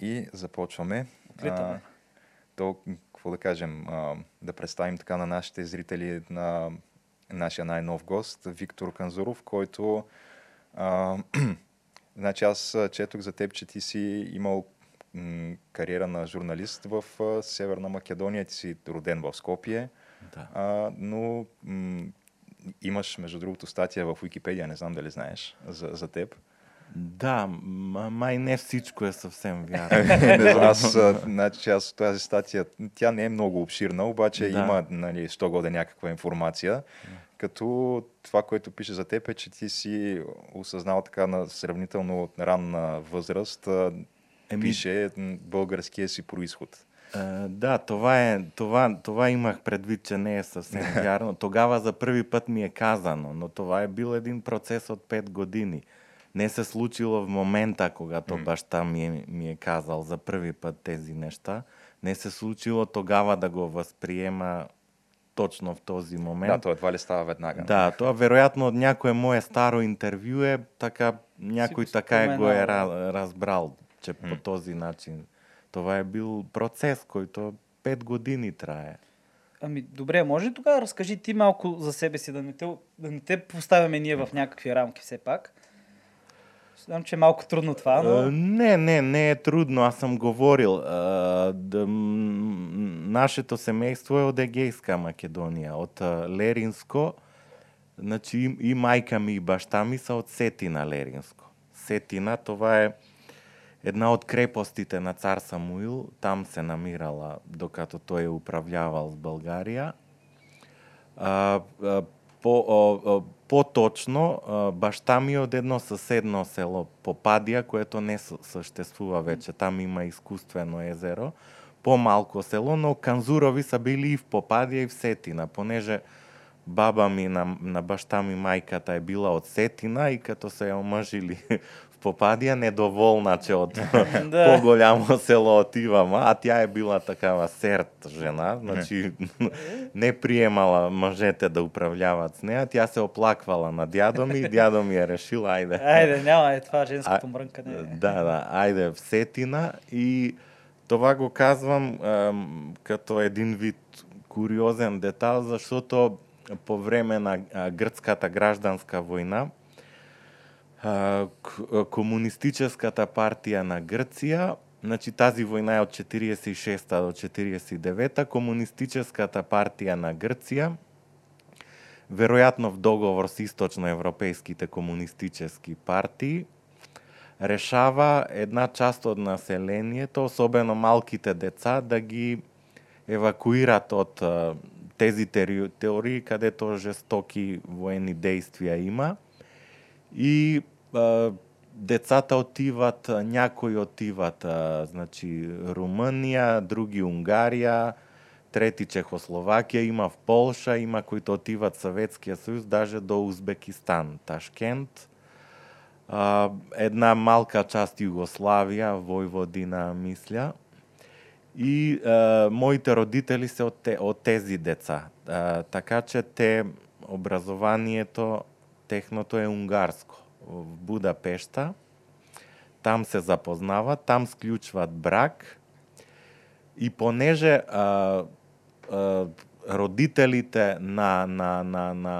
И започваме. А, то, какво да кажем, а, да представим така на нашите зрители на нашия най-нов гост, Виктор Канзуров, който а, значи аз четох за теб, че ти си имал м- кариера на журналист в а, Северна Македония, ти си роден в Скопие, да. а, но м- имаш, между другото, статия в Википедия, не знам дали знаеш за, за теб. Да, май не всичко е съвсем вярно. не знам, аз, значи, аз тази статия, тя не е много обширна, обаче да. има, нали, що годе някаква информация. Като това, което пише за теб е, че ти си осъзнал така на сравнително ранна възраст, Еми... пише българския си происход. Uh, да, това, е, това, това имах предвид, че не е съвсем вярно. Тогава за първи път ми е казано, но това е бил един процес от 5 години не се случило в момента, когато mm. баща ми е, ми е казал за първи път тези неща. Не се случило тогава да го възприема точно в този момент. Да, това едва ли става веднага. Да, това вероятно от някое мое старо интервю е така, някой Си така е го е разбрал, че mm. по този начин. Това е бил процес, който пет години трае. Ами, добре, може ли тогава разкажи ти малко за себе си, да не те, да не те поставяме ние в някакви рамки все пак? Знам, че е малко трудно това, но... Не, не, не е трудно. Аз съм говорил. Да нашето семейство е од Егейска Македонија, од Леринско. Значи и, и мајка ми и баща ми са од Сетина Леринско. Сетина, това е една од крепостите на цар Самуил. Там се намирала, докато тој е управлявал с България. А, а, по, поточно Башта ми од едно соседно село Попадија което не съществува веќе Там има искуствено езеро. помалко село, но Канзурови са били и в Попадија и в Сетина, понеже баба ми на, на Башта ми мајката е била од Сетина и като се ја омъжили Попадия недоволна, че от по-голямо село отивам, а тя е била такава серт жена, значи не приемала мъжете да управляват с нея, тя се оплаквала на дядо ми дядо ми е решил, айде. Айде, няма е това женското мрънкане. Да, да, айде в Сетина и това го казвам ем, като един вид куриозен детал, защото по време на гръцката гражданска война комунистическата партија на Грција, значи тази војна е од 46-та до 49-та, комунистическата партија на Грција, веројатно в договор с источноевропейските комунистически партии, решава една част од населението, особено малките деца, да ги евакуират од тези теории кадето жестоки воени действија има и а, децата отиват, някои отиват, а, значи Румъния, други Унгарија, трети Чехословакија, има в Полша, има които отиват Советскија Съветския съюз, даже до Узбекистан, Ташкент. А, една малка част Југославија, војводина мисля. И а, моите родители се од те, од тези деца. А, така че те образованието техното е унгарско. В Будапешта. Там се запознава, там сключват брак. И понеже а, а, родителите на, на, на, на,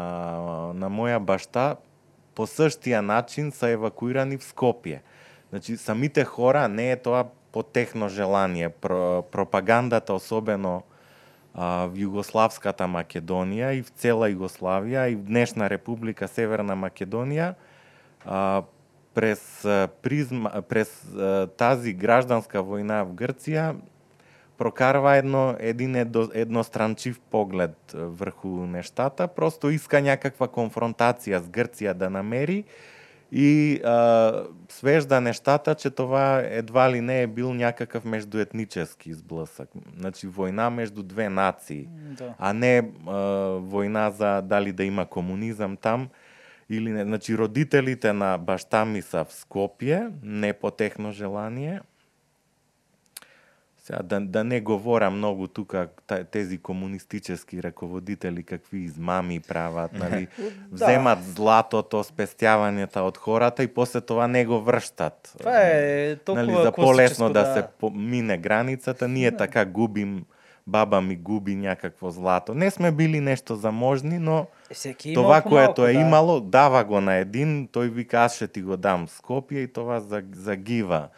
на моја башта по същија начин са евакуирани в Скопие. Значи, самите хора, не е тоа по техно желание. Про, пропагандата, особено а, в Југославската Македонија и в цела Југославија и в днешна Република Северна Македонија а, през призма през а, тази гражданска војна в Грција прокарва едно един едно, едностранчив поглед врху нештата, просто иска някаква конфронтација с Грција да намери и а, свежда нештата, че това едва ли не е бил някакъв междуетнически сблъсък. Значи војна между две нации, Да. а не а, војна за дали да има комунизам там или не. Значи родителите на башта ми са в Скопје, не по техно желание. Сега да, да не говоря многу тука тези комунистически раководители какви измами прават, нали? Вземат златото, спестјавањата од хората и после това не го врштат. Това е толкова нали, за полесно да, да. се мине границата, ние така губим баба ми губи някакво злато. Не сме били нешто заможни, но Всеки това, което е да. имало, дава го на един, тој вика аз ще ти го дам Скопје и това за- загива.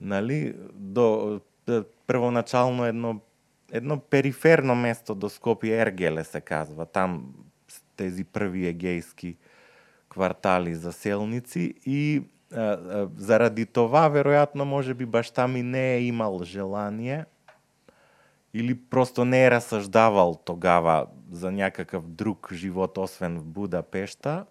Нали? До, до, првоначално едно, едно периферно место до Скопје, Ергеле се казва, там тези први егејски квартали за селници и а, а, заради тоа веројатно, може би башта ми не е имал желание или просто не е расаждавал тогава за някакав друг живот, освен в Будапешта,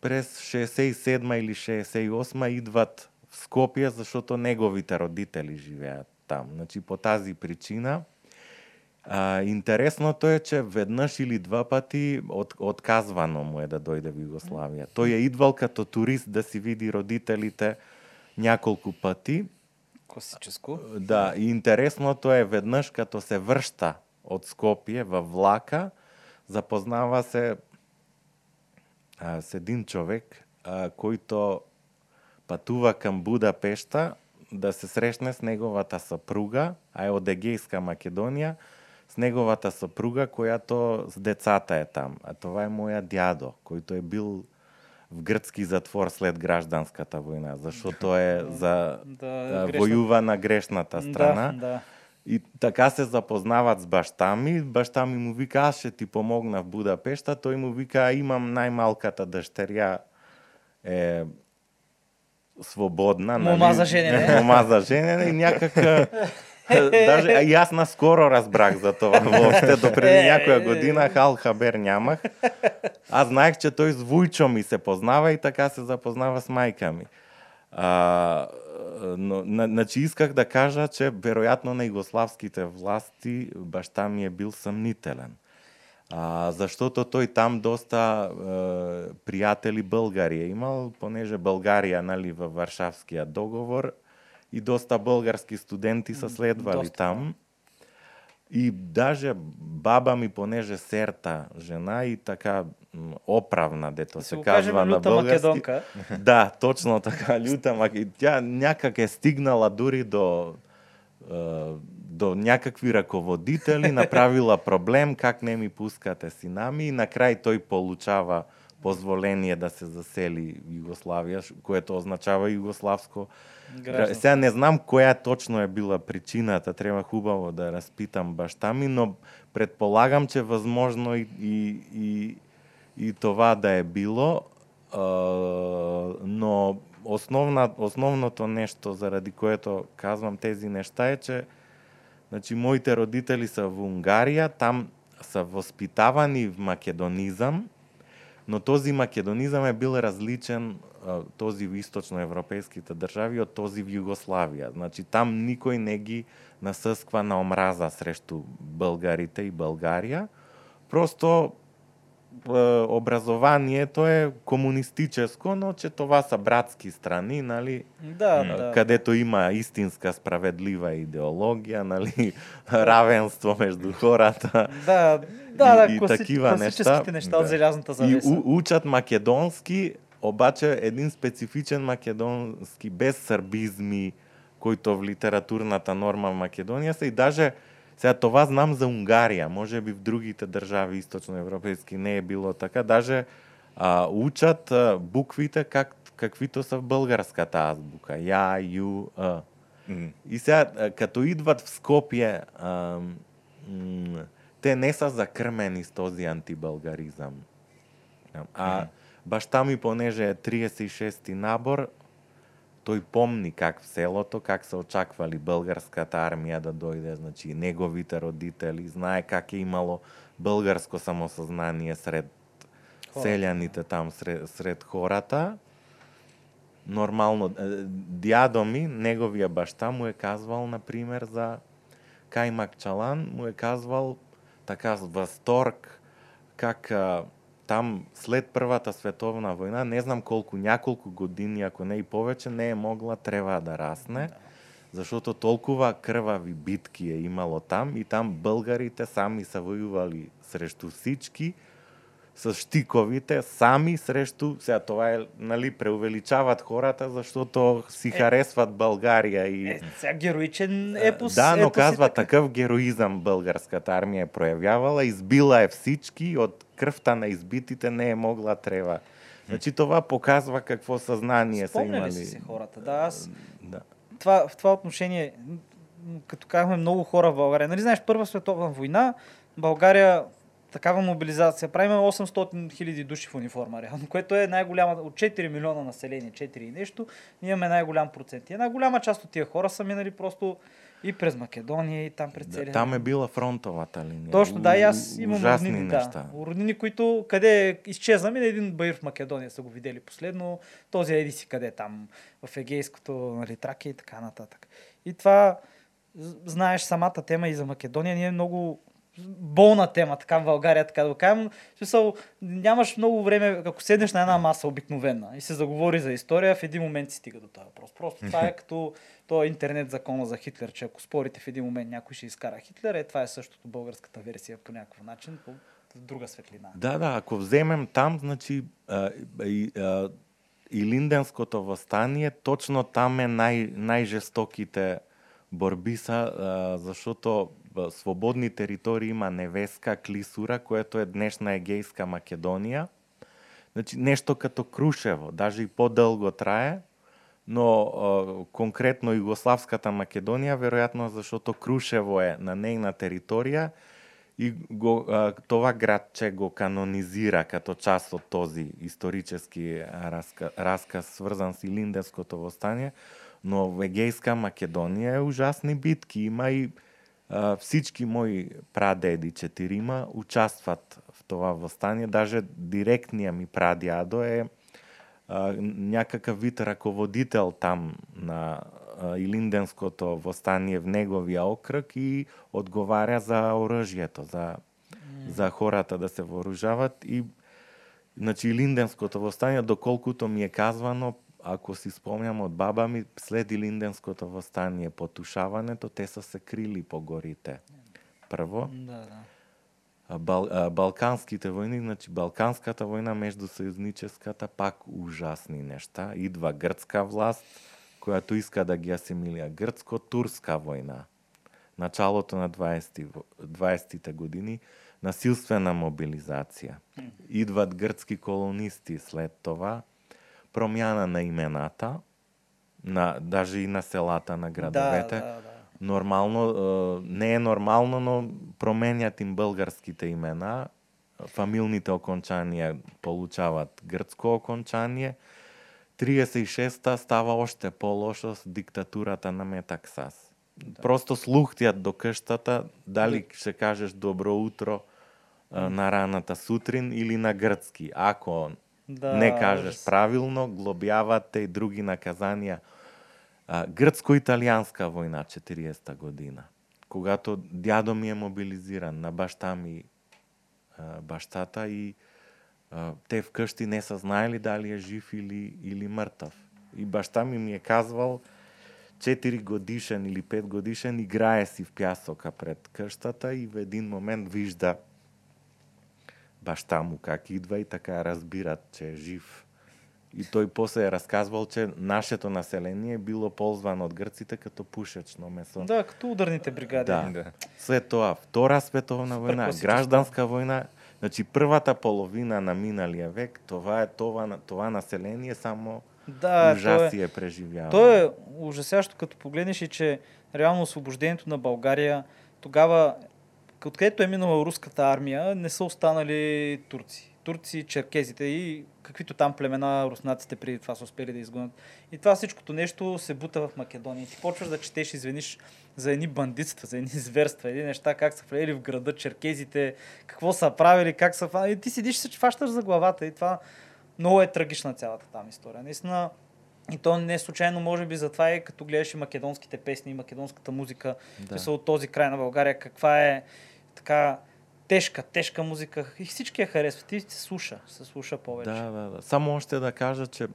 през 67 или 68 идват в Скопје, зашто неговите родители живеат там. Значи по тази причина а, интересното е, че веднъж или два пъти от, отказвано му е да дойде в Югославия. Той е идвал като турист да си види родителите няколко пъти. Класическо. Да, и интересното е веднъж като се връща от Скопие във влака, запознава се а, с един човек, а, който пътува към Будапешта да се срещне с неговата съпруга, а е от Егейска Македония, с неговата съпруга, която с децата е там. А това е моя дядо, който е бил в гръцки затвор след гражданската война, защото е за Да, а, грешно. воюва на грешната страна. Да, да. И така се запознават с баща ми. Баща ми му вика, аз ще ти помогна в Будапешта. Той му вика, «А, имам най-малката дъщеря е свободна. Мома нали? за женене. Мома за женене и някак... а, Даже а аз наскоро разбрах за това въобще. До преди е, година хал хабер нямах. Аз знаех, че той с Вуйчо ми се познава и така се запознава с майка ми. А, но, на, значи исках да кажа, че вероятно на югославските власти баща ми е бил съмнителен. А, защото той там доста е, приятели българи е имал, понеже България нали, във Варшавския договор и доста български студенти са следвали Доста, там. И даже баба ми, понеже серта жена и така оправна, дето Да се, се казва на български. македонка. Да, точно така, люта мак... и Тя някак е стигнала дури до, е, до някакви ръководители, направила проблем, как не ми пускате сина ми и накрай той получава позволение да се засели ш- което означава югославско Гражданство. сега не знам коя точно е била причината, трябва хубаво да разпитам баща ми, но предполагам, че възможно и, и, и, и това да е било, но основна, основното нещо, заради което казвам тези неща е, че значи, моите родители са во Унгарија, там са воспитавани в Македонизам, но този Македонизам е бил различен, този в източноевропейските држави од този в Југославија. Значи там никој не ги насъсква на омраза срещу българите и Българија. Просто образованието е комунистическо, но че това са братски страни, нали? Да, да. където има истинска справедлива идеология, нали? равенство между хората. Да, да, и да, класи... такива неща. неща Да. желязната И завеса. у, учат македонски, обаче един специфичен македонски, без сърбизми, който в литературната норма в Македония са и даже сега това знам за Унгария, може би в другите държави източноевропейски не е било така, даже а, учат а, буквите как, каквито са в българската азбука. Я, ю, а. И сега, като идват в Скопие, а, м, те не са закрмени с този антибългаризам. А башта ми, понеже е 36-ти набор, тој помни как в селото, как се очаквали българската армија да дојде, значи неговите родители, знае как е имало българско самосознание сред Хората. селјаните там сред, сред хората. Нормално, е, дјадо ми, неговија башта му е казвал, на пример, за Кајмак Чалан, му е казвал така с восторг, как там след Првата световна војна, не знам колку, няколку години, ако не и повеќе, не е могла трева да расне, зашто толкова крвави битки е имало там и там българите сами се војували срещу всички, со штиковите сами срещу сега тоа е нали преувеличават хората заштото си харесват Българија и Е, сега героичен епос. да, но епос казва така. такъв героизам българската армија е пројавявала, избила е всички, од крвта на избитите не е могла трева. Значи това показва какво са Спомняли имали. се хората. Да, аз Да. това, в това отношение, като казахме много хора в България, нали знаеш, Първа световна война, България такава мобилизация. Правиме 800 хиляди души в униформа, реално, което е най-голяма, от 4 милиона население, 4 и нещо, ние имаме най-голям процент. И една голяма част от тия хора са минали просто и през Македония, и там през Да, целия. там е била фронтовата линия. Точно, да, У- имам роднини, да. Роднини, които къде изчезнаме, на един баир в Македония са го видели последно, този еди си къде там, в Егейското, нали, Тракия и така нататък. И това, знаеш самата тема и за Македония, ние много болна тема, така в България, така да го кажем. В смисъл, нямаш много време, ако седнеш на една маса обикновена и се заговори за история, в един момент си стига до този въпрос. Просто това е като то интернет закона за Хитлер, че ако спорите в един момент някой ще изкара Хитлер, е това е същото българската версия по някакъв начин, по друга светлина. Да, да, ако вземем там, значи а, и, а, и Линденското възстание, точно там е най, най-жестоките борби са, а, защото в свободни територии има Невеска, Клисура, което е днешна Егейска Македонија, Значи нешто като Крушево, даже и подолго трае, но е, конкретно Југославската Македонија, веројатно защото Крушево е на нејна територија, и го, е, това градче го канонизира като част од този исторически разказ, разказ сврзан с Илинденското възстание, но Егејска Македонија е ужасни битки. Има и всички мои прадеди, четирима, участват в това востание. Даже директния ми прадядо е а, някакъв вид ръководител там на Илинденското востание в неговия окръг и отговаря за оръжието, за, за хората да се вооружават и Значи Илинденското востание, доколкото ми е казвано, ако си спомням от баба ми, след Илинденското възстание, потушаването, те са се крили по горите. Първо. Да, да. Бал, а, Балканските войни, значи Балканската война между съюзническата, пак ужасни неща. Идва гръцка власт, която иска да ги асимилира. Гръцко-турска война. Началото на 20-ти, в- 20-те години. Насилствена мобилизация. Идват гръцки колонисти след това. Промяна на имената, на, даже и на селата, на градовете Да, да, да. нормално, не е нормално, но променят им българските имена. Фамилните окончания получават гръцко окончание. 36-та става още по-лошо с диктатурата на Метаксас. Просто слухтят до къщата, дали ще кажеш добро утро на раната сутрин или на гръцки. Ако Да, не кажеш ужас. правилно, глобяват те и други наказания. А, гръцко-италианска война, 40-та година. Когато дядо ми е мобилизиран, на баща ми а, бащата и а, те вкъщи не са знаели дали е жив или, или мъртъв. И баща ми ми е казвал, 4 годишен или 5 годишен, играе си в пясъка пред къщата и в един момент вижда баща му как идва и така разбират, че е жив. И той после е разказвал, че нашето население било ползвано от гърците като пушечно месо. Да, като ударните бригади. Да. Да. След това Втора световна класическа. гражданска война. Значи първата половина на миналия век, това е това, това население само Да, то е, ужаси е преживяло. то е ужасящо, като погледнеш и че реално освобождението на България тогава откъдето е минала руската армия, не са останали турци. Турци, черкезите и каквито там племена руснаците преди това са успели да изгонят. И това всичкото нещо се бута в Македония. И ти почваш да четеш, изведнъж за едни бандитства, за едни зверства, едни неща, как са влезли в града, черкезите, какво са правили, как са... И ти седиш и се фащаш за главата. И това много е трагична цялата там история. Наистина, и то не е случайно, може би, затова е като гледаш и македонските песни, и македонската музика, да. от този край на България, каква е така тежка, тежка музика. И всички я харесват. И се слуша, се слуша повече. Да, да, да. Само още да кажа, че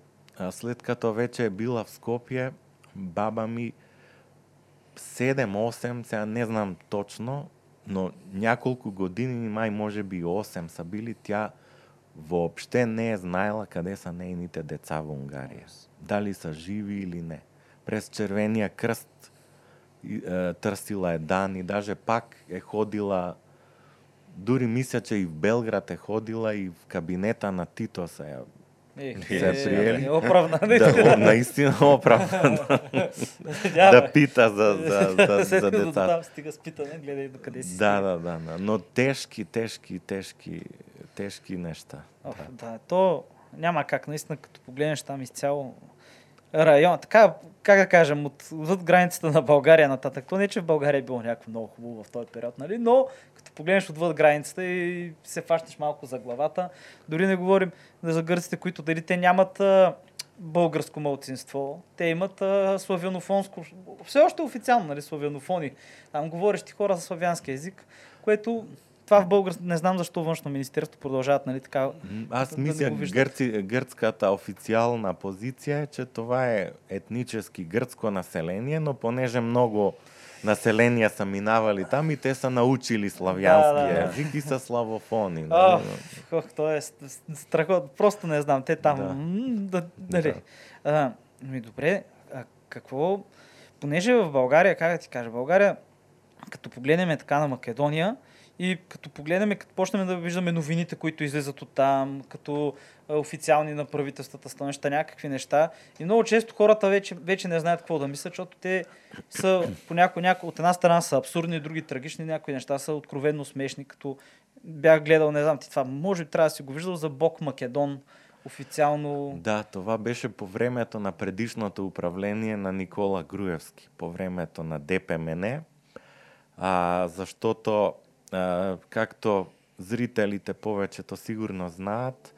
след като вече е била в Скопие, баба ми 7-8, сега не знам точно, но няколко години, май може би 8 са били, тя въобще не е знаела къде са нейните деца в Унгария. Дали са живи или не. През Червения кръст е, търсила е данни, даже пак е ходила Дури мисля, че и в Белград е ходила и в кабинета на Тито се Е, се приели. Е, оправдана. да, наистина оправдана. да пита за, за, за, След за до децата. там стига с питане, гледай докъде си. Да, да, да, да. Но тежки, тежки, тежки, тежки неща. Оф, да, то няма как, наистина, като погледнеш там изцяло район, така, како да кажем, од, од границата на България нататък. То не, че в България е било някакво много хубаво в този период, нали? но като погледнеш отвъд границата и се фащаш малко за главата, дори не говорим за гърците, които дали те нямат а, българско малцинство, те имат а, славянофонско, все още официално, нали, славянофони, там говорещи хора за славянски език, което това в българ... Не знам защо външно министерство продължават, нали, така... Аз да мисля, виждат. гърци, гръцката официална позиция е, че това е етнически гръцко население, но понеже много населения са минавали там и те са научили славянски Да, да, да. език и са славофони. Ох, ох, то е ст- ст- страхотно. Просто не знам. Те там... Да. Да. Да. А, ми добре, а какво... Понеже в България, как да ти кажа, България, като погледнем така на Македония и като погледнем, като почнем да виждаме новините, които излизат от там, като официални на правителствата становища, някакви неща. И много често хората вече, вече не знаят какво да мислят, защото те са понякога, няко, от една страна са абсурдни, други трагични, някои неща са откровенно смешни, като бях гледал, не знам ти това, може би трябва да си го виждал за Бог Македон, официално. Да, това беше по времето на предишното управление на Никола Груевски, по времето на ДПМН, а, защото, а, както зрителите повечето сигурно знаят,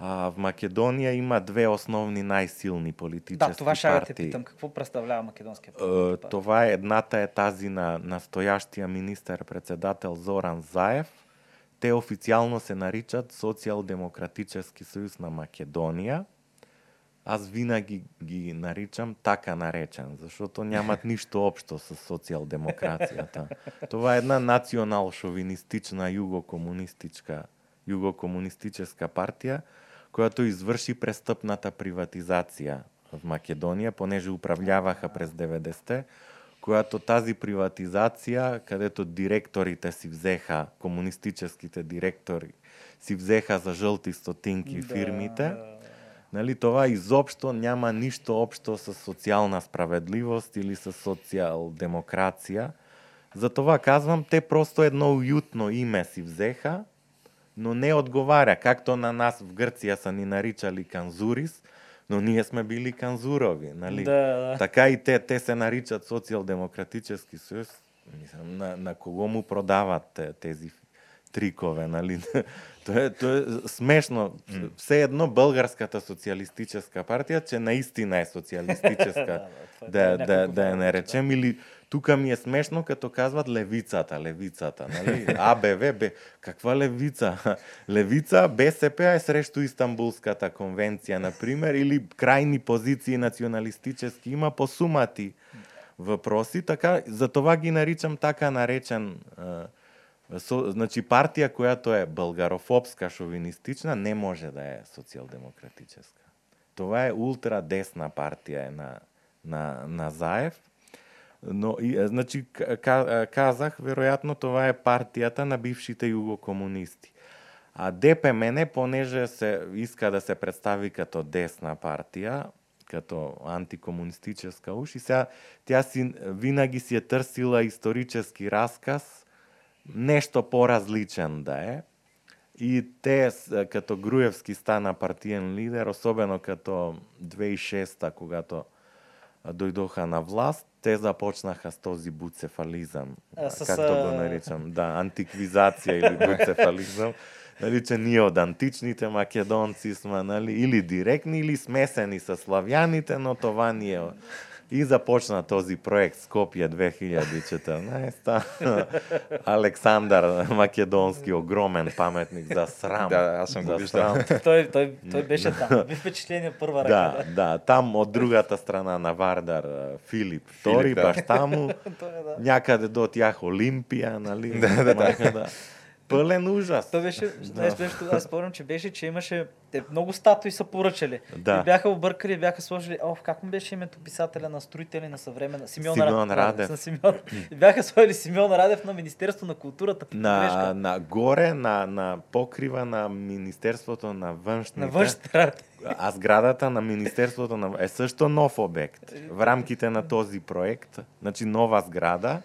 а, в Македония има две основни най-силни политически Да, това ще те партии. питам. Какво представлява македонския Е, парламент? Това е едната е тази на настоящия министър-председател Зоран Заев. Те официално се наричат Социал-демократически съюз на Македония. Аз винаги ги наричам така наречен, защото нямат нищо общо с социал-демокрацията. Това е една национал-шовинистична югокомунистичка, югокомунистическа партия, която извърши престъпната приватизация в Македония, понеже управляваха през 90-те, която тази приватизация, където директорите си взеха, комунистическите директори си взеха за жълти стотинки фирмите, Нали, това изобщо няма нищо общо с социална справедливост или с социал-демокрация. Затова казвам, те просто едно уютно име си взеха, но не отговаря. Както на нас в Гърция са ни наричали канзурис, но ние сме били канзурови. Нали? Да, да. Така и те, те се наричат социал-демократически съюз. Мислям, на, на кого му продават те- тези трикове, нали? то, е, то е смешно. Все едно българската социалистическа партия, че наистина е социалистическа, това е да, да, някакво да я време, наречем. Или тук ми е смешно, като казват левицата, левицата, нали? АБВ. Каква левица? Левица, БСП е срещу Истанбулската конвенция, например, или крайни позиции националистически. Има по сумати въпроси, така, затова ги наричам така наречен со, значи која тоа е българофобска, шовинистична, не може да е социјалдемократическа. Тоа Това е ултрадесна партија е на, на, на Заев. Но, и, значи, ка- казах, веројатно това е партијата на бившите југокомунисти. А ДПМН, понеже се иска да се представи като десна партија, като антикомунистическа уж, и сега тя си, винаги си е търсила исторически расказ нешто поразличен да е. И те, като Груевски стана партиен лидер, особено като 2006 когато дојдоха на власт, те започнаха с този буцефализам. А, с, както го наричам, да, антиквизација или буцефализам. Нали, че ние од античните македонци сме, нали, или директни, или смесени со славјаните, но това ни е И започна този проект Скопје 2014. Александар Македонски, огромен паметник за срам. Да, аз съм го виждал. срам. Той, той, той беше там. Би впечатление първа ръка. Да, да, там од другата страна на Вардар Филип да. башта му, Той е, някаде до тях Олимпија, нали? Да, да, да. Да. Пълен ужас. То беше, аз, беше, аз спомням, че беше, че имаше те, много статуи са поръчали. Да. И бяха объркали, бяха сложили, о, как му беше името писателя на строители на съвременна? Симеон, Симеон Ра- Радев. На Симеон. Бяха сложили Симеон Радев на Министерство на културата. На, на горе, на, на покрива на Министерството на външните. на външните работи. А сградата на Министерството на... е също нов обект. В рамките на този проект, значи нова сграда,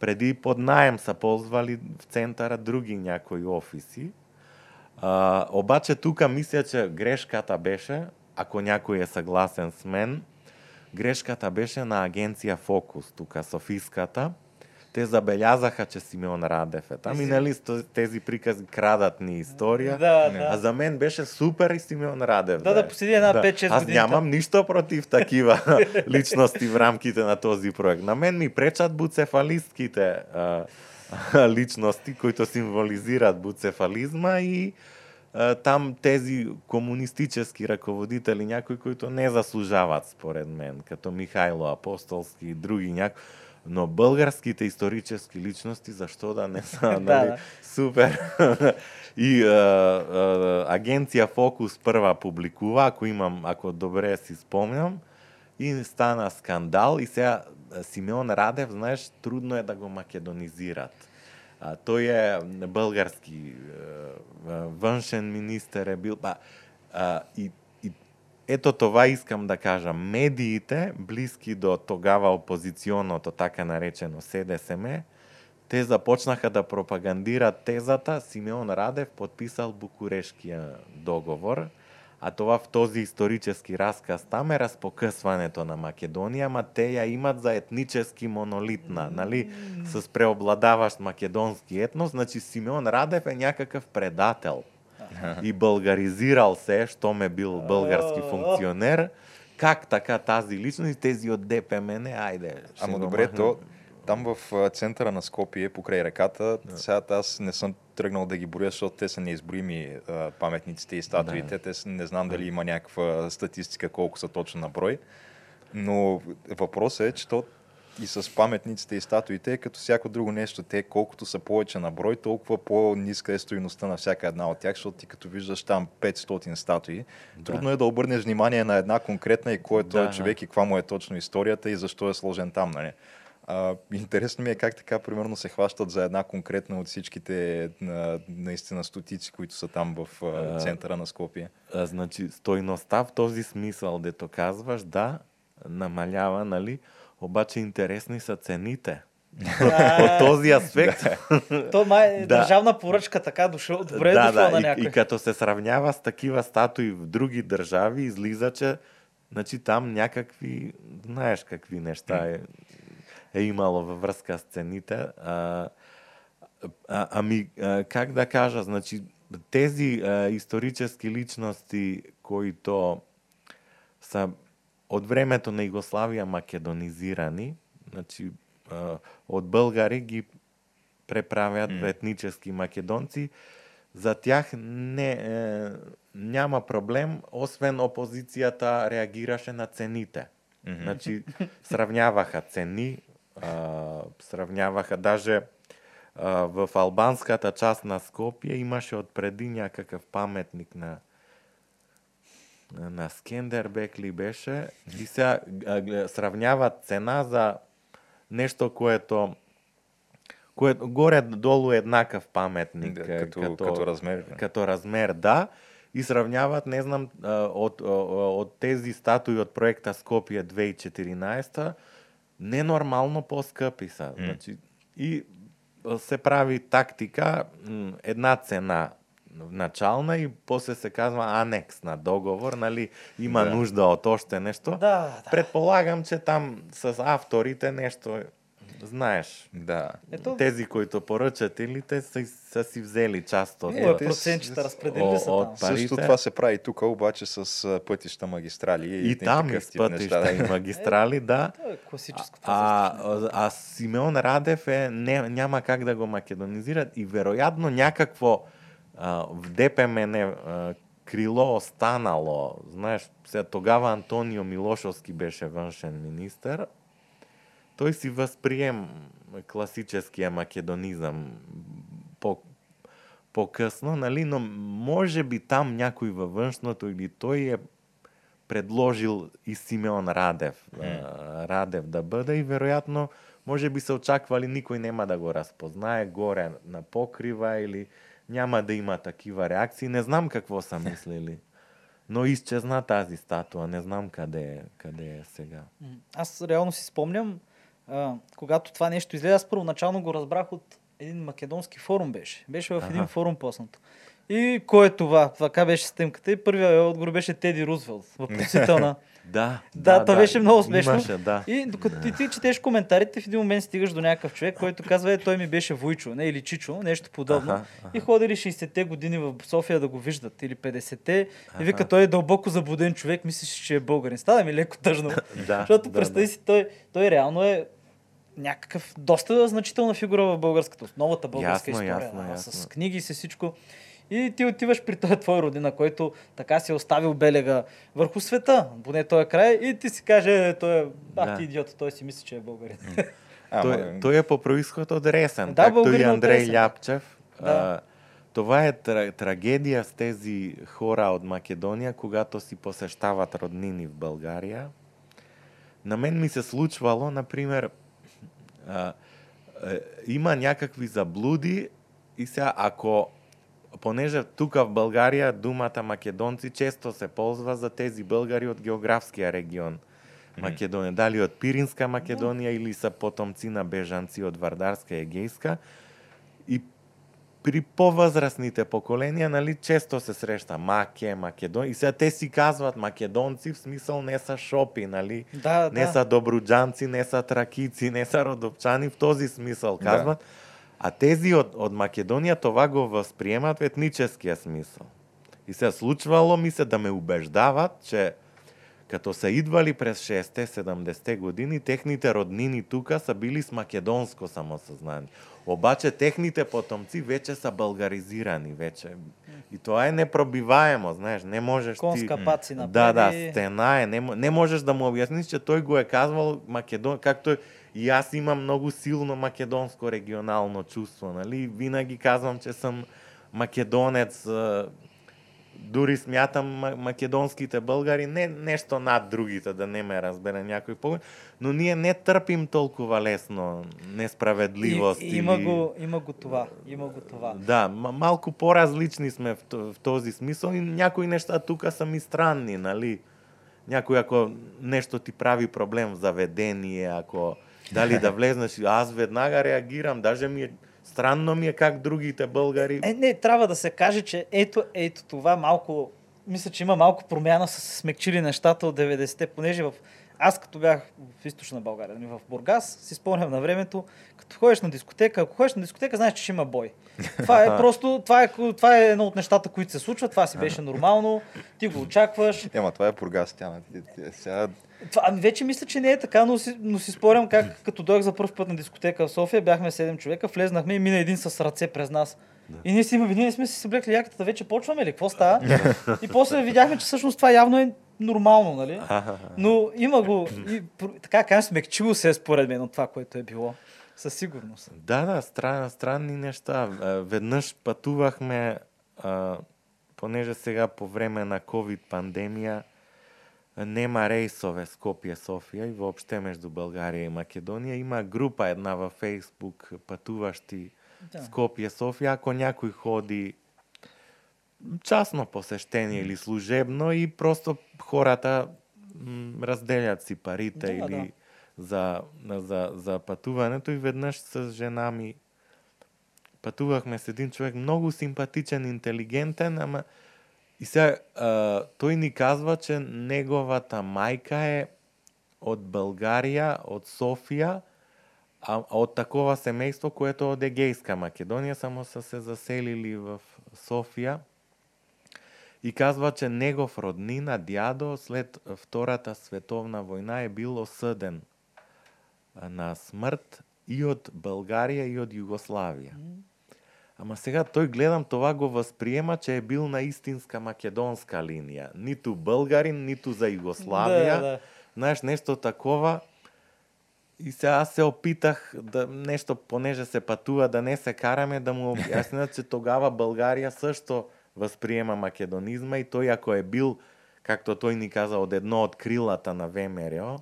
преди под наем са ползвали в центара други някои офиси. А, обаче тука мисля, че грешката беше, ако някой е съгласен с мен, грешката беше на агенција Фокус, тука Софиската, Те забелязаха, че Симеон Радев е там и нали тези прикази крадат ни история. Да, Не. А да. за мен беше супер и Симеон Радев. Да, да е. поседи една 5-6 Аз години нямам нищо против такива личности в рамките на този проект. На мен ми пречат буцефалистките а, а, личности, които символизират буцефализма и там тези комунистически ръководители, някои, които не заслужават според мен, като Михайло Апостолски и други някои. Но българските исторически личности, защо да не са, Да, нали? да. Супер. И а, а, агенция Фокус първа публикува, ако имам, ако добре си спомням, и стана скандал. И сега Симеон Радев, знаеш, трудно е да го македонизират. А, той е български а, външен министър е бил. Па, а, и ето това искам да кажа. Медиите, близки до тогава опозиционото така наречено СДСМ, те започнаха да пропагандират тезата Симеон Радев подписал Букурешкија договор, а това в този исторически расказ там е разпокъсването на Македонија, ма те ја имат за етнически монолитна, нали? С преобладаващ македонски етнос, значи Симеон Радев е някакъв предател. И българизирал се, щом е бил български функционер, как така тази личност и тези от ДПМН, айде. ще Ама добре, то там в центъра на Скопие, покрай реката, сега аз не съм тръгнал да ги броя, защото те са неизброими а, паметниците и статуите. Да. Те са, не знам дали има някаква статистика колко са точно на брой. Но въпросът е, че то и с паметниците и статуите, като всяко друго нещо, те колкото са повече на брой, толкова по-ниска е стоиността на всяка една от тях, защото ти като виждаш там 500 статуи, Да. трудно е да обърнеш внимание на една конкретна и кой е този Да. човек и каква му е точно историята и защо е сложен там. Нали? А, интересно ми е как така, примерно, се хващат за една конкретна от всичките на, наистина стотици, които са там в А, центъра на Скопие. А, значи, стойността в този смисъл, дето казваш, да, намалява, нали? Обаче интересни са цените. От този аспект. То е Да. държавна поръчка, така дошъл. Добре да, дошло да, на и, и като се сравнява с такива статуи в други държави, излиза, че значи, там някакви, знаеш какви неща е, е имало във връзка с цените. А, а, ами, а, как да кажа, значи, тези а, исторически личности, които са от времето на Югославия македонизирани, значи, от българи ги преправят М. в етнически македонци, за тях не, е, няма проблем, освен опозицията реагираше на цените. Мгм. Значи, сравняваха цени, а, сравняваха даже а, в албанската част на Скопие имаше отпреди някакъв паметник на на Скендербек ли беше и сега а, гле- сравняват цена за нещо, което което горе-долу е еднакъв паметник. Да, е, като, като, размер. като размер, да, и сравняват, не знам, а, от тези статуи от проекта Скопие 2014, ненормално по-скъпи са. М. Значи, и се прави тактика, една цена начална и после се казва анекс на договор, нали, има Да. нужда од оште нешто. Да, да. Предполагам, че там с авторите нешто знаеш. Да. Ето, Тези които поръчателите са, са си взели част од е, те процентчета разпределили са О, там. от парите. Също това се прави тук, обаче с пътища, магистрали и, И там и с неща, пътища да. и магистрали, да. Е класическото. А, а, а Симеон Радев е, не, няма как да го македонизират и вероятно някакво в ДПМН крило останало. Знаеш, сега тогава Антонио Милошовски беше външен министр. Той си възприем класическия македонизъм по, по-късно, нали? но може би там някой във външното или той е предложил и Симеон Радев, а, Радев да бъде и вероятно може би се очаквали никой няма да го разпознае горе на покрива или няма да има такива реакции. Не знам какво са мислили. Но изчезна тази статуа. Не знам къде е, къде е сега. Аз реално си спомням, а, когато това нещо излезе, аз първоначално го разбрах от един македонски форум беше. Беше в един Аха. форум поснато. И кой е това? Така беше стъмката. И първият отговор беше Теди Рузвелт. Въпросителна. Да, Да, това беше много смешно. Имаше, да. И докато ти, ти четеш коментарите, в един момент стигаш до някакъв човек, който казва, е, той ми беше Войчо, не, или Чичо, нещо подобно. Аха, И ходили 60-те години в София да го виждат, или 50-те. И вика, той е дълбоко заблуден човек, мислиш, че е българин. Става ми леко тъжно. Да, Защото да, представи да. си, той, той реално е някакъв доста значителна фигура в българската, новата българска Ясно, история. ясно, а, ясно. С книги и с всичко. И ти отиваш при този твой родина, който така си е оставил белега върху света, поне този край, и ти си каже, той е, ах Да. ти идиот, той си мисли, че е българин. Ама, той, той е по происход от Ресен, Да, както и Андрей Ресен. Ляпчев. Да. А, това е тра, трагедия с тези хора от Македония, когато си посещават роднини в България. На мен ми се случвало, например, а, е, има някакви заблуди и сега ако понеже тук в България думата македонци често се ползва за тези българи от географския регион. Македония, дали от Пиринска Македония или са потомци на бежанци от Вардарска и Егейска. И при по-възрастните поколения, нали, често се среща Маке, Македон. И сега те си казват македонци, в смисъл не са шопи, нали? да, не да. са добруджанци, не са тракийци, не са родопчани, в този смисъл Да. А тези от, от Македония това го възприемат в етническия смисъл. И се случвало ми се да ме убеждават, че като са идвали през 60-те, 70-те години, техните роднини тука са били с македонско самосъзнание. Обаче техните потомци вече са българизирани вече. И това е непробиваемо, знаеш, не можеш ти... Конска паци Да, направи. да, стена е. Не, не можеш да му обясниш, че той го е казвал Македон, както и аз имам много силно македонско регионално чувство, нали? Винаги казвам, че съм македонец. а, Дори смятам ма- македонските българи не нещо над другите, да не ме разбере някой по но ние не търпим толкова лесно несправедливост. И, има, или- го, има го това. Има го това. да, м- малко по-различни сме в, в този смисъл и някои неща тук са ми странни, нали? Някой ако нещо ти прави проблем в заведение, ако дали да влезнеш, аз веднага реагирам, даже ми е странно ми е как другите българи... Е, не, трябва да се каже, че ето, ето това малко, мисля, че има малко промяна, са се смекчили нещата от 90-те, понеже в... Аз като бях в източна България, в Бургас, си спомням на времето, като ходиш на дискотека, ако ходиш на дискотека, знаеш, че ще има бой. Това е просто, това е, това е едно от нещата, които се случват, това си беше нормално, ти го очакваш. Ема, това е Бургас, тя. Сега Това, ами вече мисля, че не е така, но си, но си спорям как като дойх за първ път на дискотека в София, бяхме 7 човека, влезнахме и мина един с ръце през нас. И ние си има, ние сме си съблекли яката, вече почваме ли? Какво става? и после видяхме, че всъщност това явно е нормално, нали? Но има го, и, така кажем, смекчило се според мен от това, което е било. Със сигурност. Да, да, стран, странни неща. А, Веднъж пътувахме, а, понеже сега по време на COVID-пандемия а, нема рейсове Скопие-София и въобще между България и Македония. Има група една във Фейсбук, пътуващи Да. Скопие-София. Ако някой ходи частно посещение или служебно и просто хората разделят си парите Да, или да. За, за, за патувањето и веднаш со жена ми патувавме с един човек многу симпатичен, интелигентен, ама и се тој ни казва че неговата мајка е од Българија, од Софија, а од такова семејство което од Егејска Македонија само се се заселили в Софија. И казва че негов роднина дјадо след втората световна војна е бил осъден на смрт и од Българија и од Југославија. Ама сега тој гледам това го восприема че е бил на истинска македонска линија, ниту българин, ниту за Југославија. Да, да. Знаеш, нешто такова. И се аз се опитах да нешто понеже се патува да не се караме да му објаснат че тогава Българија сашто восприема македонизма и тој ако е бил както тој ни каза од едно од крилата на ВМРО,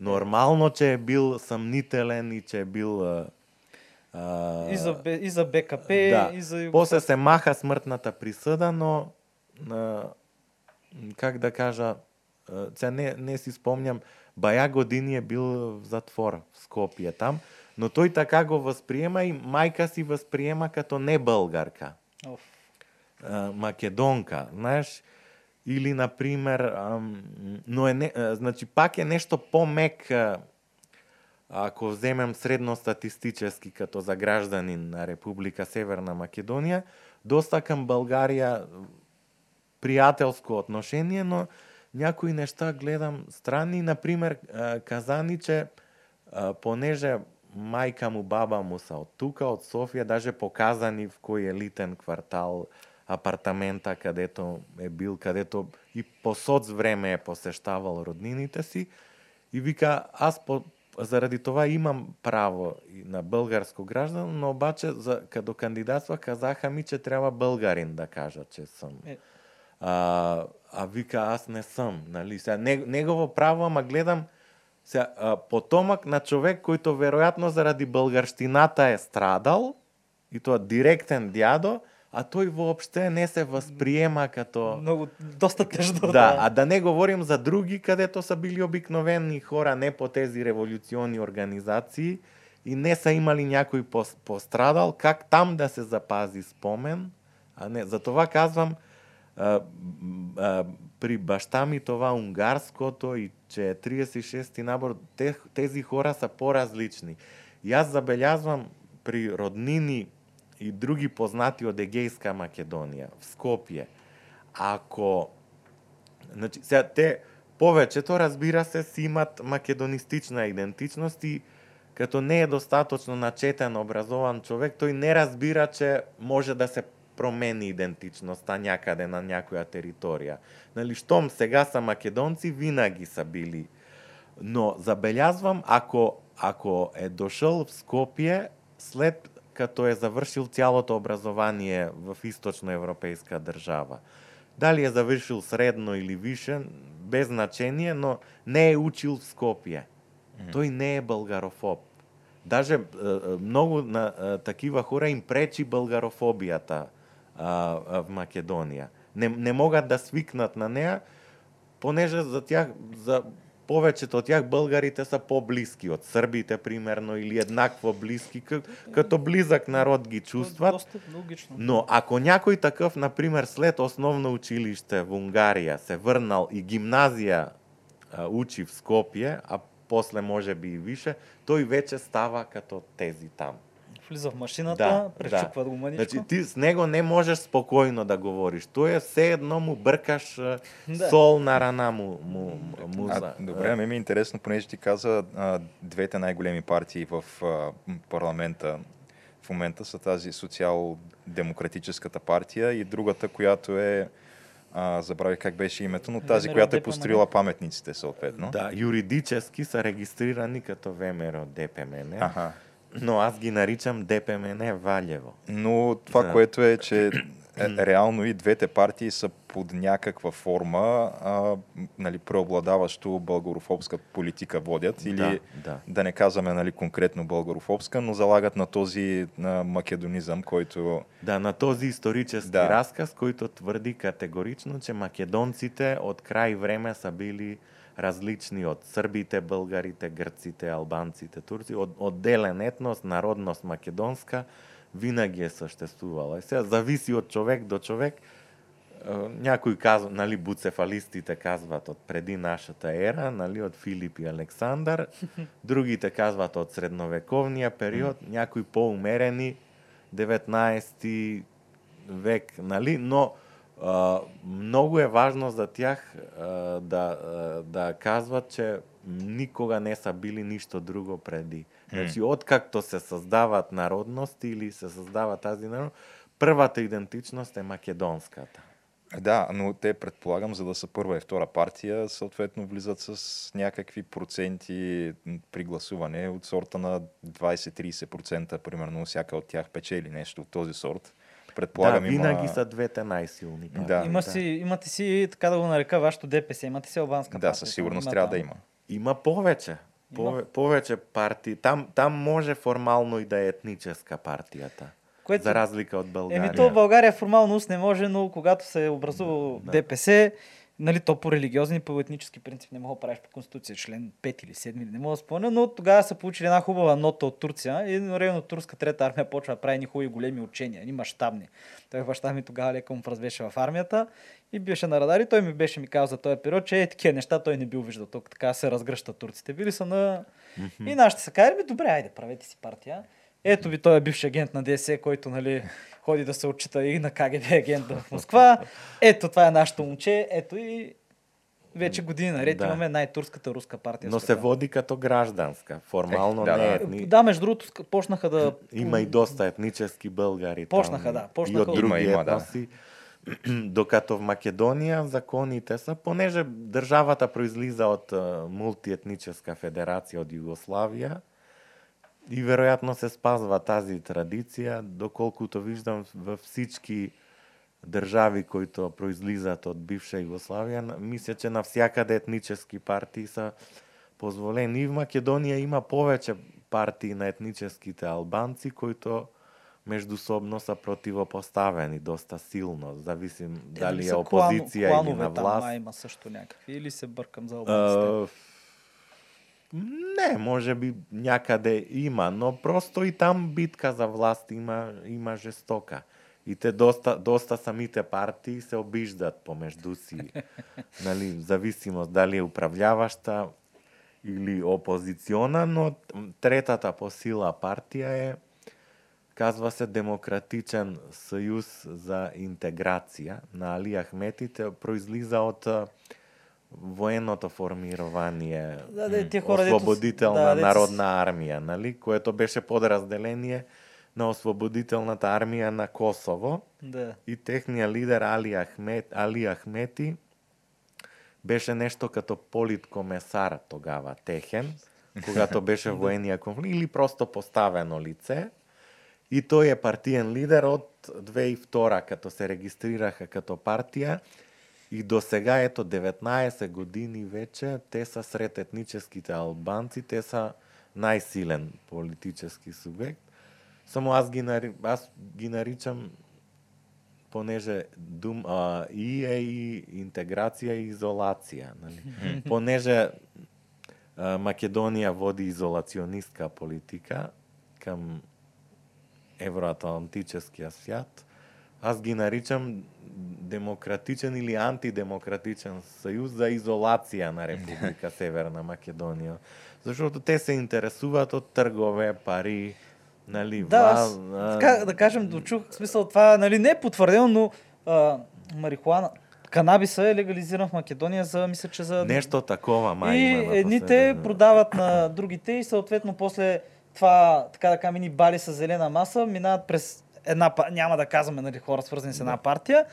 нормално че е бил самнителен и че е бил а, И за, и за БКП, да. и за После се маха смртната присуда, но а, как да кажа, а, се не, не си спомням, баја години е бил в затвор в Скопје там, но тој така го восприема и мајка си восприема като не българка, Оф. а, македонка, знаеш, или на пример, но е не, значи пак е нешто помек ако земем средно статистички като за гражданин на Република Северна Македонија, доста кам Българија пријателско отношение, но някои нешта гледам страни, на пример казаниче понеже мајка му, баба му са од тука, од Софија, даже показани в кој елитен квартал апартамента кадето е бил, кадето и по соц време е посештавал роднините си, и вика, аз по, заради това имам право на българско граждан, но обаче за, като кандидатства казаха ми, че трябва българин да кажа, че съм. Е. А, а вика, аз не съм. Нали? Сега, не, негово право, ама гледам сега, а, потомак на човек, който вероятно заради българщината е страдал, и тоа директен дядо, а тој воопште не се восприема като... Многу, доста тежно. Да, а да не говорим за други кадето са били обикновени хора, не по тези революционни организации и не са имали някой пос- пострадал, как там да се запази спомен, а не. Затова казвам, а, а, при баща ми това унгарското и че е 36-ти набор, те, тези хора са по-различни. И аз забелязвам при роднини и други познати од Егејска Македонија, в Скопје, ако Значи, сега те повеќето, разбира се, си имат македонистична идентичност и като не е достаточно начетен, образован човек, тој не разбира че може да се промени идентичноста някаде на някоја територија. Нали, штом сега са македонци, винаги са били. Но забелязвам, ако, ако е дошол в Скопје, след като е завршил цялото образование в източноевропейска држава, дали е завршил средно или више, без значение, но не е учил в Скопје. Тој не е българофоб. Даже многу на такива хора им пречи българофобијата в Македонија. Не, не могат да свикнат на неа, понеже за тях, за повеќето од тях българите са поблиски од србите примерно или еднакво блиски като близак народ ги чувстват. Но ако някой такъв, например, след основно училище в Унгария се върнал и гимназия а, учи в Скопие, а после може би и више, той вече става като тези там. Влиза в машината, Да, пречупва го мъничко. Значи ти с него не можеш спокойно да говориш. Той е все едно му бъркаш а, Да. сол на рана му, му, му А, за- добре, ами ми е интересно, понеже ти каза, а, двете най-големи партии в а, парламента в момента са тази социал-демократическата партия и другата, която е, а, забравих как беше името, но тази, ВМРО която е построила паметниците съответно. Да, юридически са регистрирани като ВМРО ДПМН, Аха. Но аз ги наричам ДПМН Валево. Но това, Да. което е, че реално и двете партии са под някаква форма а, нали, преобладаващо българофобска политика водят или Да, да. да не казваме нали, конкретно българофобска, но залагат на този на македонизъм, който Да, на този исторически Да. разказ, който твърди категорично, че македонците от край време са били различни от сърбите, българите, гърците, албанците, турци, от, отделен етнос, народност македонска, винаги е съществувала. И сега зависи од човек до човек. Някои казват, нали, буцефалистите казват од преди нашата ера, нали, од Филип и Александар, другите казват од средновековниот период, някои поумерени, 19 век, нали, но многу е важно за тях да, да кажват, че никога не са били ништо друго преди. Значи, откакто се создават народности или се создава тази народ, првата идентичност е македонската. Да, но те предполагам, за да са първа и втора партия, съответно влизат с някакви проценти при гласуване от сорта на 20-30%, примерно всяка от тях печели нещо от този сорт. Предполагам, да, винаги има... са двете най-силни партии. Да. Има си, имате си, така да го нарека, вашето ДПС, имате си албанска Да, партия. със сигурност Има трябва да има. Има повече. Пове, повече партии. Там, там може формално и да е етническа партията. Което- За разлика от България. Еми, то в България формално не може, но когато се е образувал Да. ДПС, нали, то по религиозни и по етнически принцип не мога да правиш по конституция, член 5 или 7, или не мога да спомня, но тогава са получили една хубава нота от Турция и едновременно турска трета армия почва да прави ни хубави големи учения, ни мащабни. Той баща ми тогава леко му развеше в армията и беше на радари. Той ми беше ми казал за този период, че е такива неща той не бил виждал. Тук така се разгръщат турците. Били са на... И нашите са казали, «Ми, добре, айде, правете си партия. Ето ви той е бивш агент на ДС, който нали, ходи да се отчита и на КГБ агент в Москва. Ето това е нашето момче. Ето и вече години наред Да. имаме най-турската руска партия. Но се води като гражданска. Формално Е, да, не е да. етни... Да, между другото, почнаха да... Има и доста етнически българи. Почнаха, там, да, И почнаха от от- други Има, има, да. етноси. Докато в Македонија законите са, понеже државата произлиза од мултиетническа федерација од Југославија, и веројатно се спазва тази традиција, доколкуто виждам во всички држави кои произлизат од бивша Југославија, на- мисля че навсякаде етнически партии са позволени. И в Македонија има повеќе партии на етническите албанци кои меѓусобно са противопоставени доста силно, зависи дали е опозиција или на власт. а, има също някакви. Или се бъркам за албанците. Не, може би някъде има, но просто и там битка за власт има, има жестока. И те доста, доста самите партии се обиждат помежду си. нали, зависимост дали е управляваща или опозициона, но третата по сила партија е казва се Демократичен сојуз за интеграција на Али Ахметите, произлиза од военото формирование, Да, да, тие хора, Ослободителна да, народна армија, нали, което беше подразделение на Ослободителната армија на Косово Да. и техниот лидер Али, Ахмет, Али Ахмети беше нешто като политкомесар тогава техен, когато беше воениот конфликт, или просто поставено лице. И тој е партиен лидер од 2002 като се регистрираха като партија и до сега ето 19 години веќе те са сред етническите албанци, те са најсилен политички субјект. Само аз ги, нари... аз ги наричам понеже дум, а, и е и интеграција и изолација. Нали? понеже а, Македонија води изолационистка политика кам евроатлантическиот свят, аз ги наричам демократичен или антидемократичен сојуз за изолација на Република Северна Македонија. Зашто те се интересуваат од тргове, пари, нали, Да, ва- а, да кажем, дочух, в смисъл това, нали, не е потвърдено, но а, марихуана, канабиса е легализиран в Македония за, мисля, че за... Нешто такова май и има едните продават на другите и съответно после това, така да кажем, ни бали с зелена маса, минават през една, па- няма да казваме нали, хора свързани с една партия,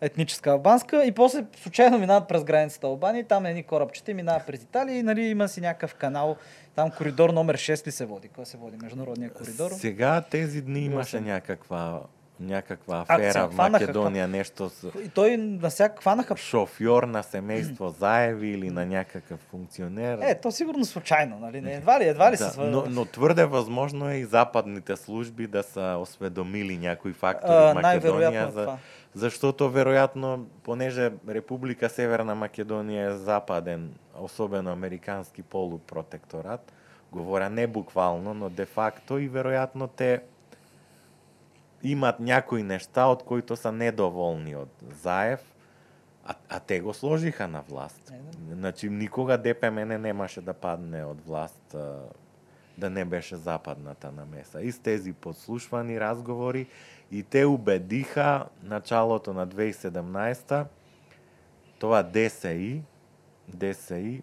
етническа албанска, и после случайно минават през границата Албания, и там едни корабчета минават през Италия и нали, има си някакъв канал, там коридор номер 6 ли се води, кой се води, международния коридор. Сега тези дни имаше някаква някаква афера в Македонија, нешто с И той на всяк хванаха. шофьор на семејство Заеви или на някакъв функционер. Е, то сигурно случайно, нали? Не, едва ли, едва ли да, се свързва. но, но твърде възможно е и западните служби да са осведомили някои фактори А, в Македонија за, това. Защото веројатно, понеже Република Северна Македонија е западен, особено американски полупротекторат, говоря не буквално, но де факто и веројатно те имат някои нешта од кои се недоволни од Заев, а, а те го сложиха на власт. Да. Значи никога ДПМН немаше да падне од власт да не беше западната намеса. И с тези подслушвани разговори и те убедиха началото на 2017 тоа ДСИ, ДСИ,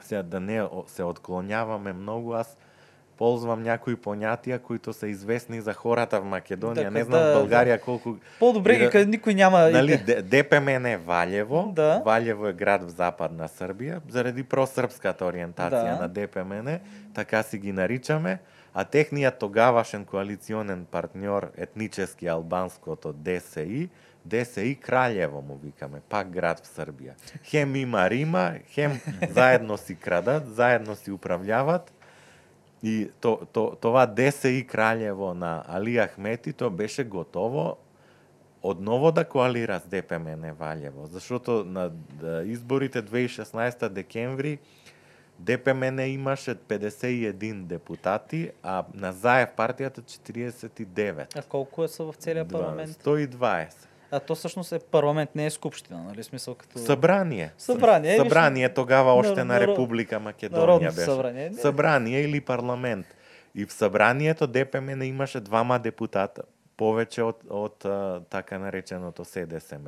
сега да не се отклоняваме многу, аз ползвам някои поњатија кои се известни за хората в Македонија. Дека не знам да, Българија колку По-добре ги да- каде никој няма Нали, идеја. Д- ДПМН Валјево, Да. Валјево е град в западна Србија, заради просрпската ориентација Да. на ДПМН, така си ги наричаме, а техниот тогавашен коалиционен партньор, етнически албанското ДСИ, ДСИ Краљево му викаме, пак град в Србија. Хем има Рима, хем заедно си крадат, заедно си управljават, И то, то, това ДСИ Краљево на Али Ахмети, то беше готово одново да коалира с ДПМН Валјево, зашто на да, изборите 2016 декември ДПМН имаше 51 депутати, а на Заев партијата 49. А колку е са в целиот Два- парламент? 120. А то всъщност е парламент, не е скупштина, нали? Смисъл като... Събрание. Събрание, виж- Събрание тогава още на наро- Република Македонија Народното беше. събрание, не. Събрание или парламент. И в събранието ДПМН имаше двама депутата, повече од, од а, така нареченото СДСМ.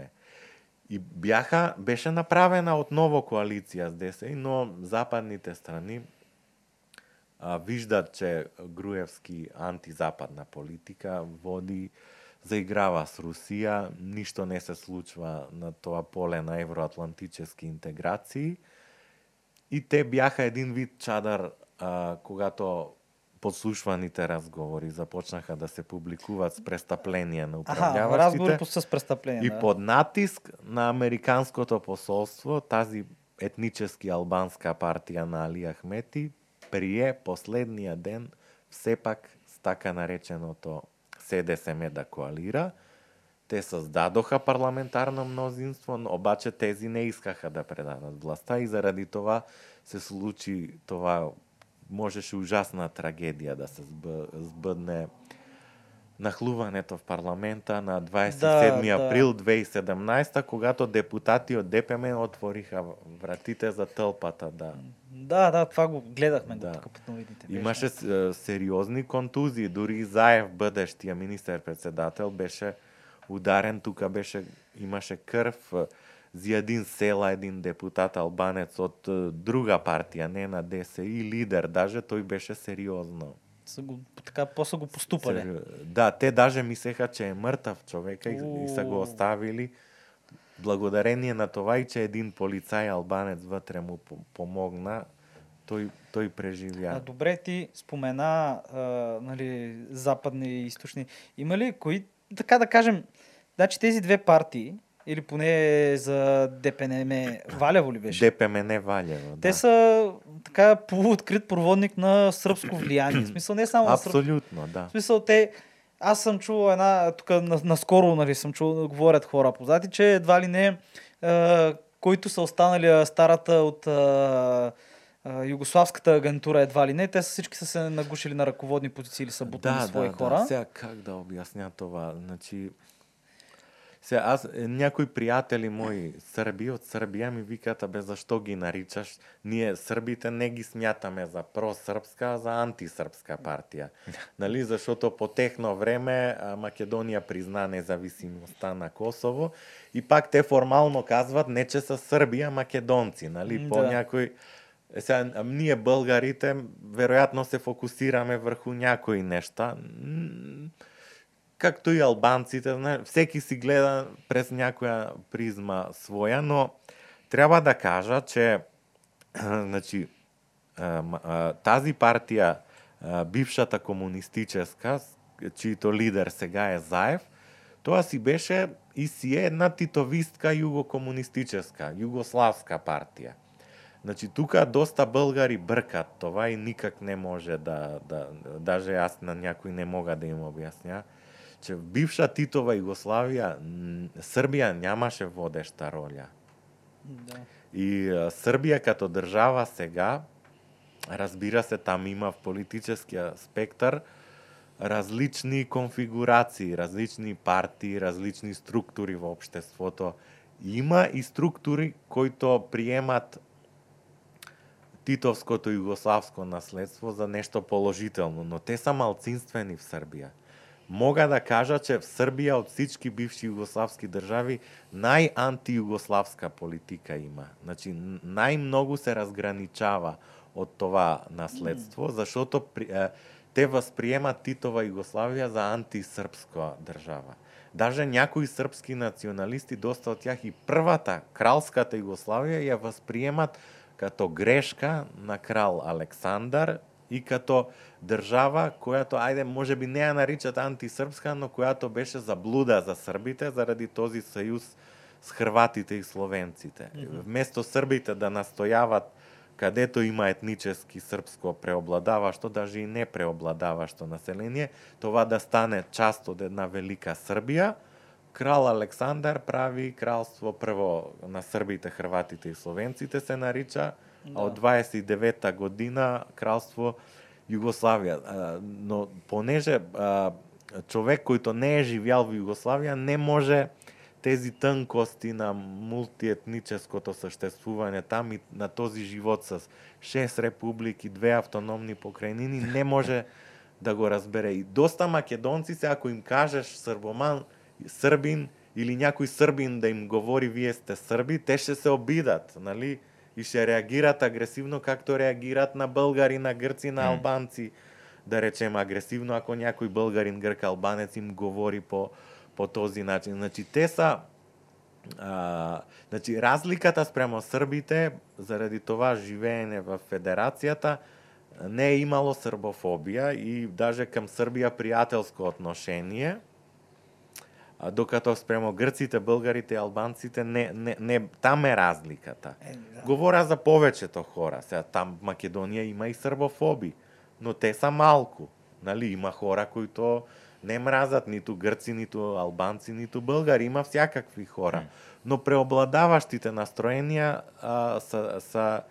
И бяха, беше направена отново коалиција с ДСИ, но западните страни а, виждат, че Груевски антизападна политика води заиграва с Русија, ништо не се случва на тоа поле на евроатлантически интеграции. И те бяха един вид чадар а, когато подслушваните разговори започнаха да се публикуваат с престъпления на Аха, управляващите. разговори по- с престъпление. И да. под натиск на американското посолство, тази етнически албанска партија на Али Ахмети прие последниот ден все пак с така нареченото СДСМ да коалира. Те создадоха парламентарно мнозинство, но обаче тези не искаха да предадат власта и заради това се случи това можеше ужасна трагедија да се зб- збъдне нахлуването в парламента на 27 Да, да. април 2017 когато депутати од ДПМ отвориха вратите за тълпата да Да, да, това го гледахме Да. го тук по новините. беше. Имаше сериозни контузии, дури и Заев, бъдещия министър-председател, беше ударен, тука беше, имаше за един села, един депутат албанец от е, друга партия, не на ДСИ, лидер, даже той беше сериозно. Са го, така, после го поступали. Сери- Да, те даже мислеха, че е мъртъв човека и, и са го оставили. Благодарение на това и че един полицай албанец вътре му по- помогна, той, той преживя. А, добре, ти спомена а, нали, западни и източни. Има ли кои, така да кажем, значи тези две партии, или поне за ДПНМ, Валево ли беше? ДПМН Валево. Те да. са така полуоткрит проводник на сръбско влияние. В смисъл не само на сръбско. Абсолютно, да. В смисъл те... Аз съм чул една, тук на, наскоро нали, съм да говорят хора познати, че едва ли не, е, които са останали старата от е, е, югославската агентура едва ли не, те са всички са се нагушили на ръководни позиции или са бутнали да, свои да, хора. Да. Сега как да обясня това? Значи, сега аз, някои приятели мои сърби от Сърбия ми викат, абе защо ги наричаш? Ние сърбите не ги смятаме за просрбска, а за антисрбска партия. нали? Защото по техно време а, Македония призна независимостта на Косово и пак те формално казват не че са сърби, а македонци. Нали? По да. някой е, сега, ние българите вероятно се фокусираме върху някои неща. Както и албанците, всеки си гледа през някоја призма своја, но треба да кажа, че значи, тази партија бившата комунистическа, с- лидер сега е Заев, тоа си беше и си е една титовистка југокомунистическа југославска партија. Значи тука доста българи бркат това и никак не може да, да даже јас на някој не мога да им објасня, че бивша Титова Югославија м, Србија нямаше водеща роля. Да. И Србија като држава сега, разбира се, там има в политическия спектър различни конфигурации, различни партии, различни структури во општеството. Има и структури кои приемат титовското југославско наследство за нешто положително, но те са малцинствени в Србија. Мога да кажа, че в Србија од всички бивши југославски држави најантијугославска политика има. Значи, најмногу се разграничава од това наследство, зашото те восприемат Титова Југославија за антисрпска држава. Даже някои српски националисти, доста од тях и првата кралската Југославија ја восприемат като грешка на крал Александар и като држава којато ајде може би не ја наричат антисрпска, но којато беше заблуда за србите заради този сојуз с хрватите и словенците. Mm -hmm. Вместо србите да настојават кадето има етнически српско преобладаващо, даже и не преобладаващо население, това да стане част од една велика Србија, крал Александар прави кралство прво на србите, хрватите и словенците се нарича, да. а од 29-та година кралство Југославија. Но понеже човек којто не е живеал во Југославија не може тези тънкости на мултиетническото съществување там и на този живот с шест републики, две автономни покрајнини не може да го разбере. И доста македонци се ако им кажеш србоман, србин или някој србин да им говори вие сте срби, те ще се обидат, нали? И ще реагират агресивно както реагират на българи, на грци, на албанци. Да речем агресивно ако някој българин, грк, албанец им говори по по този начин. Значи, те са а, значи, разликата спремо србите, заради това живеење во Федерацијата, не е имало србофобија и даже кам Србија пријателско отношение, докато спремо грците, българите албанците не, не, не там е разликата. Е, да. Говора за повеќето хора. Сега там Македонија има и србофоби, но те са малку. Нали, има хора кои то не мразат ниту грци, ниту албанци, ниту българи, има всякакви хора. Но преобладаваштите настроенија а, са, са,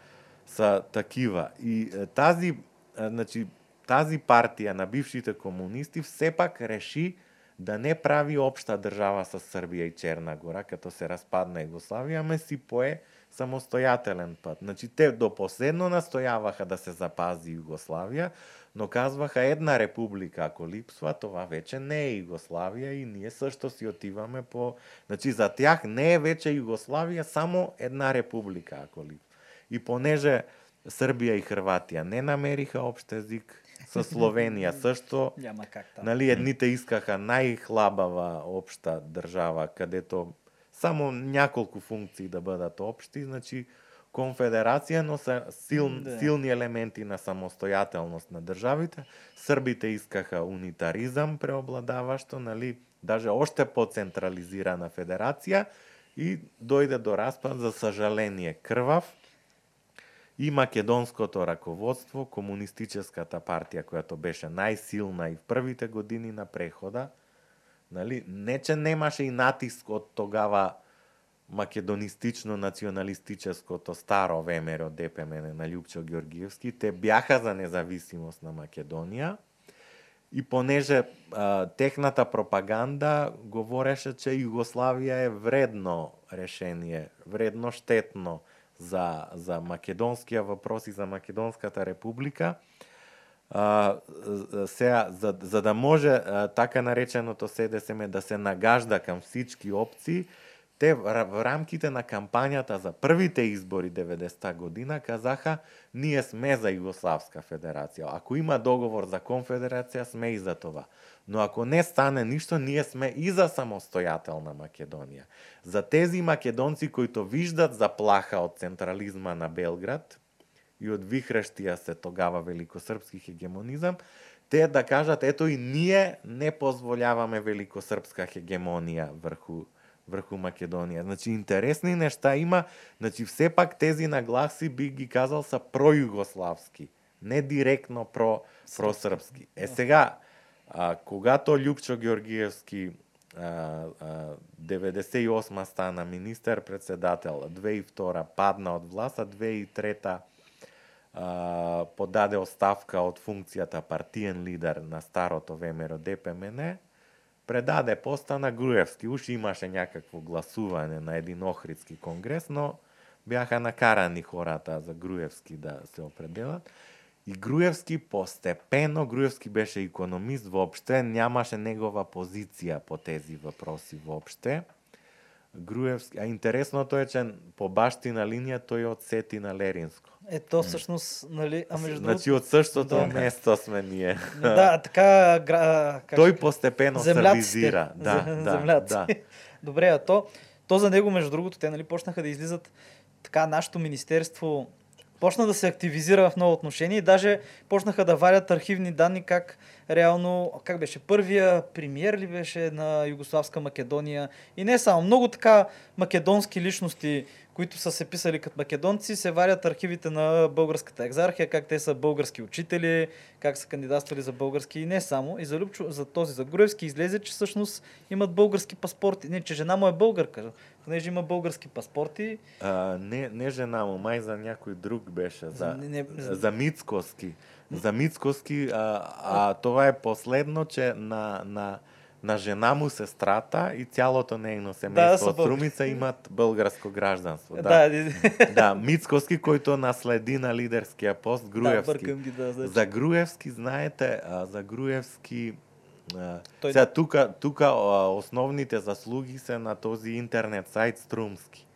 са такива. И тази, а, значи, тази партија на бившите комунисти все пак реши да не прави општа држава со Србија и Черна Гора, като се распадна Југославија, ме си пое самостојателен пат. Значи, те до последно настојаваха да се запази Југославија, но казваха една република ако липсва, тоа вече не е Југославија и ние също си отиваме по... Значи, за тях не е вече Југославија, само една република ако липсва. И понеже Србија и Хрватија не намериха општ език, со Словенија също, Няма как там. нали, едните искаха најхлабава општа држава, кадето само няколку функции да бъдат општи, значи конфедерација, но се сил, да. силни елементи на самостојателност на државите. Србите искаха унитаризам преобладавашто, нали, даже още поцентрализирана федерација и дојде до распад за сожаление крвав и македонското раководство, комунистическата партија која беше најсилна и в првите години на прехода, нали, не че немаше и натиск од тогава македонистично националистическото старо ВМРО ДПМН на Љупчо Георгиевски, те бяха за независимост на Македонија и понеже а, техната пропаганда говореше, че Југославија е вредно решение, вредно штетно за, за македонскија вопрос и за Македонската република, а, сега, за, за да може а, така нареченото СДСМ да се нагажда кам всички опции, те во рамките на кампањата за првите избори 90-та година казаха ние сме за Југославска федерација. Ако има договор за конфедерација, сме и за това. Но ако не стане ништо, ние сме и за самостојателна Македонија. За тези македонци кои то виждат заплаха од централизма на Белград и од вихрештија се тогава великосрпски хегемонизам, те да кажат ето и ние не позволяваме великосрпска хегемонија врху врху Македонија. Значи, интересни нешта има, значи, все пак тези нагласи би ги казал са пројугославски, не директно про, просрпски. Е сега, а, когато Љупчо Георгиевски а, а, 98 стана министер-председател, 2002 падна од власт, а 2003 а, подаде оставка од функцијата партиен лидер на старото ВМРО ДПМН, предаде поста на Груевски. Уши имаше някакво гласување на един Охридски конгрес, но бяха накарани хората за Груевски да се определат. И Груевски постепено, Груевски беше економист, воопште нямаше негова позиција по тези въпроси воопште. Груевски, а интересното е, че по баштина линија тој одсети на Леринско. Е, то всъщност, нали, а между Значи од същото Да. место сме ние. да, така, гра, как Тој ще- постепено земляците. сервизира. Да, да, земляци. да. Добре, а то, то за него, между другото, те нали, почнаха да излизат така, нашето министерство почна да се активизира в много отношения и даже почнаха да варят архивни данни как реално, как беше, първия премиер ли беше на Югославска Македония и не само, много така македонски личности, които са се писали като македонци, се варят архивите на българската екзархия, как те са български учители, как са кандидатствали за български и не само. И за, Любчо, за този, за Груевски излезе, че всъщност имат български паспорти. Не, че жена му е българка, понеже има български паспорти. А, не, не жена му, май за някой друг беше. За, Не, не, за- за Мицкоски. За Мицкоски, а, а това е последно, че на, на, на жена му, сестрата и цялото нейно семейство са от българи. Струмица имат българско гражданство. Да, Да, да, да. Мицкоски, който наследи на лидерския пост, да Груевски. бъркам ги, да, значи. За Груевски, знаете, а, за Груевски... А, Той- сега, тука, тука а, основните заслуги се на този интернет сайт Струмски.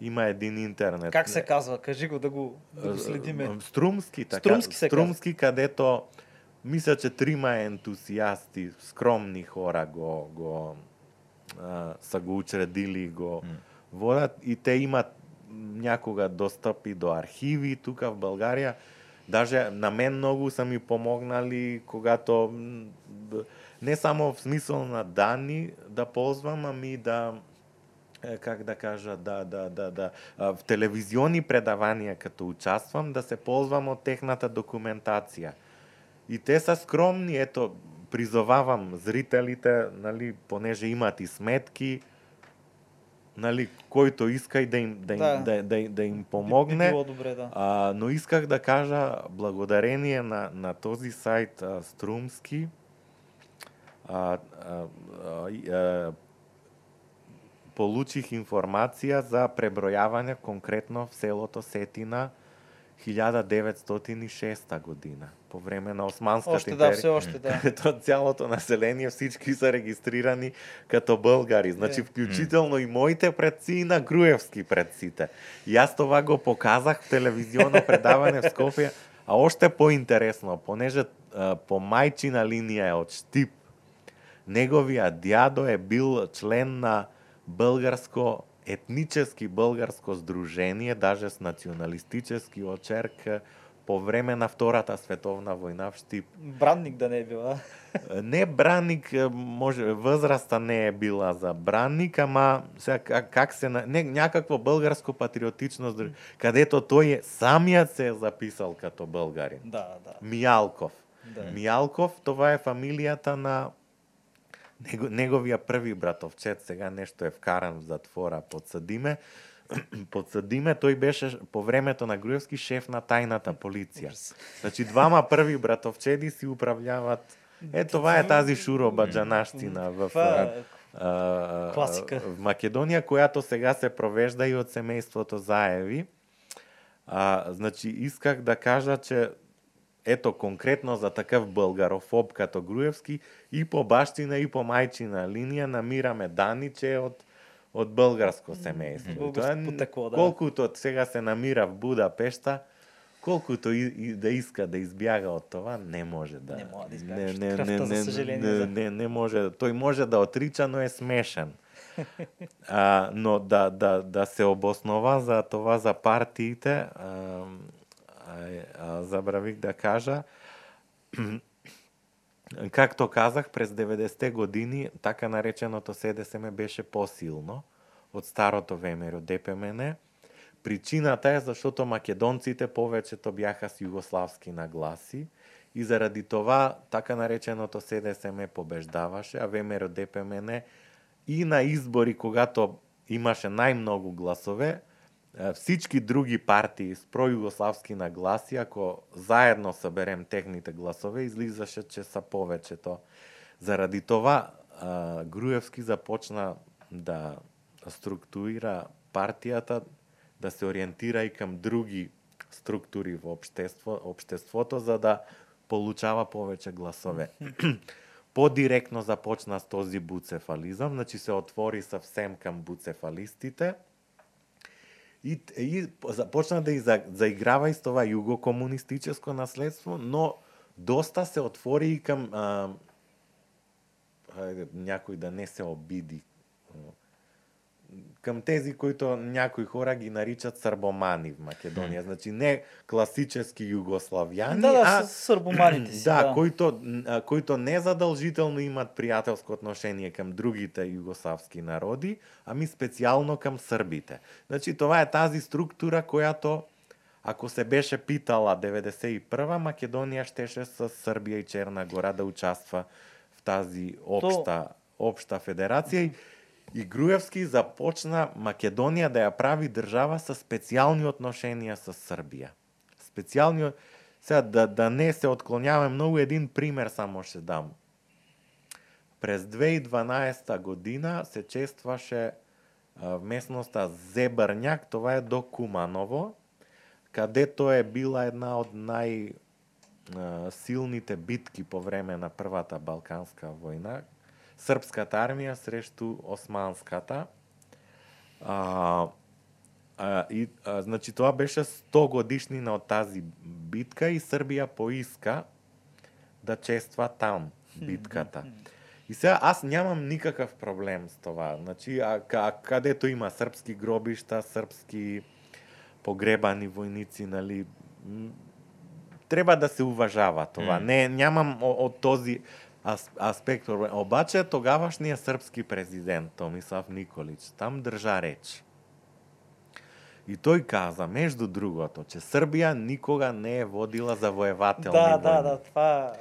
Има един интернет. Как се казва? Кажи го да го, да го следиме. Струмски, така. Струмски се Струмски, където мисля, че трима ентусиасти, скромни хора го, го а, са го учредили, го водат и те имат някога достъп и до архиви тук в България. Даже на мен много са ми помогнали, когато не само в смисъл на данни да ползвам, ами да как да кажа, да, да, да, да, в телевизионни предавания като участвам, да се ползвам от техната документация. И те са скромни, ето, призовавам зрителите, нали, понеже имат и сметки, нали, който иска и да им, да им, Да. да. Да, да, им Би помогне. било добре, да. А, но исках да кажа, благодарение на, на този сайт а, Струмски, а, а, а, а, получих информация за преброяване конкретно в селото Сетина 1906 година, по време на Османската Още да, империя. все още да. Където цялото население, всички са регистрирани като българи. Значи, Е. включително и моите предци и на Груевски предците. И аз това го показах в телевизионно предаване в Скопия. А още по-интересно, понеже а, по майчина линия е от Штип, неговия дядо е бил член на българско етнически българско сдружение, даже с националистически очерк по време на Втората световна война в Штип. Бранник да не е била. Не бранник, може, възраста не е била за бранник, ама сега, как, се... на- Не, някакво българско патриотично сдружение, където той е, самият се е записал като българин. Да, да. Миялков. Да. Миялков, това е фамилията на него, неговия први братовчет. Сега нещо е вкаран в затвора. Подсъдиме. Подсъдиме, той беше по времето на Груевски шеф на тайната полиция. Значи двама първи братовчеди си управляват. Е, това е тази шуробаджанащина в, Това а, Класика. в Македония, която сега се провежда и от семейството Заеви. А, значи, исках да кажа, че ето конкретно за такъв българофоб като Груевски и по бащина и по майчина линия намираме данни, че е от, от българско Българско това е- потекло, да. Колкото от сега се намира в Будапешта, колкото и, и да иска да избяга от това, не може да. Не може да избягаш от кръвта, за съжаление, Не, да. не, не може. Той може да отрича, но е смешен. А, но да, да, да се обоснова за това за партиите, а, забравих да кажа, както казах, през 90-те години така нареченото СДСМ беше посилно од старото ВМРО ДПМН. Причината е зашто македонците повечето бяха с југославски нагласи и заради това така нареченото СДСМ побеждаваше, а ВМРО ДПМН и на избори, когато имаше најмногу гласове, всички други партии с пројугославски нагласи, ако заедно соберем техните гласове, излизаше че са повеќето. Заради това Груевски започна да структурира партијата да се ориентира и кам други структури во обштество, обштеството за да получава повеќе гласове. Подиректно започна с този буцефализам, значи се отвори съвсем кам буцефалистите и, и започна да иза, заиграва и с југокомунистическо наследство, но доста се отвори и кам а, някој да не се обиди кам тези които някои хора ги наричат србомани в Македонија. Значи не класически југославјани, Да, да, а с србоманите си. да, да. които които не задолжително имат пријателско отношение кам другите југославски народи, ами специјално кам србите. Значи това е тази структура којато ако се беше питала 91 Македонија штеше с Србија и Черна Гора да участва в тази општа општа федерација и И Груевски започна Македонија да ја прави држава со специјални отношенија со Србија. Специјални сега да да не се отклонјаваме многу един пример само ще дам. През 2012 година се честваше а, местноста Зебрњак, тоа е до Куманово, кадето е била една од нај силните битки по време на Првата Балканска војна, српската армија срешту османската. А, а, и, а, значи тоа беше 100 годишнина од тази битка и Србија поиска да чества там битката. И сега аз нямам никакав проблем с това. Значи, а, а кадето има српски гробишта, српски погребани војници, нали, треба да се уважава това. Mm. Не, нямам од този аспект. Обаче тогавашниот српски президент Томислав Николич там држа реч. И тој каза, между другото, че Србија никога не е водила завоевателни Да, војни. да, да, това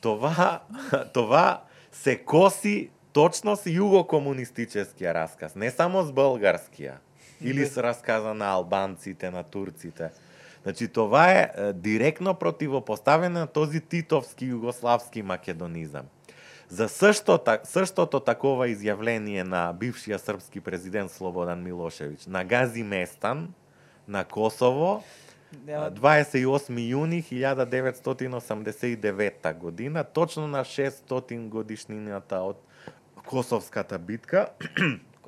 Това, това се коси точно с југокомунистичкиот расказ, не само с българскија или с расказа на албанците, на турците. Значи това е, директно противопоставено на този титовски југославски македонизам. За същото, същото такова изјавление на бившиот српски президент Слободан Милошевиќ на Гази Местан на Косово Нема- 28 јуни 1989 година, точно на 600 годишнината од Косовската битка,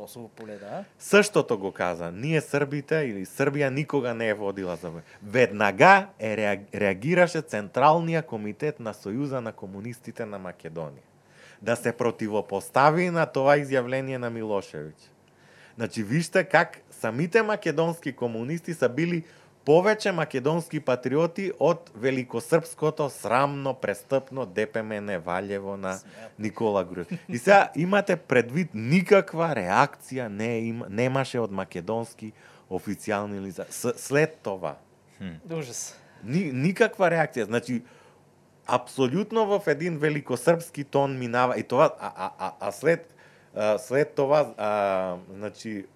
Косово поле, да. Същото го каза. Ние србите или Србија никога не е водила за. Веднага е реагираше Централниот комитет на Сојуза на комунистите на Македонија. Да се противопостави на тоа изјавление на Милошевиќ. Значи, вижте как самите македонски комунисти са били повеќе македонски патриоти од великосрпското срамно престъпно ДПМН Валјево на Никола Груев. И сега имате предвид никаква реакција не има, немаше од македонски официјални лица. След това Ужас. ни, никаква реакција. Значи, апсолутно в един великосрпски тон минава и това а, а, а, а след а, след това а, значи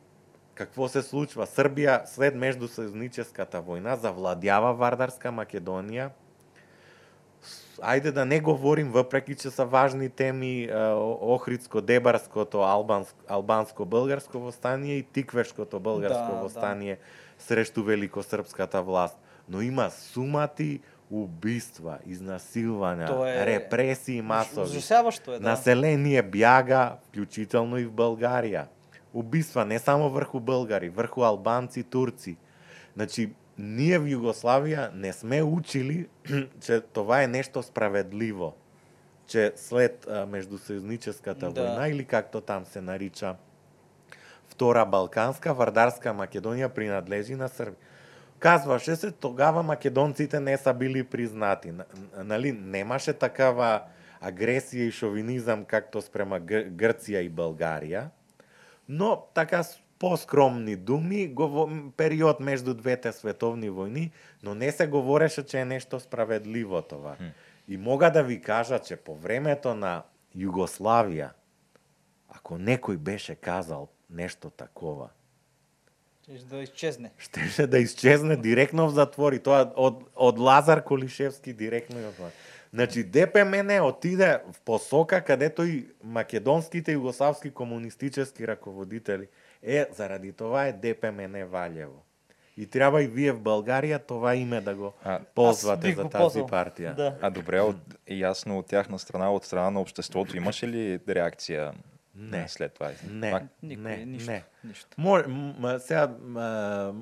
какво се случва? Србија след меѓусојузническата војна завладјава Вардарска Македонија. Ајде да не говорим, въпреки че са важни теми а, Охридско-Дебарското албанско, албанско-българско востание и Тиквешкото българско Да, да. востание срещу великосрпската власт. Но има сумати убиства, изнасилвања, е- репресии масови. Ужасяващо е, да. Население бяга, вклучително и в Българија. Убиства не само врху българи, врху албанци, турци. Значи, ние в Југославија не сме учили че това е нешто справедливо. Че след меѓусојузническата Да. војна или както там се нарича Втора Балканска, Вардарска Македонија принадлежи на Србија. Казваше се тогава македонците не са били признати. Нали, немаше такава агресија и шовинизам както спрема Гр- Грција и Българија, но така с поскромни думи, го, период меѓу двете световни војни, но не се говореше че е нешто справедливо това. И мога да ви кажа че по времето на Југославија, ако некој беше казал нешто такова, Щеш да изчезне. Щеше да изчезне директно в затвори. Тоа од, од Лазар Колишевски директно ја. Значи ДПМН отиде в посока кадето и македонските и југославски комунистически раководители е заради тоа е ДПМН Валјево. И треба и вие в Българија това име да го А, ползвате за тази партија. Да. А добре, от, ясно от тяхна страна, от страна на обществото, имаше ли реакция Не. след това? Не, Пак- Никой, не, нищо. не. Нищо. Мор, м, сега, м,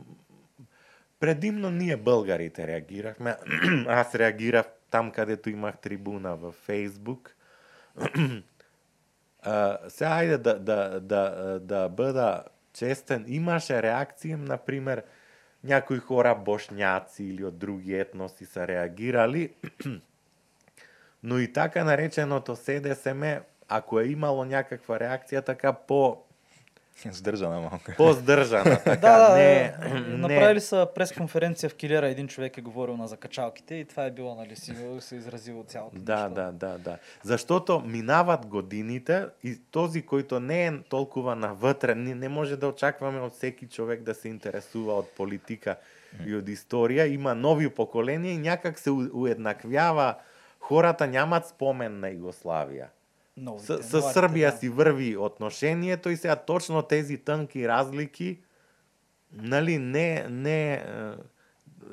предимно ние българите реагирахме. Аз реагирав там кадето имах трибуна во Фейсбук. А, се ајде да, да, да, да бъда честен. Имаше реакции, например, някои хора бошняци или од други етноси са реагирали, но и така нареченото СДСМ, ако е имало някаква реакција, така по Сдържана малко. по-здржана, така, Да, да, не, да. не, Направили са пресконференция в Килера, един човек е говорил на закачалките и това е било, нали, си се изразило цялото Да, нещо. да, да, да. Заштото минават годините и този, който не е толкова навътре, не, не може да очакваме от всеки човек да се интересува от политика и от история. Има нови поколения и някак се уеднаквява. Хората нямат спомен на Югославия. Новите, С, с младите, Сърбия да. си върви отношението и сега точно тези тънки разлики, нали, не, не,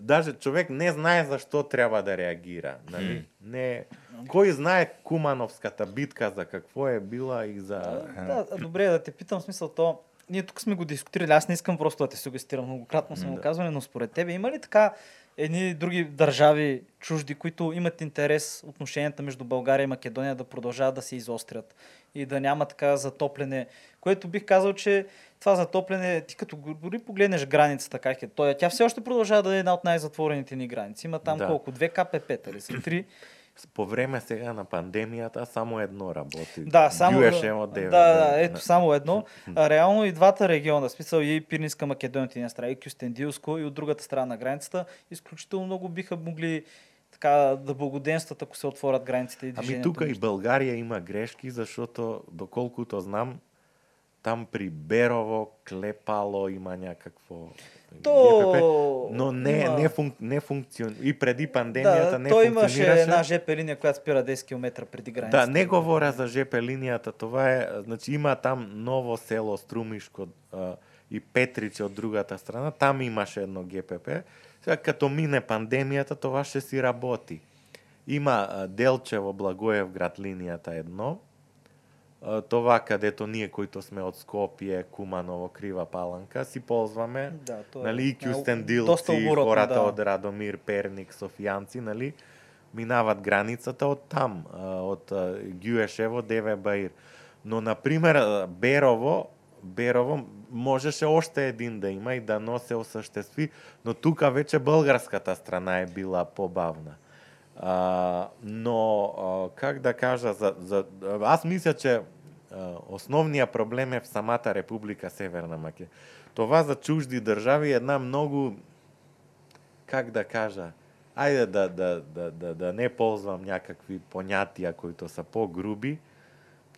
даже човек не знае защо трябва да реагира, нали, не, кой знае Кумановската битка за какво е била и за... Да, а, добре, да те питам смисъл то. Ние тук сме го дискутирали, аз не искам просто да те сугестирам, многократно сме М, го да. казвали, но според тебе има ли така едни други държави, чужди, които имат интерес отношенията между България и Македония да продължават да се изострят и да няма така затопляне, което бих казал, че това затопляне, ти като дори погледнеш границата, как е, той, тя все още продължава да е една от най-затворените ни граници. Има там Да. колко? Две КПП-та ли са? Три? По време сега на пандемията само едно работи. Да, само. Гюешево да, девет, да, ето само едно. Реално и двата региона, смисъл и Пиринска Македония от една страна, и Кюстендилско, и от другата страна на границата, изключително много биха могли така да благоденстват, ако се отворят границите и Ами движението. тук и България има грешки, защото доколкото знам, там при Берово, Клепало има някакво То... Но не, има- не, функ, не функционира. И преди пандемията да, не той имаше една ЖП линия, която спира 10 км преди границата. Да, не говоря за ЖП линията, това е, значи има там ново село Струмишко а, и Петриче от другата страна, там имаше едно ГПП. Сега като мине пандемията, това ще си работи. Има Делчево, Благоев град линията едно, това където ние, които сме от Скопие, Куманово, Крива Паланка, си ползваме. Да, то е нали, и Кюстендилци, хората да. от Радомир, Перник, Софиянци, нали, минават границата от там, а, Гюешево, Деве Баир. Но, например, Берово, Берово можеше още един да има и да но се осъществи, но тук вече българската страна е била по-бавна. А, но, а, как да кажа, за, за, аз мисля, че основниот проблем е в самата Република Северна Македонија Това за чужди држави е една многу как да кажа, ајде да, да, да, да, да не ползвам някакви понятия, които са по-груби,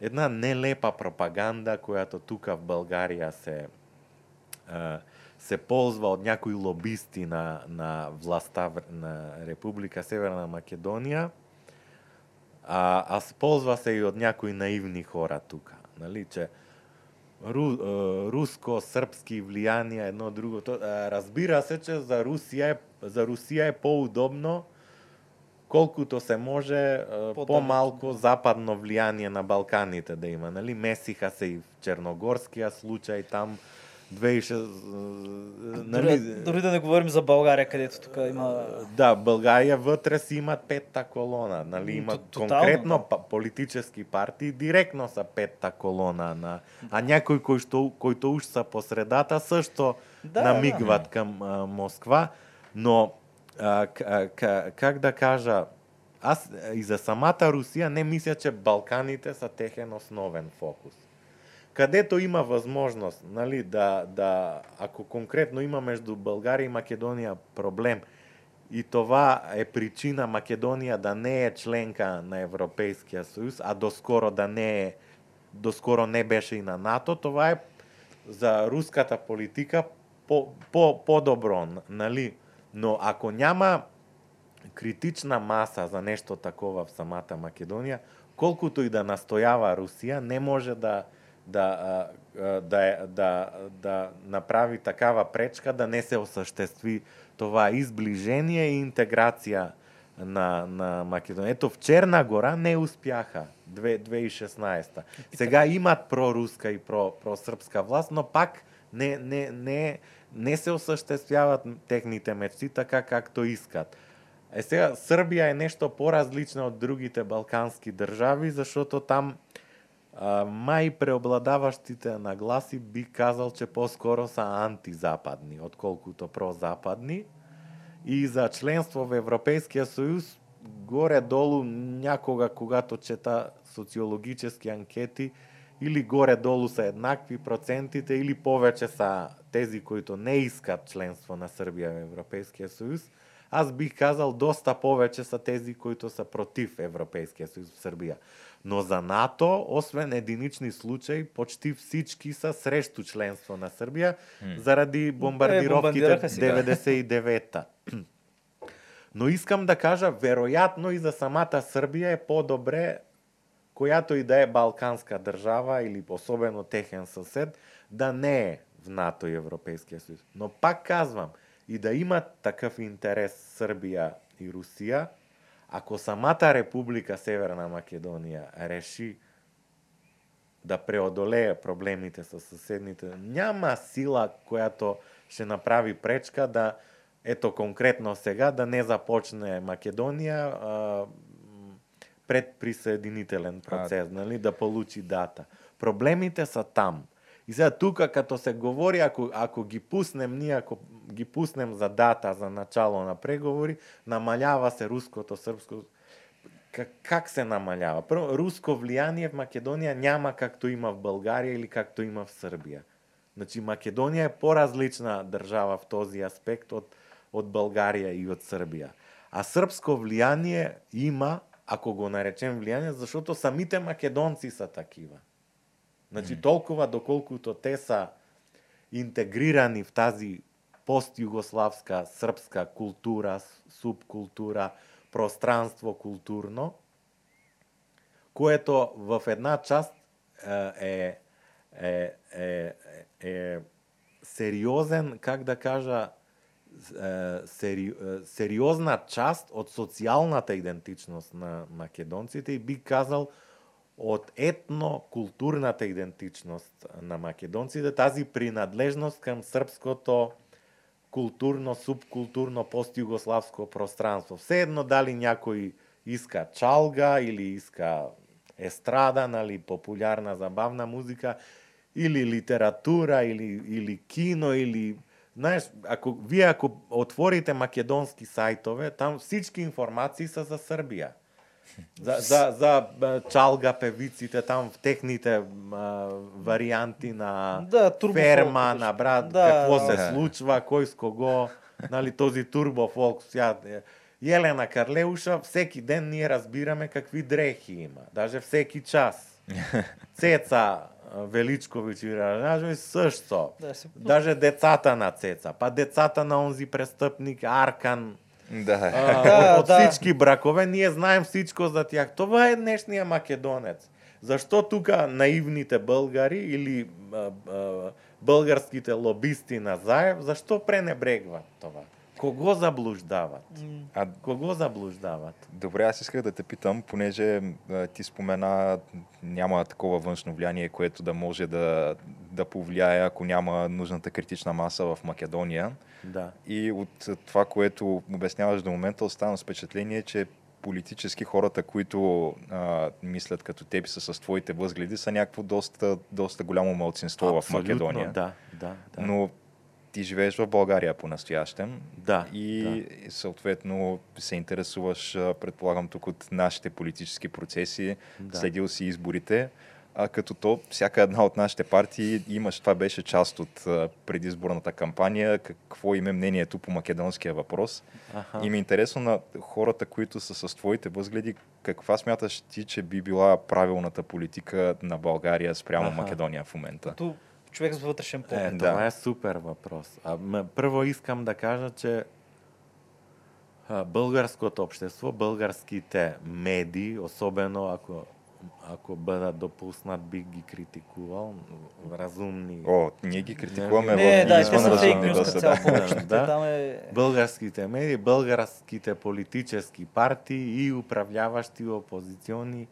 една нелепа пропаганда, којато тука в Българија се, а, се ползва от някои лобисти на, на властта в- на Република Северна Македония, а, а се ползва се и от някои наивни хора тук. Нали, че ру, руско-српски влияние, едно друго. То, разбира се, че за Русия е, за Русия е по-удобно колкото се може да. западно влияние на Балканите да има. Нали? Месиха се и в Черногорския случай, там 2006... Дори, Нали, дори да не говорим за България, където тук има... да, България вътре си имат петта колона. Нали? Има то- тотално, конкретно да. па- политически партии, директно са петта колона. На... А някои, кои, што, които уж са по средата, също Да, намигват към а, Москва. Но, а, к- как да кажа, аз и за самата Русия не мисля, че Балканите са техен основен фокус. Кадето има возможност, нали, да, да, ако конкретно има между Българија и Македонија проблем, и това е причина Македонија да не е членка на Европейския Сојуз, а доскоро да не е, доскоро не беше и на НАТО, това е за руската политика по, по, по-добро, нали? Но ако няма критична маса за нешто такова в самата Македонија, колкуто и да настојава Русија, не може да да да да, да, направи такава пречка да не се осуштестви това изближение и интеграција на, на Македонија. Ето в Черна гора не успяха 2016. Сега имат проруска и про, просрпска власт, но пак не, не, не, не се осъществяват техните мечти така както искат. Е сега Србија е нешто поразлична од другите балкански држави, зашто там мај преобладаваштите нагласи би казал че поскоро са антизападни, отколкуто прозападни. И за членство во Европејскиот сојуз горе-долу някога когато чета социологически анкети или горе-долу се еднакви процентите или повеќе са тези които не искат членство на Србија во Европейскиот сојуз, аз бих казал доста повеќе са тези които са против Европейскиот сојуз в Србија. Но за НАТО, освен единични случаи, почти всички са срешту членство на Србија заради бомбардировките бомбардираха сега. 99-та. Но искам да кажа, веројатно и за самата Србија е по-добре којато и да е балканска држава или особено техен сосед да не е в НАТО и Европейскиот сојуз. Но пак казвам, и да имат такав интерес Србија и Русија, ако самата Република Северна Македонија реши да преодолее проблемите со соседните, няма сила којато ќе направи пречка да ето конкретно сега да не започне Македонија а, пред присоединителен процес, нали, да получи дата. Проблемите са там. И сега тука като се говори, ако, ако ги пуснем ние, ако ги пуснем за дата, за начало на преговори, намалява се руското, српско, как, как се намалява? Прво, руско влијание в Македонија няма както има в Българија или както има в Србија. Значи Македонија е поразлична држава в този аспект од од Българија и од Србија. А српско влијание има, ако го наречем влијание, зашто самите македонци са такива. Значи толкова доколкуто те са интегрирани в тази постјугославска српска култура, субкултура, пространство културно, което в една част е, е, е, е сериозен, как да кажа, сери, сериозна част од социјалната идентичност на македонците и би казал од етно-културната идентичност на македонците, тази принадлежност кам српското културно, субкултурно, постјугославско пространство. Все едно дали някој иска чалга или иска естрада, нали, популярна забавна музика, или литература, или, или кино, или Знаеш, ако вие ако отворите македонски сајтове, там всички информации са за Србија. За, за, за чалга певиците там в техните а, варианти на Да, турбо ферма, на брат, Да, какво се да. случва, кој с кого, нали, този турбо фолк, е, Јелена Карлеуша, всеки ден ние разбираме какви дрехи има, даже всеки час. Цеца а, Величковиќ и Ражовиќ също. Да, се- Даже децата на Цеца, па децата на онзи престъпник Аркан, Да. а, Да, од, од да. всички бракове, ние знаем всичко за тях. Това е днешниот македонец. Зашто тука наивните българи или а, а, българските лобисти на Заев, зашто пренебрегват това? Кого заблуждават? А, Кого заблуждават? Добре, аз исках да те питам, понеже а, ти спомена няма такова външно влияние, което да може да, да повлияе, ако няма нужната критична маса в Македония. Да. И от това, което обясняваш до момента, оставам с впечатление, че политически хората, които а, мислят като теб са с твоите възгледи, са някакво доста, доста голямо малцинство в Македония. Да, да, да. Но ти живееш в България по-настоящем. Да, И съответно се интересуваш, предполагам, тук от нашите политически процеси, Да. следил си изборите. А като то, всяка една от нашите партии имаш, това беше част от а, предизборната кампания, какво им е мнението по македонския въпрос. Аха. И ми е интересно на хората, които са с твоите възгледи, каква смяташ ти, че би била правилната политика на България спрямо Аха. Македония в момента? Като човек с вътрешен поглед. Е, Да. това е супер въпрос. А, м, първо искам да кажа, че а, българското общество, българските медии, особено ако ако бъдат допуснат, бих ги критикувал. Разумни. О, ние ги критикуваме Не, да, извън разумни цяло да. повечето. Да. Те Там е... Българските медии, българските политически партии и управляващи опозиционни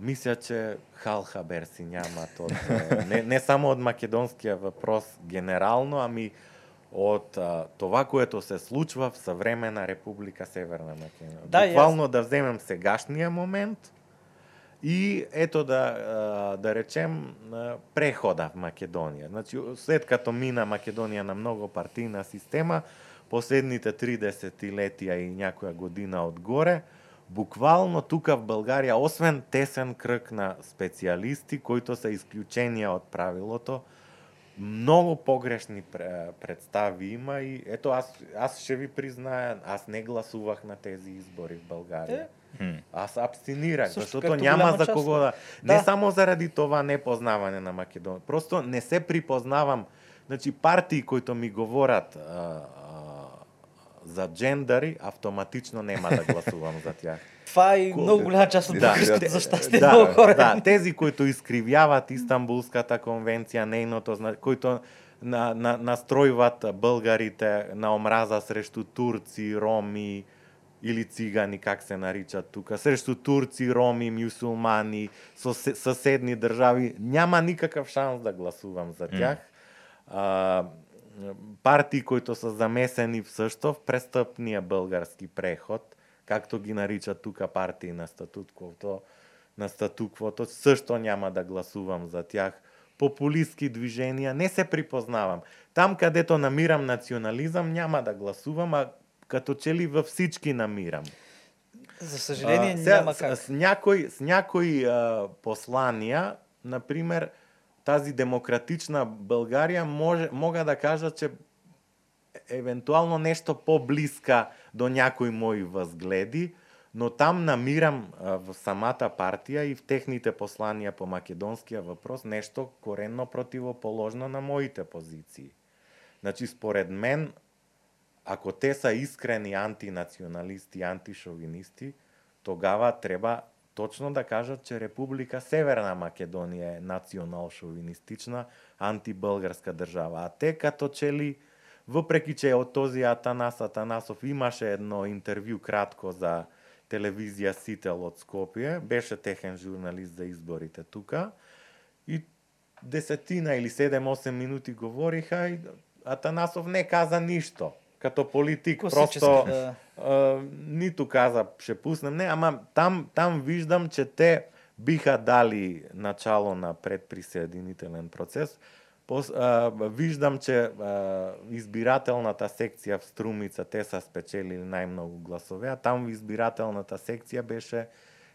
мисля, че хал хабер си нямат а, не, не само от македонския въпрос генерално, ами от а, това, което се случва в съвременна република Северна Македония. Да, Буквално да вземем сегашния момент и ето да, да речем прехода в Македонија. Значи, след като мина Македонија на многу партийна система, последните 30 летија и някоја година одгоре, буквално тука в Българија освен тесен кръг на специалисти, които са исключенија од правилото, много погрешни пре- представи има и ето аз, аз ще ви призная, аз не гласувах на тези избори в България. Хм. Аз абстинирах, Също защото няма за кого да... Не Да. само заради това непознаване на Македония. Просто не се припознавам. Значи партии, които ми говорят а, а, за джендари, автоматично нема да гласувам за тях. Това е Ко- много голяма част от Да. българските, за щастие, да, много. Да, тези, които изкривяват Истанбулската конвенция, нейното, които на, на, настройват българите на омраза срещу турци, роми или цигани, как се наричат тук, срещу турци, роми, мюсулмани, съсе- съседни държави, няма никакъв шанс да гласувам за тях. А, партии, които са замесени в също в престъпния български преход, както ги наричат тук партии на статуквото, на статуквото, също няма да гласувам за тях. Популистски движения, не се припознавам. Там, където намирам национализъм, няма да гласувам, а като че ли във всички намирам. За съжаление, А, сега, няма с- как. С, някои, с някои а, послания, например, тази демократична Българија може, мога да кажа, че евентуално нешто поблиска до някои мои възгледи, но там намирам во в самата партија и в техните посланија по македонскиот въпрос нешто коренно противоположно на моите позиции. Значи, според мен, ако те са искрени антинационалисти, антишовинисти, тогава треба точно да кажат, че Република Северна Македонија е национал-шовинистична, антибългарска држава. А те като че ли, въпреки че од този Атанас Атанасов имаше едно интервју кратко за телевизија Сител од Скопие, беше техен журналист за изборите тука, и десетина или 7-8 минути говориха и Атанасов не каза ништо. Като политик, просто да. а, нито каза ще пуснем, не, ама там, там виждам, че те биха дали начало на предприсъединителен процес. Пос, а, виждам, че а, избирателната секция в Струмица, те са спечелили най-много гласове, а там в избирателната секция беше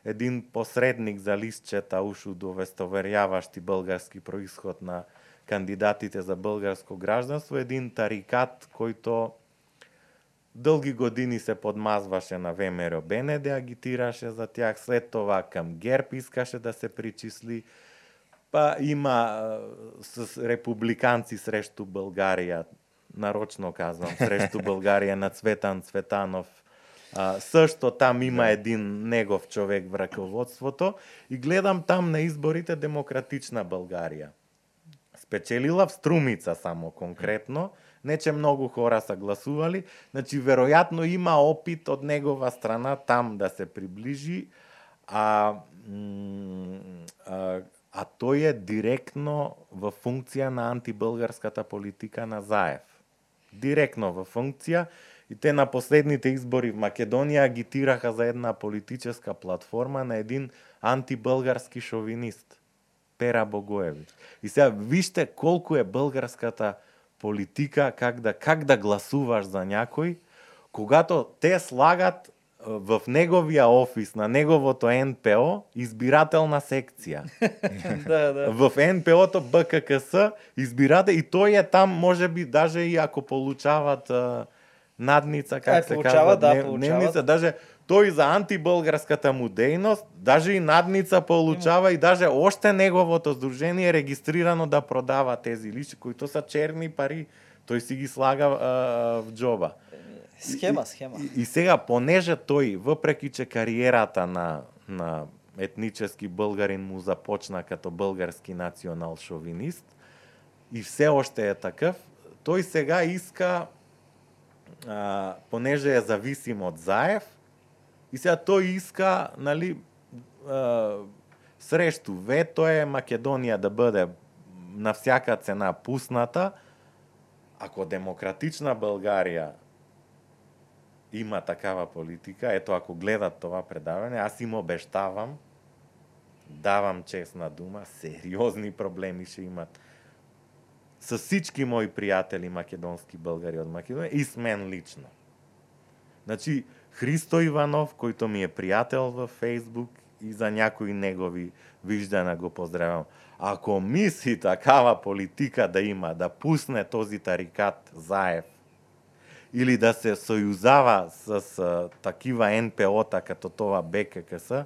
един посредник за листчета, уж удостоверяващи български происход на кандидатите за българско гражданство, един тарикат, който дълги години се подмазваше на ВМРО БНД, агитираше за тях, след това към ГЕРБ искаше да се причисли, па има с републиканци срещу България, нарочно казвам, срещу България на Цветан Цветанов. А, също там има един негов човек в ръководството и гледам там на изборите Демократична България. Спечелила в Струмица само конкретно, не че многу хора са гласували, значи веројатно има опит од негова страна там да се приближи, а, а, а тој е директно во функция на антибългарската политика на Заев. Директно во функция и те на последните избори в Македонија агитираха за една политическа платформа на един антибългарски шовинист. Пера Богоевич. И сега вижте колку е българската политика, как да, как да гласуваш за някой, когато те слагат а, в неговия офис, на неговото НПО, избирателна секция. да, да. В НПО-то БККС избирате и той е там, може би, даже и ако получават а, надница, как Ай, се получава, казва, да, дневница, даже тој за антиболгарската му дејност, даже и надница получава и даже оште неговото здружение е регистрирано да продава тези личи, кои тоа са черни пари, тој си ги слага а, в джоба. Схема, схема. И, и сега, понеже тој, въпреки че кариерата на, на етнически българин му започна като български национал шовинист, и все още е такъв, той сега иска, а, понеже е зависим от Заев, и сега тој иска, нали, а, срещу вето е Македонија да бъде на всяка цена пусната, ако демократична Българија има такава политика, ето ако гледат това предаване, аз им обещавам, давам честна дума, сериозни проблеми ще имат со всички мои пријатели македонски българи од Македонија и с мен лично. Значи, Христо Иванов, којто ми е пријател во Фейсбук и за някои негови виждана го поздравам. Ако мисли такава политика да има, да пусне този тарикат Заев или да се сојузава с такива НПО-та като това БККС,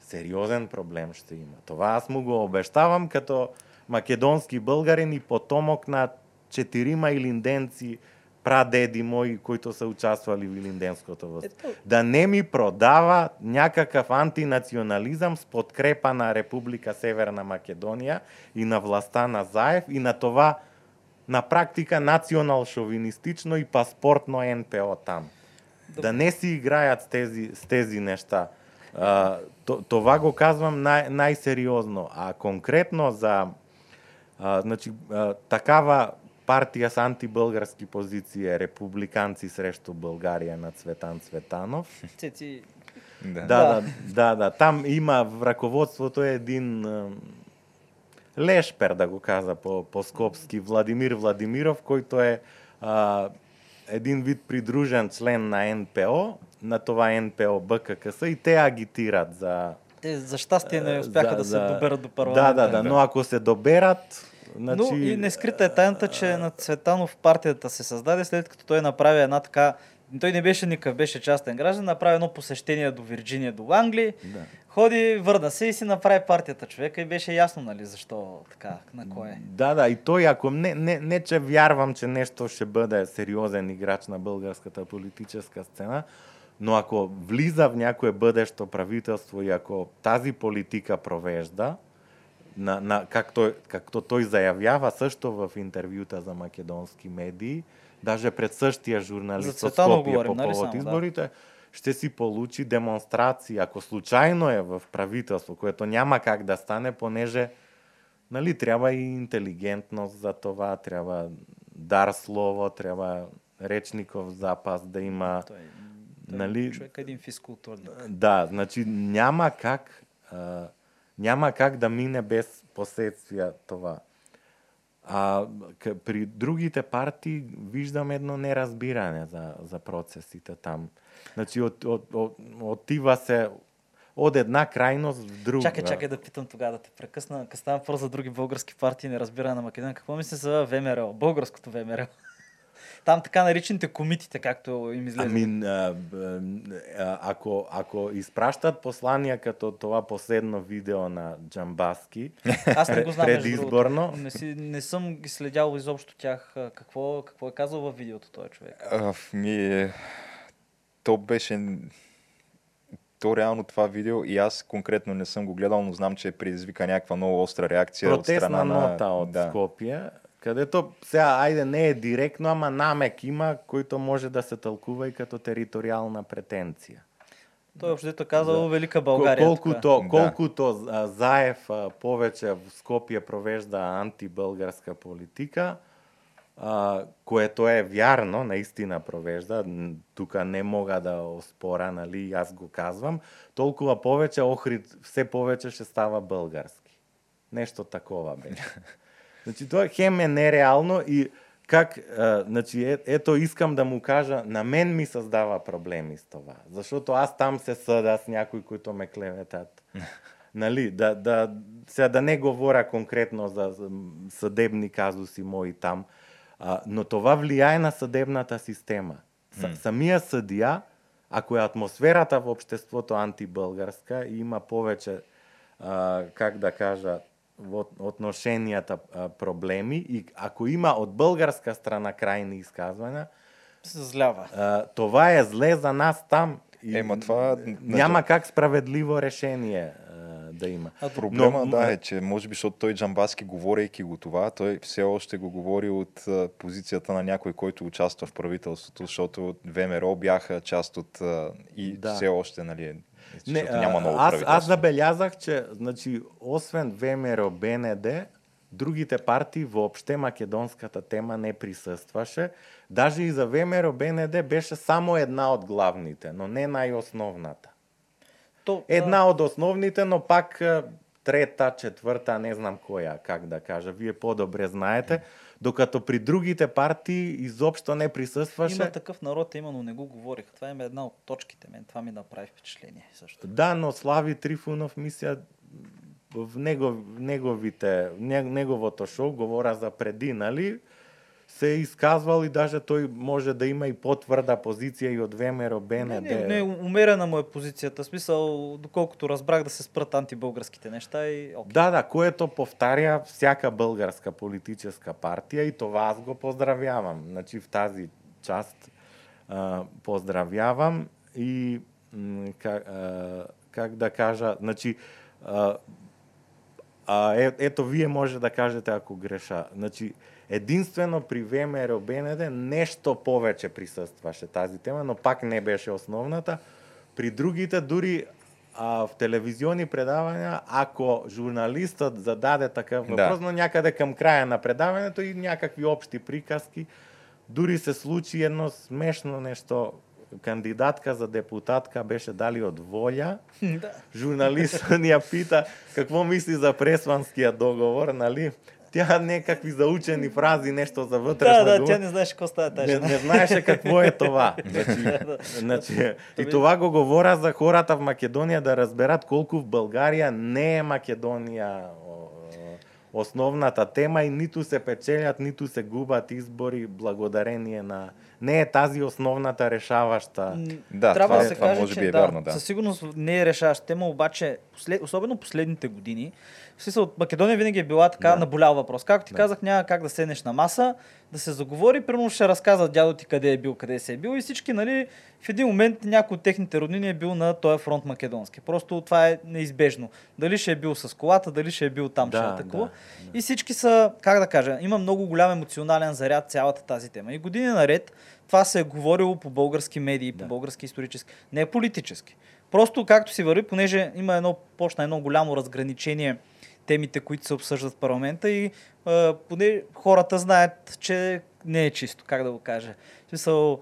сериозен проблем ще има. Това аз му го обещавам като македонски българин и потомок на четирима илинденци прадеди мои които са участвали в илинденското възстание. Да не ми продава някакъв антинационализъм с подкрепа на Република Северна Македония и на властта на Заев и на това на практика национал-шовинистично и паспортно НПО там. Добре. Да не си играят с тези, с тези неща. А, това го казвам най- най-сериозно. А конкретно за а, значи, а, такава партија с антибългарски позиции е републиканци срещу България на Цветан Цветанов. Цеци. Да. Да, да, да, да. Там има в раководството един лешпер, да го каза по, по скопски, Владимир Владимиров, който е а, един вид придружен член на НПО, на това НПО БККС и те агитират за те за щастие не успяха за, да се доберат до парламента. Да, да, да, но ако се доберат, Значи... Но и не скрита е тайната, че на Цветанов партията се създаде след като той направи една така той не беше никакъв, беше частен граждан, направи едно посещение до Вирджиния, до Англия, да. ходи, върна се и си направи партията човека и беше ясно, нали, защо така, на кой е. Да, да, и той, ако не, не, не че вярвам, че нещо ще бъде сериозен играч на българската политическа сцена, но ако влиза в някое бъдещо правителство и ако тази политика провежда, на, на, както, както той заявява също в интервюта за македонски медии, даже пред същия журналист Скопия говорим, по повод нали изборите, да. ще си получи демонстрации, ако случайно е в правителство, което няма как да стане, понеже нали, трябва и интелигентност за това, трябва дар слово, трябва речников запас да има. Той, той нали, човек е един физкултурник. Да, значи няма как а, няма как да мине без последствија това. А при другите партии виждам едно неразбиране за, за процесите там. Значи от, от, от, отива се од една крајност в друга. Чакай, чакай да питам тогава да те прекъсна. кога става за други български партии, не разбира на Македонија, Какво мислиш за ВМРО, българското ВМРО? Там така наречените комитите, както им излезе. Ами, а, а, ако, ако изпращат послания като това последно видео на Джамбаски, Аз не го знам, предизборно. Не, си, не съм ги следял изобщо тях. Какво, какво е казал във видеото този човек? А, ми, то беше то реално това видео и аз конкретно не съм го гледал, но знам, че предизвика някаква много остра реакция Протестна от страна на... нота от да. Скопия Където сега, айде не е директно, ама намек има, който може да се тълкува и като териториална претенция. Той общо казал да. Велика България. Колкото, така. колкото да. Заев повече в Скопие провежда антибългарска политика, а, което е вярно, наистина провежда, тук не мога да оспора, нали, аз го казвам, толкова повече Охрид все повече ще става български. Нещо такова беше. Значи тоа хем е нереално и как, а, значи, е, ето искам да му кажа, на мен ми създава проблеми с това. Защото аз там се съда с някои, които ме клеветат. нали, да, да, сега да не говоря конкретно за, съдебни казуси мои там, а, но това влияе на съдебната система. С, самия съдия, ако е атмосферата во општеството антибългарска и има повеќе а, как да кажа во отношенијата проблеми и ако има од българска страна крајни изказвања, Се злява. а, това е зле за нас там. И Ема това, Няма как справедливо решение да има. А Проблема, Но, да, е, че може би, защото той Джамбаски, говорейки го това, той все още го говори от а, позицията на някой, който участва в правителството, защото ВМРО бяха част от а, и Да. все още, нали, Не, защото няма ново аз, аз забелязах, че значи, освен ВМРО, БНД, другите партии воопште македонската тема не присъстваше. Даже и за ВМРО, БНД беше само една от главните, но не най-основната. То, Една от основните, но пак трета, четврта, не знам која, как да кажа. Вие по-добре знаете. Докато при другите партии изобщо не присъстваше. Има такъв народ, има, но не го говорих. Това е една от точките. Мен това ми направи впечатление също. Да, но Слави Трифунов, мисля, в негов, неговите, не- неговото шоу, говоря за преди, нали, се е изказвал и даже той може да има и по-твърда позиция и от ВМРО, БНД. Не, не, не, умерена му е позицията. В смисъл, доколкото разбрах да се спрат антибългарските неща и окей. Да, да, което повтаря всяка българска политическа партия и това аз го поздравявам. Значи в тази част а, поздравявам и как, а, как да кажа, значи а, а, е, ето вие може да кажете ако греша. Значи единствено при ВМРО БНД нещо повече присъстваше тази тема, но пак не беше основната. При другите дури а, в телевизионни предавания, ако журналистът зададе такъв Да. въпрос, но някъде към края на предаването и някакви общи приказки, дури се случи едно смешно нещо. Кандидатка за депутатка беше дали от воля. да. Журналистът ни я пита какво мисли за Пресванския договор, нали? Тя некакви заучени фрази, нещо за вътрешна Да, да, тя не знаеше какво става тази не, не знаеше какво е това. Значи, Да. значи, и това го говоря за хората в Македония да разберат колко в България не е Македония о, основната тема и нито се печелят, нито се губят избори благодарение на... Не е тази основната решаваща. Да, трябва това- да се това каже, може че би е да, вярно, да. Със сигурност не е решаваща тема, обаче, послед, особено последните години, смисъл, от Македония винаги е била така Да. наболял въпрос. Както ти Да. казах, няма как да седнеш на маса, да се заговори, примерно ще разказва дядо ти къде е бил, къде се е бил и всички, нали, в един момент някой от техните роднини е бил на този фронт македонски. Просто това е неизбежно. Дали ще е бил с колата, дали ще е бил там, Да, ще атакува. да, И всички са, как да кажа, има много голям емоционален заряд цялата тази тема. И години наред това се е говорило по български медии, по Да. български исторически, не политически. Просто както си върви, понеже има едно, почна едно голямо разграничение темите, които се обсъждат в парламента и а, поне хората знаят, че не е чисто, как да го кажа. В смисъл,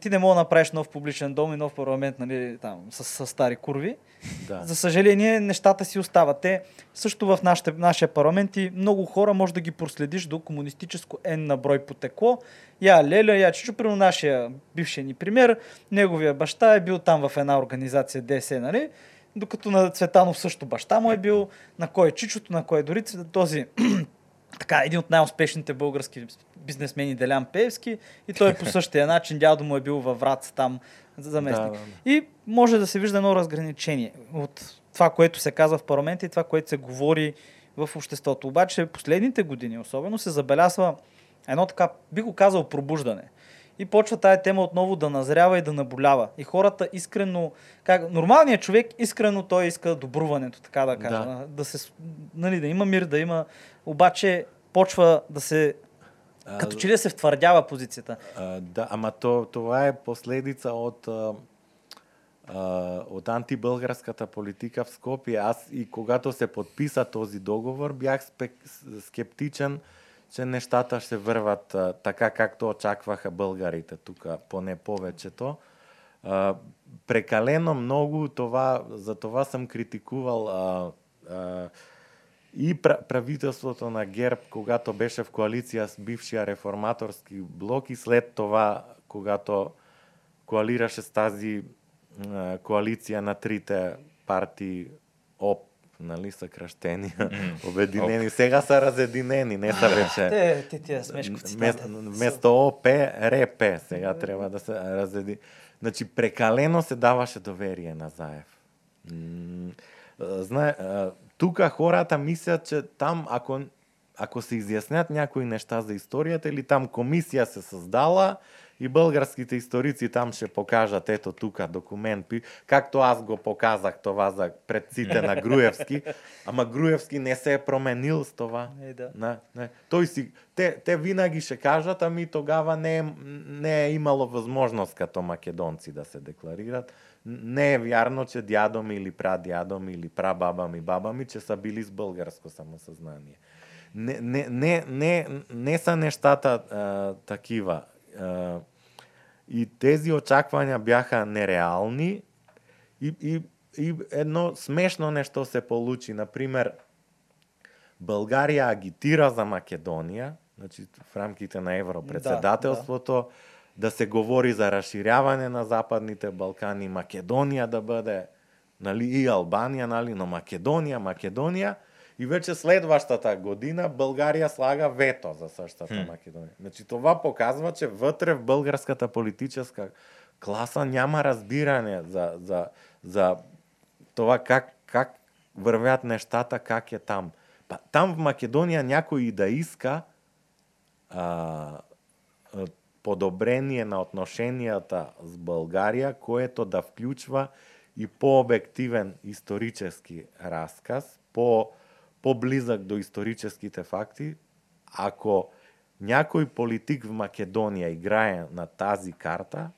ти не мога да направиш нов публичен дом и нов парламент, нали, там, с, с стари курви. Да. За съжаление, нещата си остават. Те също в нашите, нашия парламент и много хора може да ги проследиш до комунистическо N на брой потекло. Я Леля, я Чичо, при нашия бившия ни пример, неговия баща е бил там в една организация ДС, нали? Докато на Цветанов също баща му е бил, на кой е Чичото, на кой е дори този така, един от най-успешните български бизнесмени Делян Пеевски и той по същия начин дядо му е бил във Враца там заместник. Да, да, да. И може да се вижда едно разграничение от това, което се казва в парламента и това, което се говори в обществото. Обаче последните години особено се забелязва едно така, би го казал, пробуждане. И почва тая тема отново да назрява и да наболява. И хората искрено, как, нормалният човек искрено той иска добруването, така да кажа. Да. Да, се, нали, да има мир, да има... Обаче почва да се... А, Като че ли да се втвърдява позицията. А, да, ама то, това е последица от, а, от антибългарската политика в Скопие. Аз и когато се подписа този договор, бях спек, скептичен, че нештата ще врват а, така, както очакваха българите тука поне повечето. А, прекалено многу това, за това съм критикувал а, а, и правителството на ГЕРБ, когато беше в коалиция с бившия реформаторски блок и след това, когато коалираше с тази а, коалиция на трите партии ОП, нали, съкръщения, обединени. Сега са разединени, не са вече. Те, те, тия смешковци. Вместо, вместо ОП, РП сега трябва да се разреди. Значи, прекалено се даваше доверие на Заев. Знае, тука хората мислят, че там, ако, ако се изяснят някои неща за историјата или там комисија се создала и българските историци там ще покажат, ето тука документ, пи- както аз го показах това за предците на Груевски, ама Груевски не се е променил с това. Е, да. Не, не. Тој си, те, те винаги ще кажат, ами тогава не е, не е имало възможност като македонци да се декларират. Не е вярно, че дядо ми или прадядо ми или прабаба ми, баба ми, че са били с българско самосъзнание. Не, не, не, не, не са нещата а, такива. И тези очаквания бяха нереални и, и, и едно смешно нещо се получи. Например, България агитира за Македонија, значи в рамките на Европредседателството, да, да. се говори за разширяване на Западните Балкани, Македонија да бъде, нали, и Албанија, нали, но Македонија, Македонија, и вече следващата година Българија слага вето за същата Хм. Македонија. Значи това показва, че вътре в българската политическа класа няма разбиране за, за, за това как, как вървят нещата, как е там. Па, там в Македонија някој и да иска а, подобрение на отношенията с Българија, което да вклучва и по-обективен исторически разказ, по, по-близък до историческите факти, ако някой политик в Македонија играе на тази карта,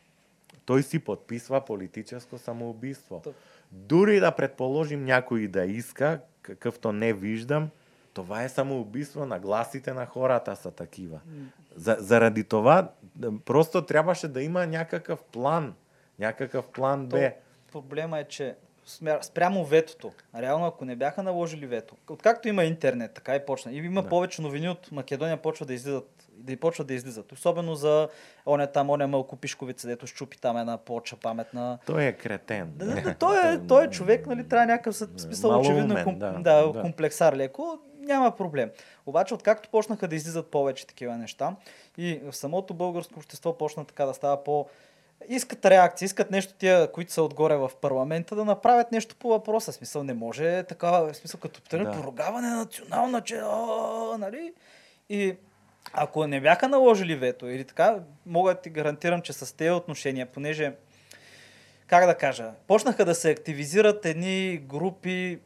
той си подписва политическо самоубийство. То- Дури да предположим някой да иска, какъвто не виждам, това е самоубийство на гласите на хората са такива. За, заради това д- просто трябваше да има някакъв план, някакъв план Б. То, проблема е, че спрямо ветото, реално ако не бяха наложили вето, откакто има интернет, така и почна. И има Да. повече новини от Македония почва да излизат, да и почва да излизат. Особено за оня там, оня Мълко Пишковица, дето щупи там една плоча паметна. Той е кретен. Да, да, да, той, е, той е човек, нали, трябва някакъв съ- смисъл, Малоумен, очевидно, ком, да, да, да. комплексар леко, няма проблем. Обаче, откакто почнаха да излизат повече такива неща и в самото българско общество почна така да става по... Искат реакция, искат нещо тия, които са отгоре в парламента, да направят нещо по въпроса. Смисъл, не може такава, в смисъл, като Да. поругаване на национална, че, а, нали? И ако не бяха наложили вето или така, мога да ти гарантирам, че с тези отношения, понеже как да кажа, почнаха да се активизират едни групи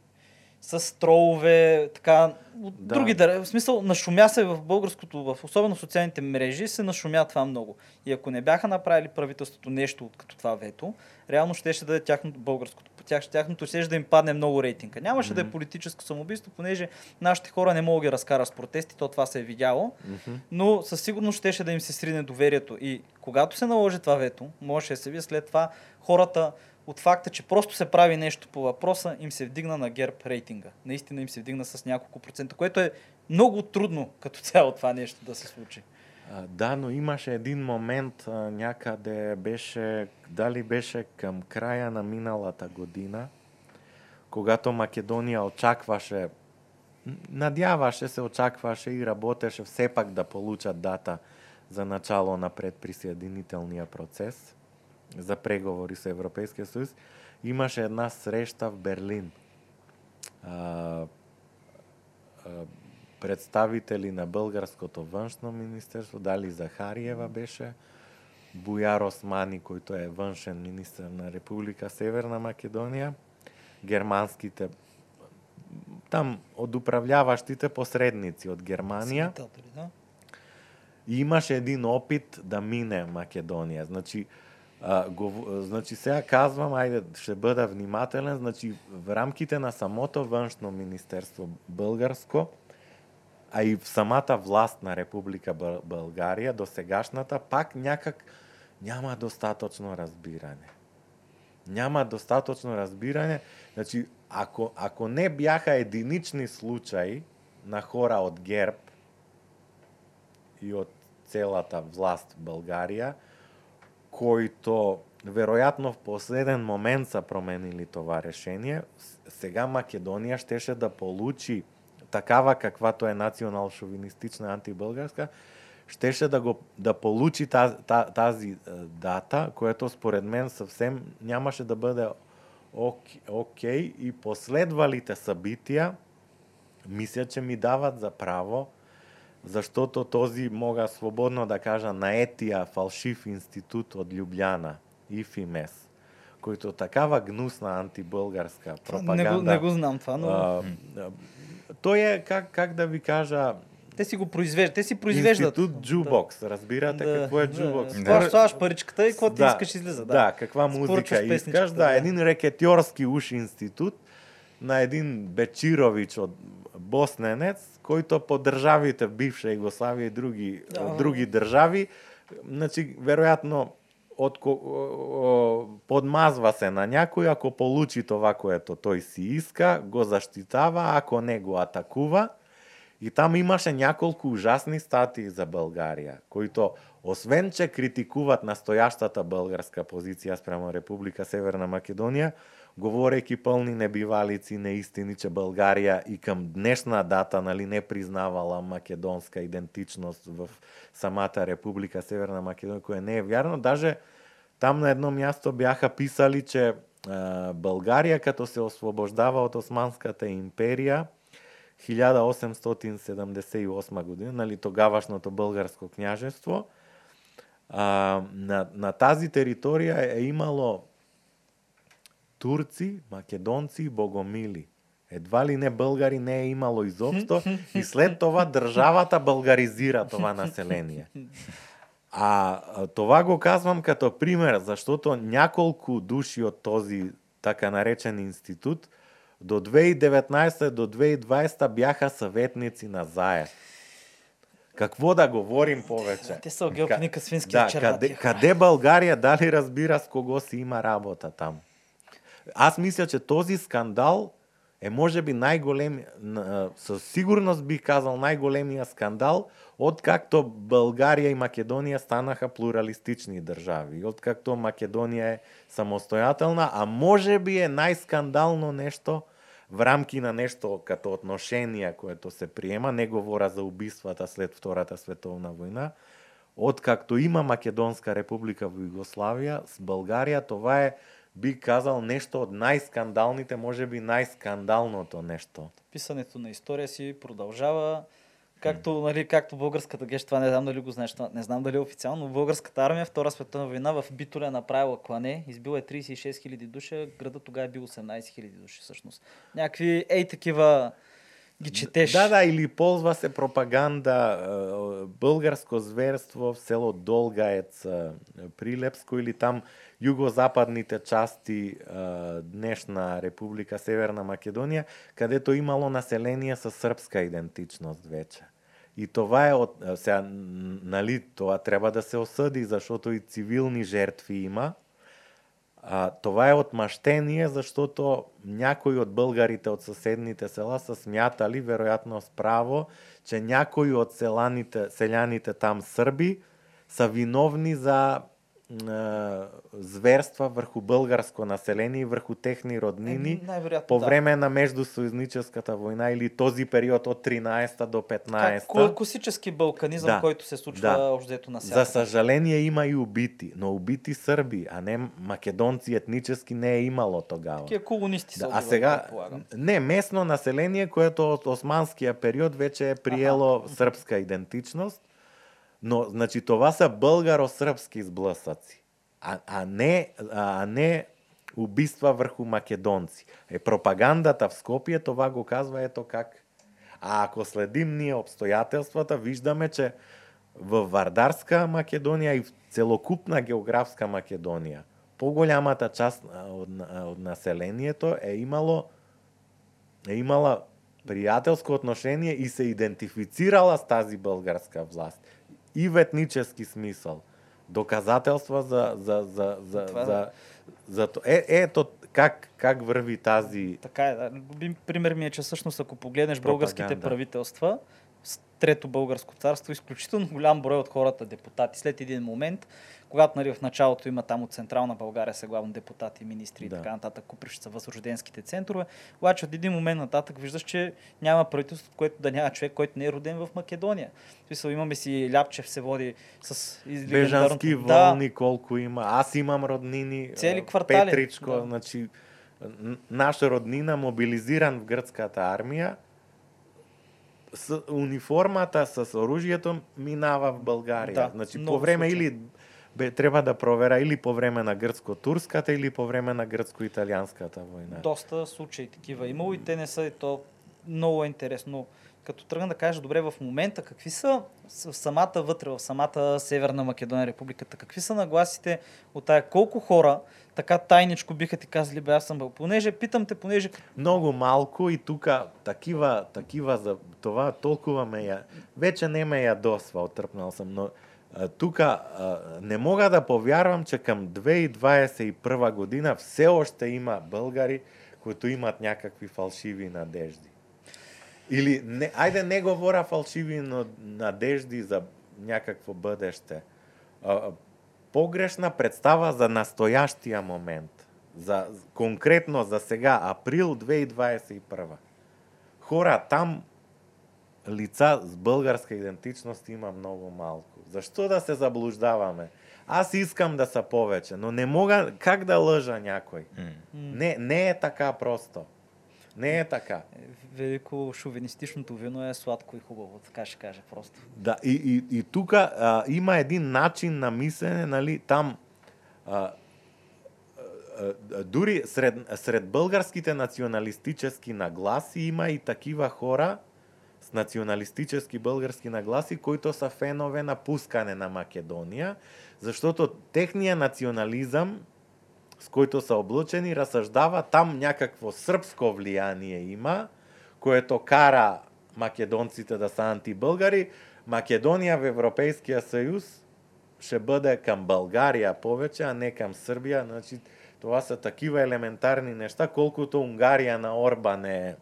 с тролове, така, от Да. други дър... в смисъл, нашумя се в българското, в особено социалните мрежи, се нашумя това много. И ако не бяха направили правителството нещо като това вето, реално ще ще да е тяхното българското, по тях, тяхното ще да им падне много рейтинга. Нямаше да е политическо самоубийство, понеже нашите хора не могат да ги разкарат с протести, то това се е видяло Мгм. но със сигурност щеше да им се срине доверието. И когато се наложи това вето, можеше да се види след това хората от факта, че просто се прави нещо по въпроса, им се вдигна на ГЕРБ рейтинга. Наистина им се вдигна с няколко процента, което е много трудно като цяло това нещо да се случи. Да, но имаше един момент някъде беше, дали беше към края на миналата година, когато Македония очакваше, надяваше се, очакваше и работеше все пак да получат дата за начало на предприсъединителния процес за преговори с Европейския съюз. Имаше една среща в Берлин. А, а, представители на българското външно министерство, Дали Захариева беше, Бояр Османи, който е външен министр на Република Северна Македония, германските там от управляващите посредници от Германия. Свидетели, да? И имаше един опит да мине Македония. Значи, а, го, значи сега казвам, ајде ще бъда внимателен, значи в рамките на самото външно министерство българско, а и в самата власт на Република България, до сегашната, пак някак няма достатъчно разбиране. Няма достатъчно разбиране. Значи, ако, ако не бяха единични случаи на хора от ГЕРБ, и от целата власт в България, които веројатно в последен момент са променили това решение. Сега Македонија штеше да получи такава каквато е национал шовинистична антибългарска, щеше да го да получи таз, тази дата, което според мен съвсем нямаше да бъде ок- окей и последвалите събития мисля, че ми дават за право заштото този, мога слободно да кажа, наетија фалшив институт од Лјубљана, ИФИМЕС, којто такава гнусна антибългарска пропаганда... Не го, не го знам това, но а, тој е, как, как да ви кажа, те си го произвеждат. Те си произвеждат. институт джубокс. Разбирате какво е джубокс? Да. Да. Слагаш, слагаш паричката и какво ти искаш излиза. Да. Да, каква музика искаш, да, да. един рекетьорски уш институт на един Бечирович од Босненец, којто по државите бивша Југославија и други Да. други држави, значи веројатно од подмазва се на някој ако получи това което тој си иска, го заштитава, ако не го атакува. И там имаше няколку ужасни статии за Българија, които освен че критикуват настоящата българска позиција спрямо Република Северна Македонија, говорејќи пълни небивалици, неистини, че България и към днешна дата нали, не признавала македонска идентичност в самата Република Северна Македонија, која не е вярно. Даже там на едно място бяха писали, че а, Българија като се освобождава од Османската империја 1878 година, нали тогавашното българско княжество, а, на, на тази територија е имало турци, македонци и богомили. Едва ли не българи не е имало изобщо и след това државата българизира това население. А това го казвам като пример, защото няколку души от този така наречен институт до 2019 до 2020 бяха съветници на Заев. Какво да говорим повече? Те са геокника свински Да, червати. къде България дали разбира с кого си има работа там? Аз мисля, че този скандал е може би најголем, со със сигурност би казал најголемија скандал од както Българија и Македонија станаха плуралистични држави, од както Македонија е самостојателна, а може би е најскандално нешто в рамки на нешто като отношения, което се приема, не говора за убиствата след Втората световна воена, од както има Македонска република во Југославија, с Българија това е би казал нещо од најскандалните, може би најскандалното нещо. Писането на история си продължава. Както, нали, както българската геш, това не знам дали го знаеш, не знам дали е официално, но българската армия, Втора световна война в Битоля направила клане, избила е 36 000 души, града тогава е бил 18 000 души всъщност. Някакви ей такива ги четеш. Да, да, или ползва се пропаганда, българско зверство в село Долгаец, Прилепско или там југозападните части днешна Република Северна Македонија, кадето имало население со српска идентичност веќе И това е од сега нали тоа треба да се осъди, зашто и цивилни жертви има. А, това е отмаштение, защото някои от българите от съседните села са смятали, вероятно с право, че някои от селаните, селяните там сърби са виновни за зверства върху българско население и върху техни роднини най-вероятно по да. време на Междусъюзническата война или този период от 13 до 15. Как, ко- класически балканизъм, Да. който се случва Да. общо взето на За съжаление има и убити, но убити сърби, а не македонци етнически не е имало тогава. Такива колонисти Да, а убивали, сега, не, местно население, което от османския период вече е приело српска идентичност, но значи това се българо-српски сблъсъци, а, а, не, а не убиства врху македонци. Е, пропагандата в Скопје това го казва ето как. А ако следим ние обстоятелствата, виждаме, че во Вардарска Македонија и в целокупна географска Македонија, поголемата част од, од населението е имало е имала пријателско отношение и се идентифицирала с тази българска власт. И в етнически смисъл. Доказателства за, за, за, за, Това за, за, то- е, ето как, как върви тази Така е, да. Пример ми е, че всъщност ако погледнеш Пропаганда. българските правителства, трето българско царство, изключително голям брой от хората депутати. След един момент, когато нали, в началото има там от Централна България са главно депутати, министри Да. и така нататък, купиш са възрожденските центрове, обаче от един момент нататък виждаш, че няма правителство, което да няма човек, който не е роден в Македония. Смисъл, имаме си Ляпчев се води с Бежански вълни колко има. Аз имам роднини. Цели квартали, Петричко, да. значи н- наш роднина мобилизиран в гръцката армия. С униформата с оружието минава в България. Да, значи по време случаи. или бе, трябва да провера или по време на гръцко-турската или по време на гръцко-италианската война. доста случаи такива имало и те не са и то много е интересно. Като тръгна да кажа, добре, в момента какви са в самата вътре, в самата Северна Македония републиката, какви са нагласите от тая, колко хора така тайничко биха ти казали, бе, аз съм бъл. Понеже, питам те, понеже Много малко и тука такива, такива за това толкова ме я... Вече не ме ядосва, отръпнал съм, но тука не мога да повярвам, че към 2021 година все още има българи, които имат някакви фалшиви надежди. Или, не, айде не говоря фалшиви надежди за някакво бъдеще. А, погрешна представа за настоящия момент. За, конкретно за сега, април 2021. Хора, там лица с българска идентичност има много малко. Защо да се заблуждаваме? Аз искам да са повече, но не мога как да лъжа някой. М. Не, не е така просто. Не е така. велико шовинистичното вино е сладко и хубаво, така ще кажа просто. Да, и, и, и тук има един начин на мислене, нали, там а, а, а, дури сред, сред българските националистически нагласи има и такива хора с националистически български нагласи, които са фенове на пускане на Македония, защото техния национализъм с който са облучени, разсъждава там някакво сръбско влияние има, което кара македонците да са антибългари. Македония в Европейския съюз ще бъде към България повече, а не към Сърбия. Значи, това са такива елементарни неща, колкото Унгария на Орбан е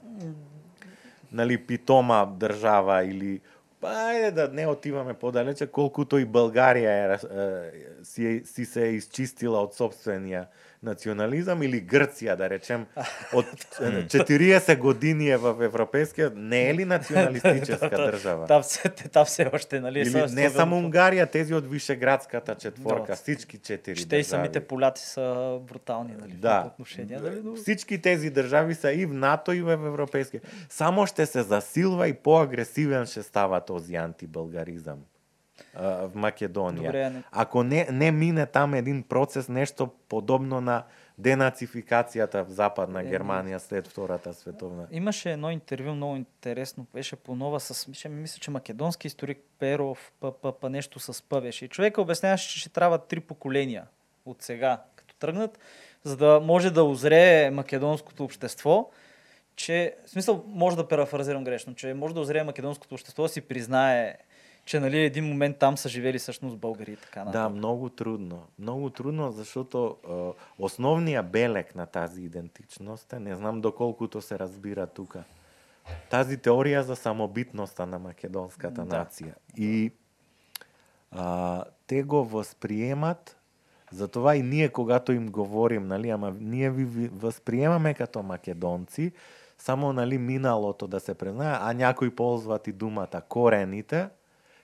нали, питома държава или Па, айде да не отиваме подалече, колкото и България е, е, си, си се е изчистила од собствения национализъм или Гърция, да речем, е, 40 години е в Европейския, не е ли националистическа държава? Там все, те, там все още, нали? Или не само Унгария, тези от Вишеградската четворка, Да. всички четири Ще и самите поляци са брутални, нали? Да. отношение, нали? Всички тези държави са и в НАТО, и в Европейския. Само ще се засилва и по-агресивен ще става този антибългаризъм а, в Македония. Добре, не- Ако не, не мине там един процес, нещо подобно на денацификацията в Западна Е, Германия след Втората световна. Имаше едно интервю много интересно, беше по нова с, мисля, мисля че македонски историк Перов, па, па, па нещо с П беше. И човека обясняваше, че ще трябва три поколения от сега, като тръгнат, за да може да озрее македонското общество, че, в смисъл, може да парафразирам грешно, че може да озрее македонското общество да си признае, че нали, един момент там са живели всъщност българи и така Да, нататък. много трудно. Много трудно, защото е, основният белег на тази идентичност е, не знам доколкото се разбира тук, тази теория за самобитността на македонската Да. нация. И а, те го възприемат, затова и ние, когато им говорим, нали, ама ние ви, ви възприемаме като македонци, само нали, миналото да се признае, а някои ползват и думата корените,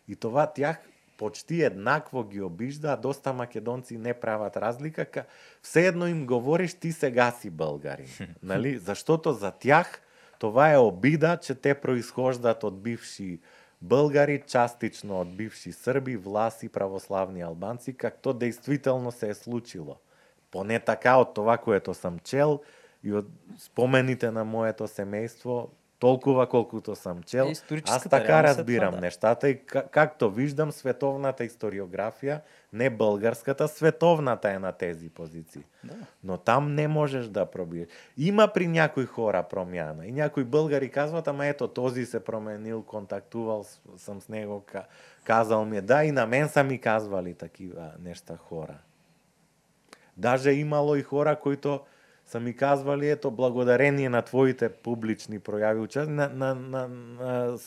и това тях почти еднакво ги обижда, а доста македонци не правят разлика. Ка... Все едно им говориш, ти сега си българин. нали? Защото за тях това е обида, че те произхождат от бивши българи, частично от бивши сърби, власи, православни албанци, както действително се е случило. Поне така от това, което съм чел и от спомените на моето семейство, толкова колкото съм чел, аз така разбирам да. нещата и как, както виждам, световната историография, не българската, световната е на тези позиции. Да. Но там не можеш да пробиеш. Има при някои хора промяна. И някои българи казват, ама ето този се променил, контактувал с- съм с него, ка- казал ми е. Да, и на мен са ми казвали такива неща хора. Даже имало и хора, които са ми казвали, ето, благодарение на твоите публични прояви, участие, на, на, на, на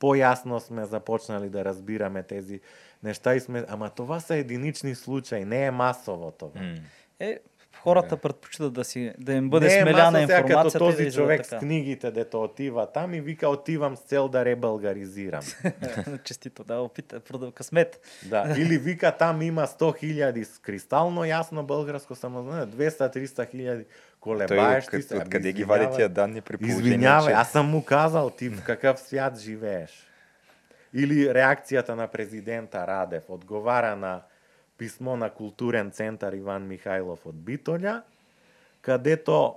појасно сме започнали да разбираме тези нешта и сме, ама това се единични случаи, не е масово това. М. Е, хората предпочитат да си да им бъде не е смеляна сега като да този излезе човек с така. книгите дето отива там и вика отивам с цел да ребългаризирам. Честито, да, опита, продав късмет. Да, или вика там има 100 хиляди с кристално ясно българско самознание, 200-300 хиляди Той колебаещи от, се. от Ами, къде ги вади тия данни при положение, Извинявай, че... аз съм му казал ти в какъв свят живееш. Или реакцията на президента Радев отговаря на писмо на културен център Иван Михайлов от Битоля, където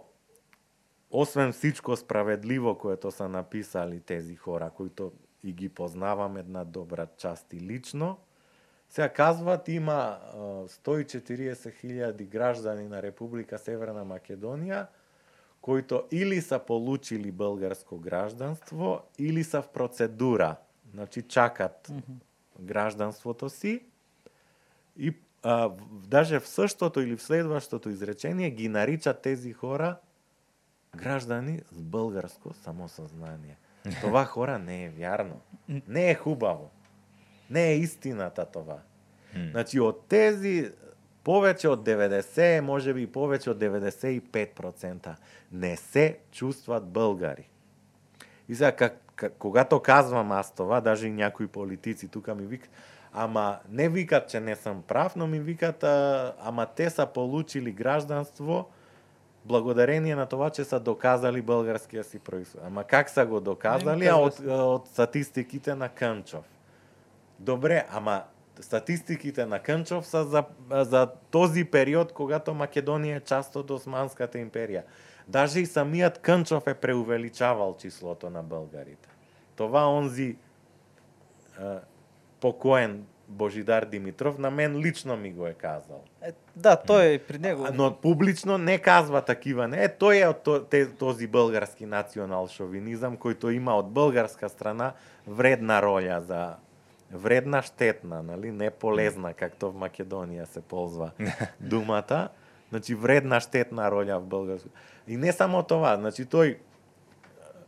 освен всичко справедливо, което са написали тези хора, които и ги познавам една добра част и лично, сега казват, има а, 140 хиляди граждани на Република Северна Македонија, които или са получили българско гражданство, или са в процедура. Значи чакат гражданството си и а, даже в същото или в следващото изречение ги наричат тези хора граждани с българско самосъзнание. Това хора не е вярно. Не е хубаво. Не е истината това. Значи от тези повече от 90, може би повече от 95% не се чувстват българи. И сега, как, как, когато казвам аз това, даже и някои политици тук ми викат, ама не викат, че не съм прав, но ми викат, а, ама те са получили гражданство благодарение на това, че са доказали българския си происход. Ама как са го доказали? А се. от статистиките на Кънчов. Добре, ама статистиките на Кънчов са за, за този период, когато Македония е част от Османската империя. Даже и самият Кънчов е преувеличавал числото на българите. Това онзи покоен Божидар Димитров на мен лично ми го е казал. Е, да, той е при него. А, Но публично не казва такива. Не, е, той е те- този български национал шовинизъм, който има от българска страна вредна роля за вредна, щетна, нали? не полезна, както в Македония се ползва думата. Значи вредна, щетна роля в българско. И не само това, значи той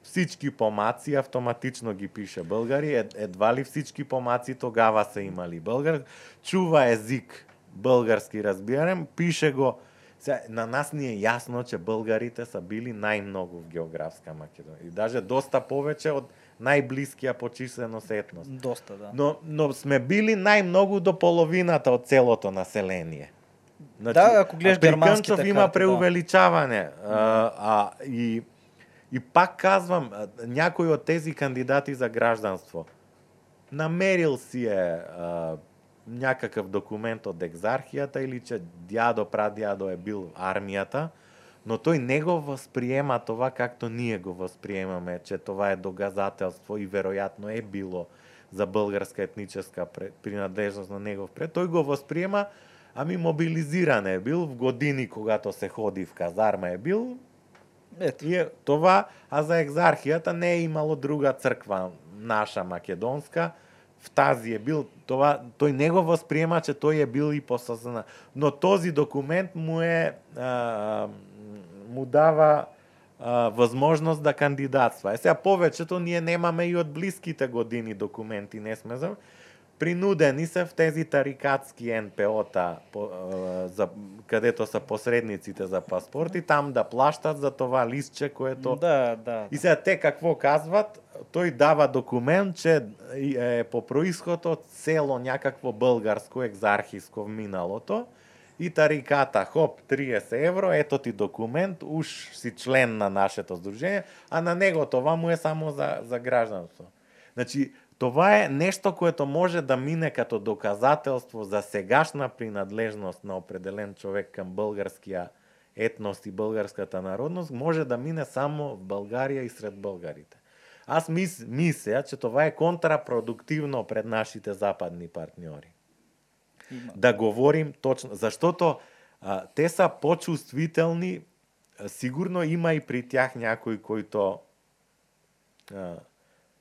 всички помаци автоматично ги пише българи. Ед, едва ли всички помаци тогава са имали българ. Чува език български, разбирам, пише го. Сега, на нас ни е ясно, че българите са били най-много в географска Македония. И даже доста повече от най-близкия по численост етнос. Доста, да. Но, но сме били най-много до половината от целото население. Значи, Да, ако гледаш германските Кънчов има карти, да. преувеличаване. А, а, и, и пак казвам, а, од тези кандидати за гражданство намерил си е а, някакъв документ од екзархијата или че дядо, прадядо е бил армијата, но тој не го восприема това, както ние го восприемаме, че това е доказателство и веројатно е било за българска етническа принадлежност на негов пред. Тој го восприема, ами мобилизиран е бил в години, когато се ходи в казарма е бил, Ето. и е, това, а за екзархијата не е имало друга црква наша македонска, в тази е бил, това, тој не го восприема, че тој е бил и посазна. Но този документ му е, а, му дава а, възможност да кандидатства. Е, сега повечето ние немаме и од близките години документи, не сме за... Принудени са в тези тарикатски НПО-та, по, за, където са посредниците за паспорти, там да плащат за това листче, което... Да, да. И сега те какво казват? Той дава документ, че е по происход от село някакво българско екзархиско в миналото и тариката, хоп, 30 евро, ето ти документ, уж си член на нашето сдружение, а на него това му е само за, за гражданство. Значи, това е нещо, което може да мине като доказателство за сегашна принадлежност на определен човек към българския етнос и българската народност, може да мине само в България и сред българите. Аз мис, мисля, че това е контрапродуктивно пред нашите западни партньори. Има. Да говорим точно, защото а, те са по-чувствителни. Сигурно има и при тях някои, които а,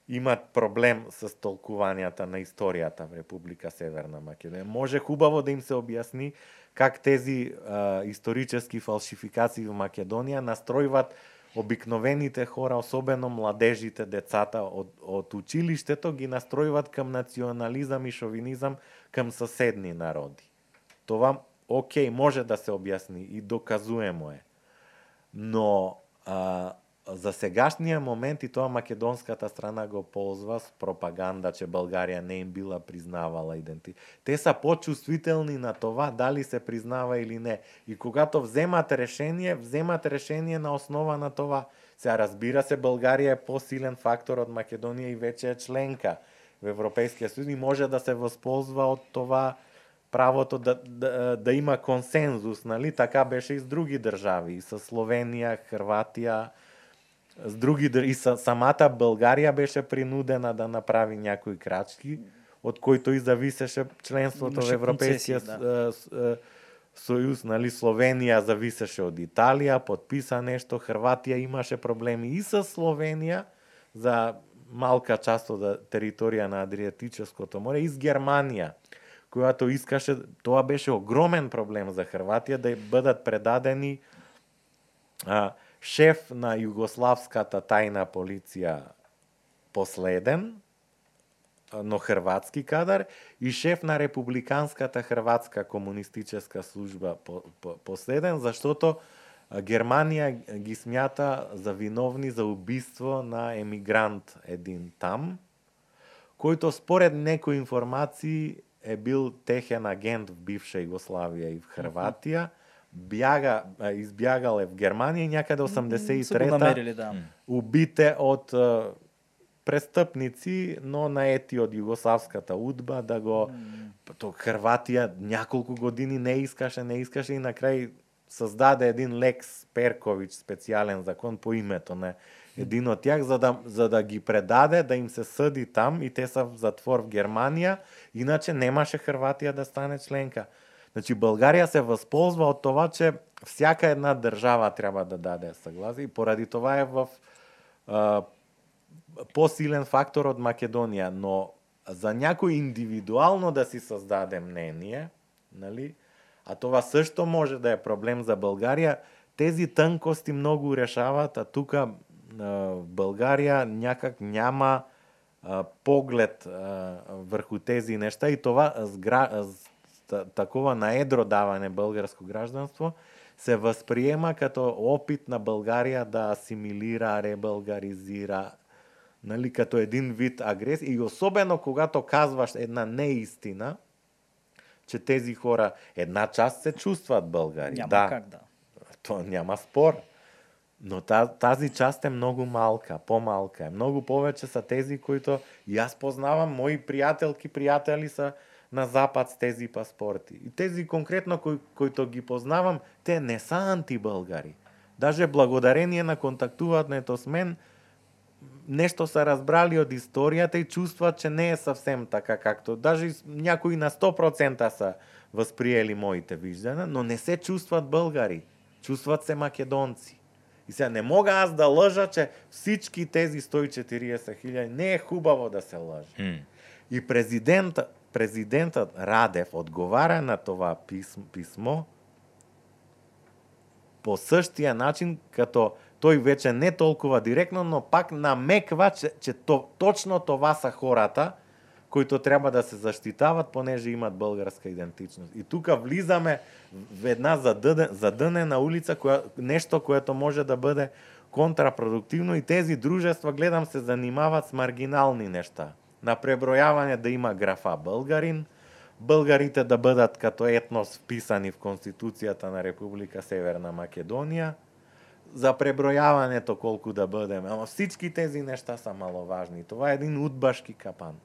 имат проблем со толкувањата на историјата во Република Северна Македонија. Може хубаво да им се објасни как тези а, исторически фалшификации во Македонија настройват обикновените хора, особено младежите, децата од, од училиштето ги настројуваат кам национализам и шовинизам кам соседни народи. Това, окей, може да се објасни и доказуемо е. Но а, за сегашниот момент и тоа македонската страна го ползва с пропаганда че Българија не им била признавала идентитет. Те са почувствителни на това дали се признава или не. И когато вземат решение, вземат решение на основа на това. Се разбира се, Българија е посилен фактор од Македонија и веќе е членка во Европейскиот союз и може да се восползва од това правото да, да, да има консензус, нали? Така беше и с други држави, и со Словенија, Хрватија, с други и са, самата Българија беше принудена да направи някои крачки, од които и зависеше членството во Европейскиот да. сојуз, нали Словенија зависеше од Италија, подписа нешто, Хрватија имаше проблеми и со Словенија за малка част од територија на Адриатичкото море и с Германија којато искаше, тоа беше огромен проблем за Хрватија да бидат предадени а, шеф на југославската тајна полиција последен, но хрватски кадар, и шеф на републиканската хрватска комунистическа служба последен, заштото Германија ги смята за виновни за убиство на емигрант един там, којто според некои информации е бил техен агент в бивша Југославија и в Хрватија. Mm -hmm бјага, избјагал е в Германија и някаде 83-та да. убите од престъпници, но наети од југославската удба да го mm. то Хрватија няколку години не искаше, не искаше и на крај создаде един Лекс Перковиќ специјален закон по името на един од тях за да за да ги предаде да им се съди там и те са в затвор в Германија, иначе немаше Хрватија да стане членка. Значи Българија се восползва од тоа че всяка една држава треба да даде согласие и поради тоа е во посилен фактор од Македонија, но за някој индивидуално да си создаде мнение, нали? А това също може да е проблем за Българија. Тези тънкости многу решават, а тука Българија някак няма поглед врху тези нешта и това такова наедро даване българско гражданство се восприема като опит на Българија да асимилира, ребългаризира, нали, като един вид агресија и особено когато казваш една неистина, че тези хора, една част се чувстват българи. Няма да, как да. То няма спор. Но тази част е много малка, по-малка е. Много повече са тези, които и аз познавам, мои приятелки, приятели са на запад с тези паспорти. И тези конкретно кои, които ги познавам, те не са антибългари. Даже благодарение на контактуването с мен, нешто са разбрали од историјата и чувстват, че не е съвсем така както. Даже някои на 100% са възприели моите виждана, но не се чувстват българи. Чувстват се македонци. И сега не мога аз да лъжа, че всички тези 140 хиляди не е хубаво да се лъжа. Hmm. И президента, президентот Радев одговара на това писмо, писмо по същия начин като тој веќе не толкова директно, но пак намеква че, че то, точно това са хората които треба да се заштитават понеже имат българска идентичност. И тука влизаме в една задънена улица, која, нешто което може да бъде контрапродуктивно и тези дружества, гледам, се занимават с маргинални нешта на пребројавање да има графа българин, българите да бидат като етнос вписани в Конституцијата на Република Северна Македонија, за пребројавањето колку да бидеме. Ама всички тези нешта са маловажни. Това е един удбашки капан.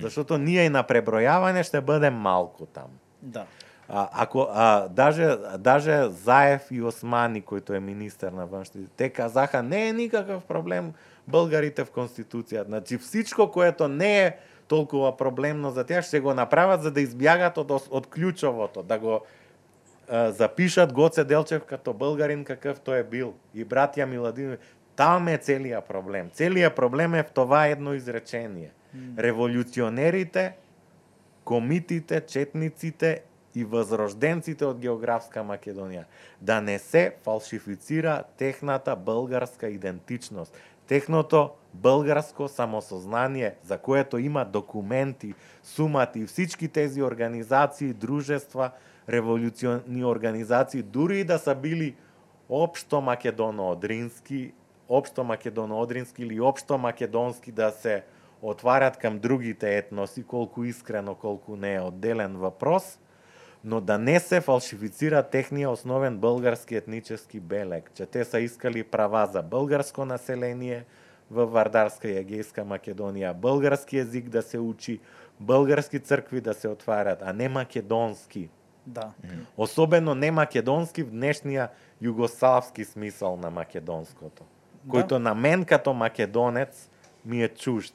Зашто ние и на пребројавање ще бидем малку там. Да. А, ако а, даже даже Заев и Османи којто е министер на външните, те казаха не е никаков проблем българите в Конституција. Значи всичко което не е толкова проблемно за тях ще го направат за да избјагат од од клучовото, да го а, запишат Гоце Делчев като българин какъв тој е бил и братја Миладинови. Там е целиот проблем. Целиот проблем е в това едно изречение. Революционерите, комитите, четниците и возрожденците од географска Македонија. Да не се фалшифицира техната българска идентичност, техното българско самосознание, за което има документи, сумати всички тези организации, дружества, революционни организации, дури и да са били општо македоно-одрински, општо македоно-одрински или општо македонски да се отварат кам другите етноси, колку искрено, колку не е одделен въпрос, но да не се фалшифицира техниот основен български етнически белег, че те са искали права за българско население во Вардарска и Егејска Македонија, български език да се учи, български цркви да се отварат, а не македонски. Да. Особено не македонски в днешния југославски смисол на македонското, Да. којто на мен като македонец ми е чужд.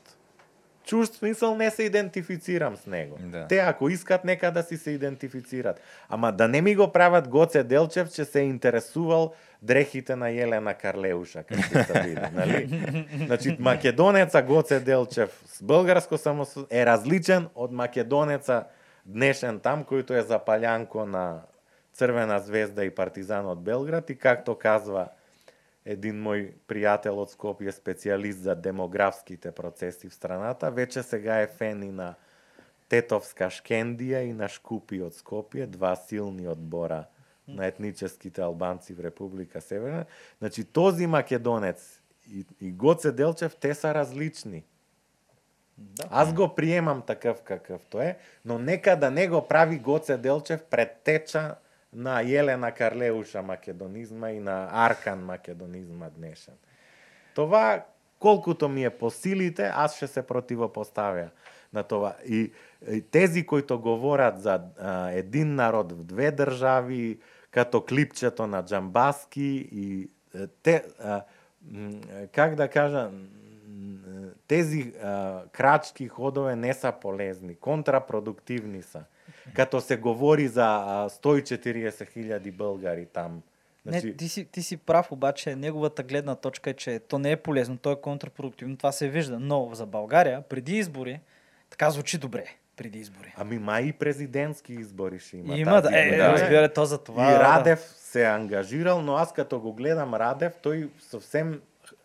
Чужд смисол не се идентифицирам с него. Да. Те ако искат нека да си се идентифицират. Ама да не ми го прават Гоце Делчев, че се интересувал дрехите на Јелена Карлеуша, како се види, нали? Значи македонеца Гоце Делчев с българско само е различен од македонеца днешен там којто е запалјанко на Црвена звезда и партизан од Белград и както казва един мој пријател од Скопје, специјалист за демографските процеси в страната, веќе сега е фен и на Тетовска Шкендија и на Шкупи од Скопје, два силни одбора на етническите албанци в Република Северна. Значи, този македонец и, и Гоце Делчев, те са различни. Да. Аз го приемам такъв какъвто е, но нека да не го прави Гоце Делчев предтеча на Јелена Карлеуша македонизма и на Аркан македонизма днешен. Това, колкуто ми е по силите, аз ще се противопоставя на това. И, и тези, които говорат за а, един народ в две држави, като клипчето на Джамбаски и те, а, м, как да кажа, тези а, крачки ходове не са полезни, контрапродуктивни са. Като се говори за а, 140.000 българи там. Значи, Не, ти си, ти си прав, обаче неговата гледна точка е, че то не е полезно, то е контрапродуктивно, това се вижда. Но за България, преди избори, така звучи добре, преди избори. Ами май и президентски избори ще има. Има, тази да, е, година. разбира, то за това. и да. Радев се е ангажирал, но аз като го гледам Радев, той съвсем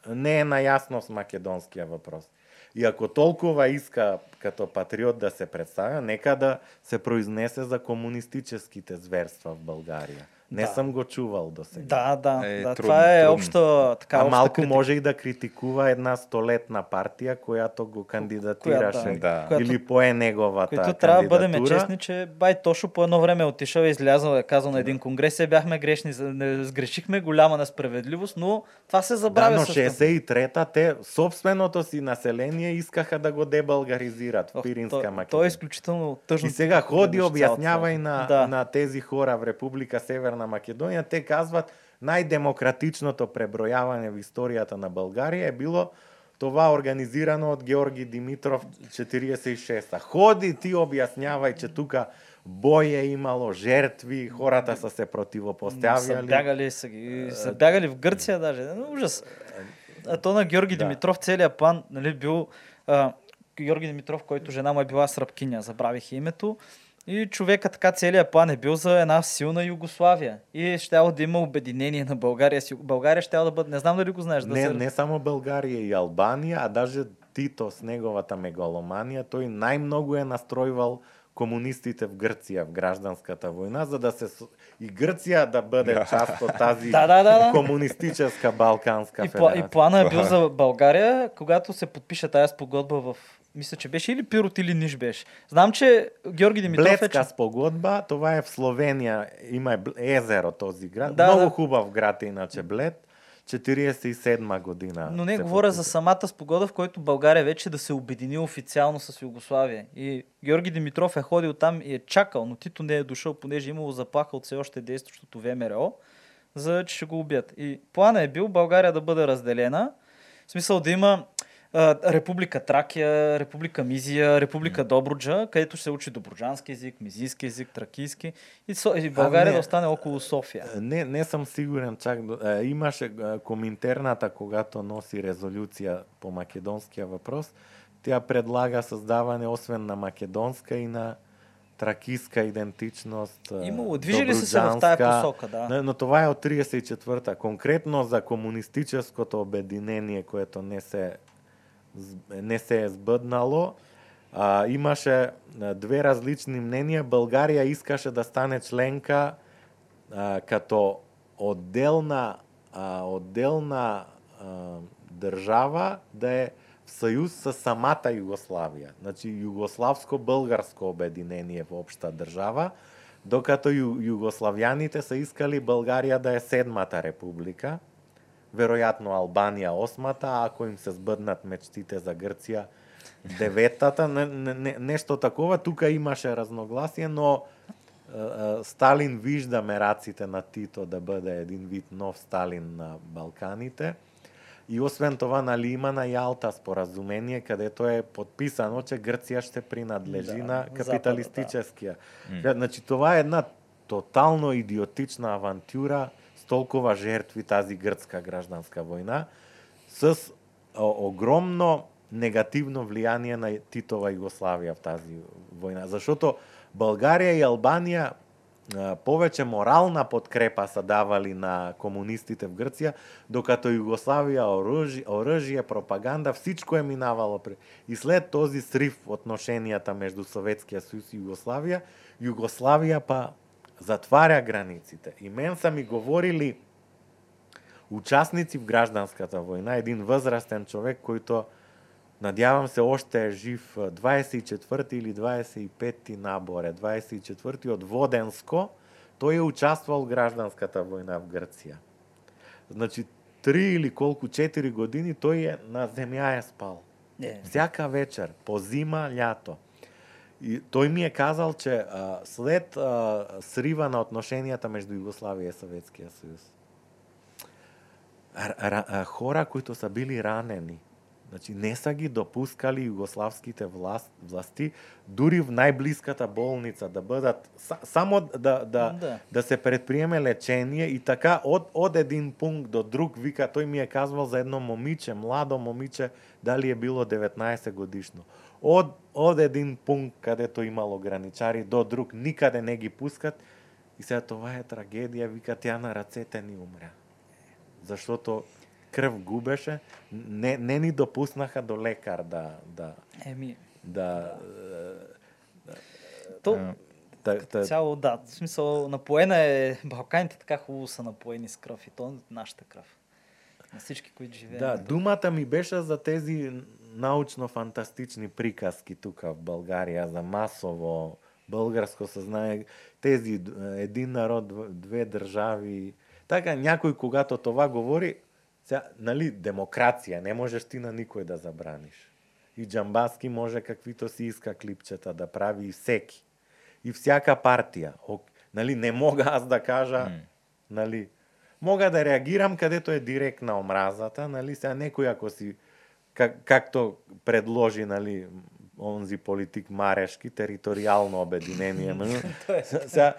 не е наясно с македонския въпрос. И ако толкова иска като патриот да се представа, нека да се произнесе за комунистическите зверства в Българија. Не Да. съм го чувал до сега. Да, да, Е, да трудно, това е трудно. обща, така, а критика, може и да критикува една столетна партия, която го кандидатираше. Да. която- Или пое неговата Които трябва да бъдем кандидатура. честни, че бай Тошо по едно време е отишъл и излязъл, е казал на един конгрес, е бяхме грешни, не сгрешихме голяма несправедливост, но това се Да, забравя но също. 63-та те собственото си население искаха да го дебългаризират в Ох, Пиринска то, то е Македония. изключително тъжно. И сега ходи, гледаш обяснява и на, да. на тези хора в Република Северна Македонија. Те казват најдемократичното пребројавање в историјата на Българија е било това организирано од Георги Димитров 46-та. Ходи ти објаснявај че тука бој е имало, жертви, хората са се Са противопоставјали. бягали, са, ги, са бягали в Гърция даже. Ну, ужас. А то на Георги Да. Димитров целият план нали, бил а, Георги Димитров, който жена му е била сръбкиня, забравих името. И човека така целият план е бил за една силна Югославия. И щяло да има обединение на България. България щяло да бъде, не знам дали го знаеш. Да Не, се... не само Българија и Албанија, а даже Тито с неговата мегаломанија, тој најмногу е настројвал комунистите в Грција в гражданската војна, за да се и Грција да бъде част од тази Да, да, да, да. комунистическа балканска И, пла, и федерација. плана е бил за България, когато се подпише тази спогодба в... Мисля, че беше или Пирот или Ниш беше. Знам, че Георги Димитров е... Бледска че- спогодба, това е в Словенија, има е езеро този град. Да, Много да. хубав град е иначе Блед. 47 година. Но не говоря за самата спогода, в който България вече да се обедини официално с Югославия. И Георги Димитров е ходил там и е чакал, но Тито не е дошъл, понеже е имало заплаха от все още действащото ВМРО, за че ще го убият. И плана е бил България да бъде разделена, в смисъл да има Република Тракия, Република Мизия, Република Добруджа, където ще се учи добруджански език, мизийски език, тракийски и, Со... и България не. да остане около София. Не, не съм сигурен чак. До, имаше коминтерната, когато носи резолюция по македонския въпрос, тя предлага създаване освен на македонска и на тракиска идентичност. Имало, движили се се во таа посока, да. Но, но това е од 34-та. Конкретно за комунистическото обединение, което не се не се е збднало. а, имаше две различни мненија. Българија искаше да стане членка а, като отделна а, отделна а, држава да е сојуз со самата Југославија. Значи југославско-българско обединение во општа држава, докато ју, југославјаните се искали Българија да е седмата република, веројатно Албанија осмата, ако им се збъднат мечтите за Грција, деветата, не, не, нешто такова, тука имаше разногласие, но Сталин вижда мераците на Тито да биде един вид нов Сталин на Балканите И освен това, нали, има на Јалта споразумение кадето е подписано, че Грција ще принадлежи да, на капиталистическија. Да. Значи, това е една тотално идиотична авантюра толкова жертви тази грцка гражданска војна, с огромно негативно влијание на Титова Југославија в тази војна. Зашото Българија и Албанија повеќе морална подкрепа са давали на комунистите в Грција, докато Југославија оружје, оружје пропаганда, всичко е минавало. И след този срив отношенијата меѓу Советскиот сојуз и Југославија, Југославија па затваря границите. И мен са ми говорили учасници в гражданската војна, един возрастен човек којто Надјавам се оште е жив 24 или 25 наборе, 24 од Воденско, тој е участвал в гражданската војна в Грција. Значи, три или колку, четири години тој е на земја е спал. Не. Всяка вечер, по зима, љато. И тој ми е казал, че а, след а, срива на отношенијата меѓу Југославија и Советскиот сојуз, хора кои са били ранени, Значи, не са ги допускали југославските власт, власти дури в најблиската болница да бидат само да да да, да се предприеме лечение и така од од еден пункт до друг вика тој ми е казвал за едно момиче, младо момиче, дали е било 19 годишно. Од од еден пункт кадето имало граничари до друг никаде не ги пускат и сега това е трагедија, вика тя на рацете ни умря. Заштото крв губеше, не, не ни допуснаха до лекар да да Еми да, да то та, та, цяло да, в смисъл напоена е Балканите така хубаво са напоени с кръв и то нашата кръв. На всички, които живеят. Да, думата ми беше за тези научно-фантастични приказки тук в България, за масово българско съзнание, тези един народ, две държави. Така, някой, когато това говори, Сега, нали, демокрација, не можеш ти на никој да забраниш. И Джамбаски може каквито си иска клипчета да прави и всеки. И всяка партија. Нали, не мога аз да кажа, mm. нали, мога да реагирам кадето е директна омразата, нали, сега некој ако си как, както предложи, нали, онзи политик Марешки, територијално обединение. сега,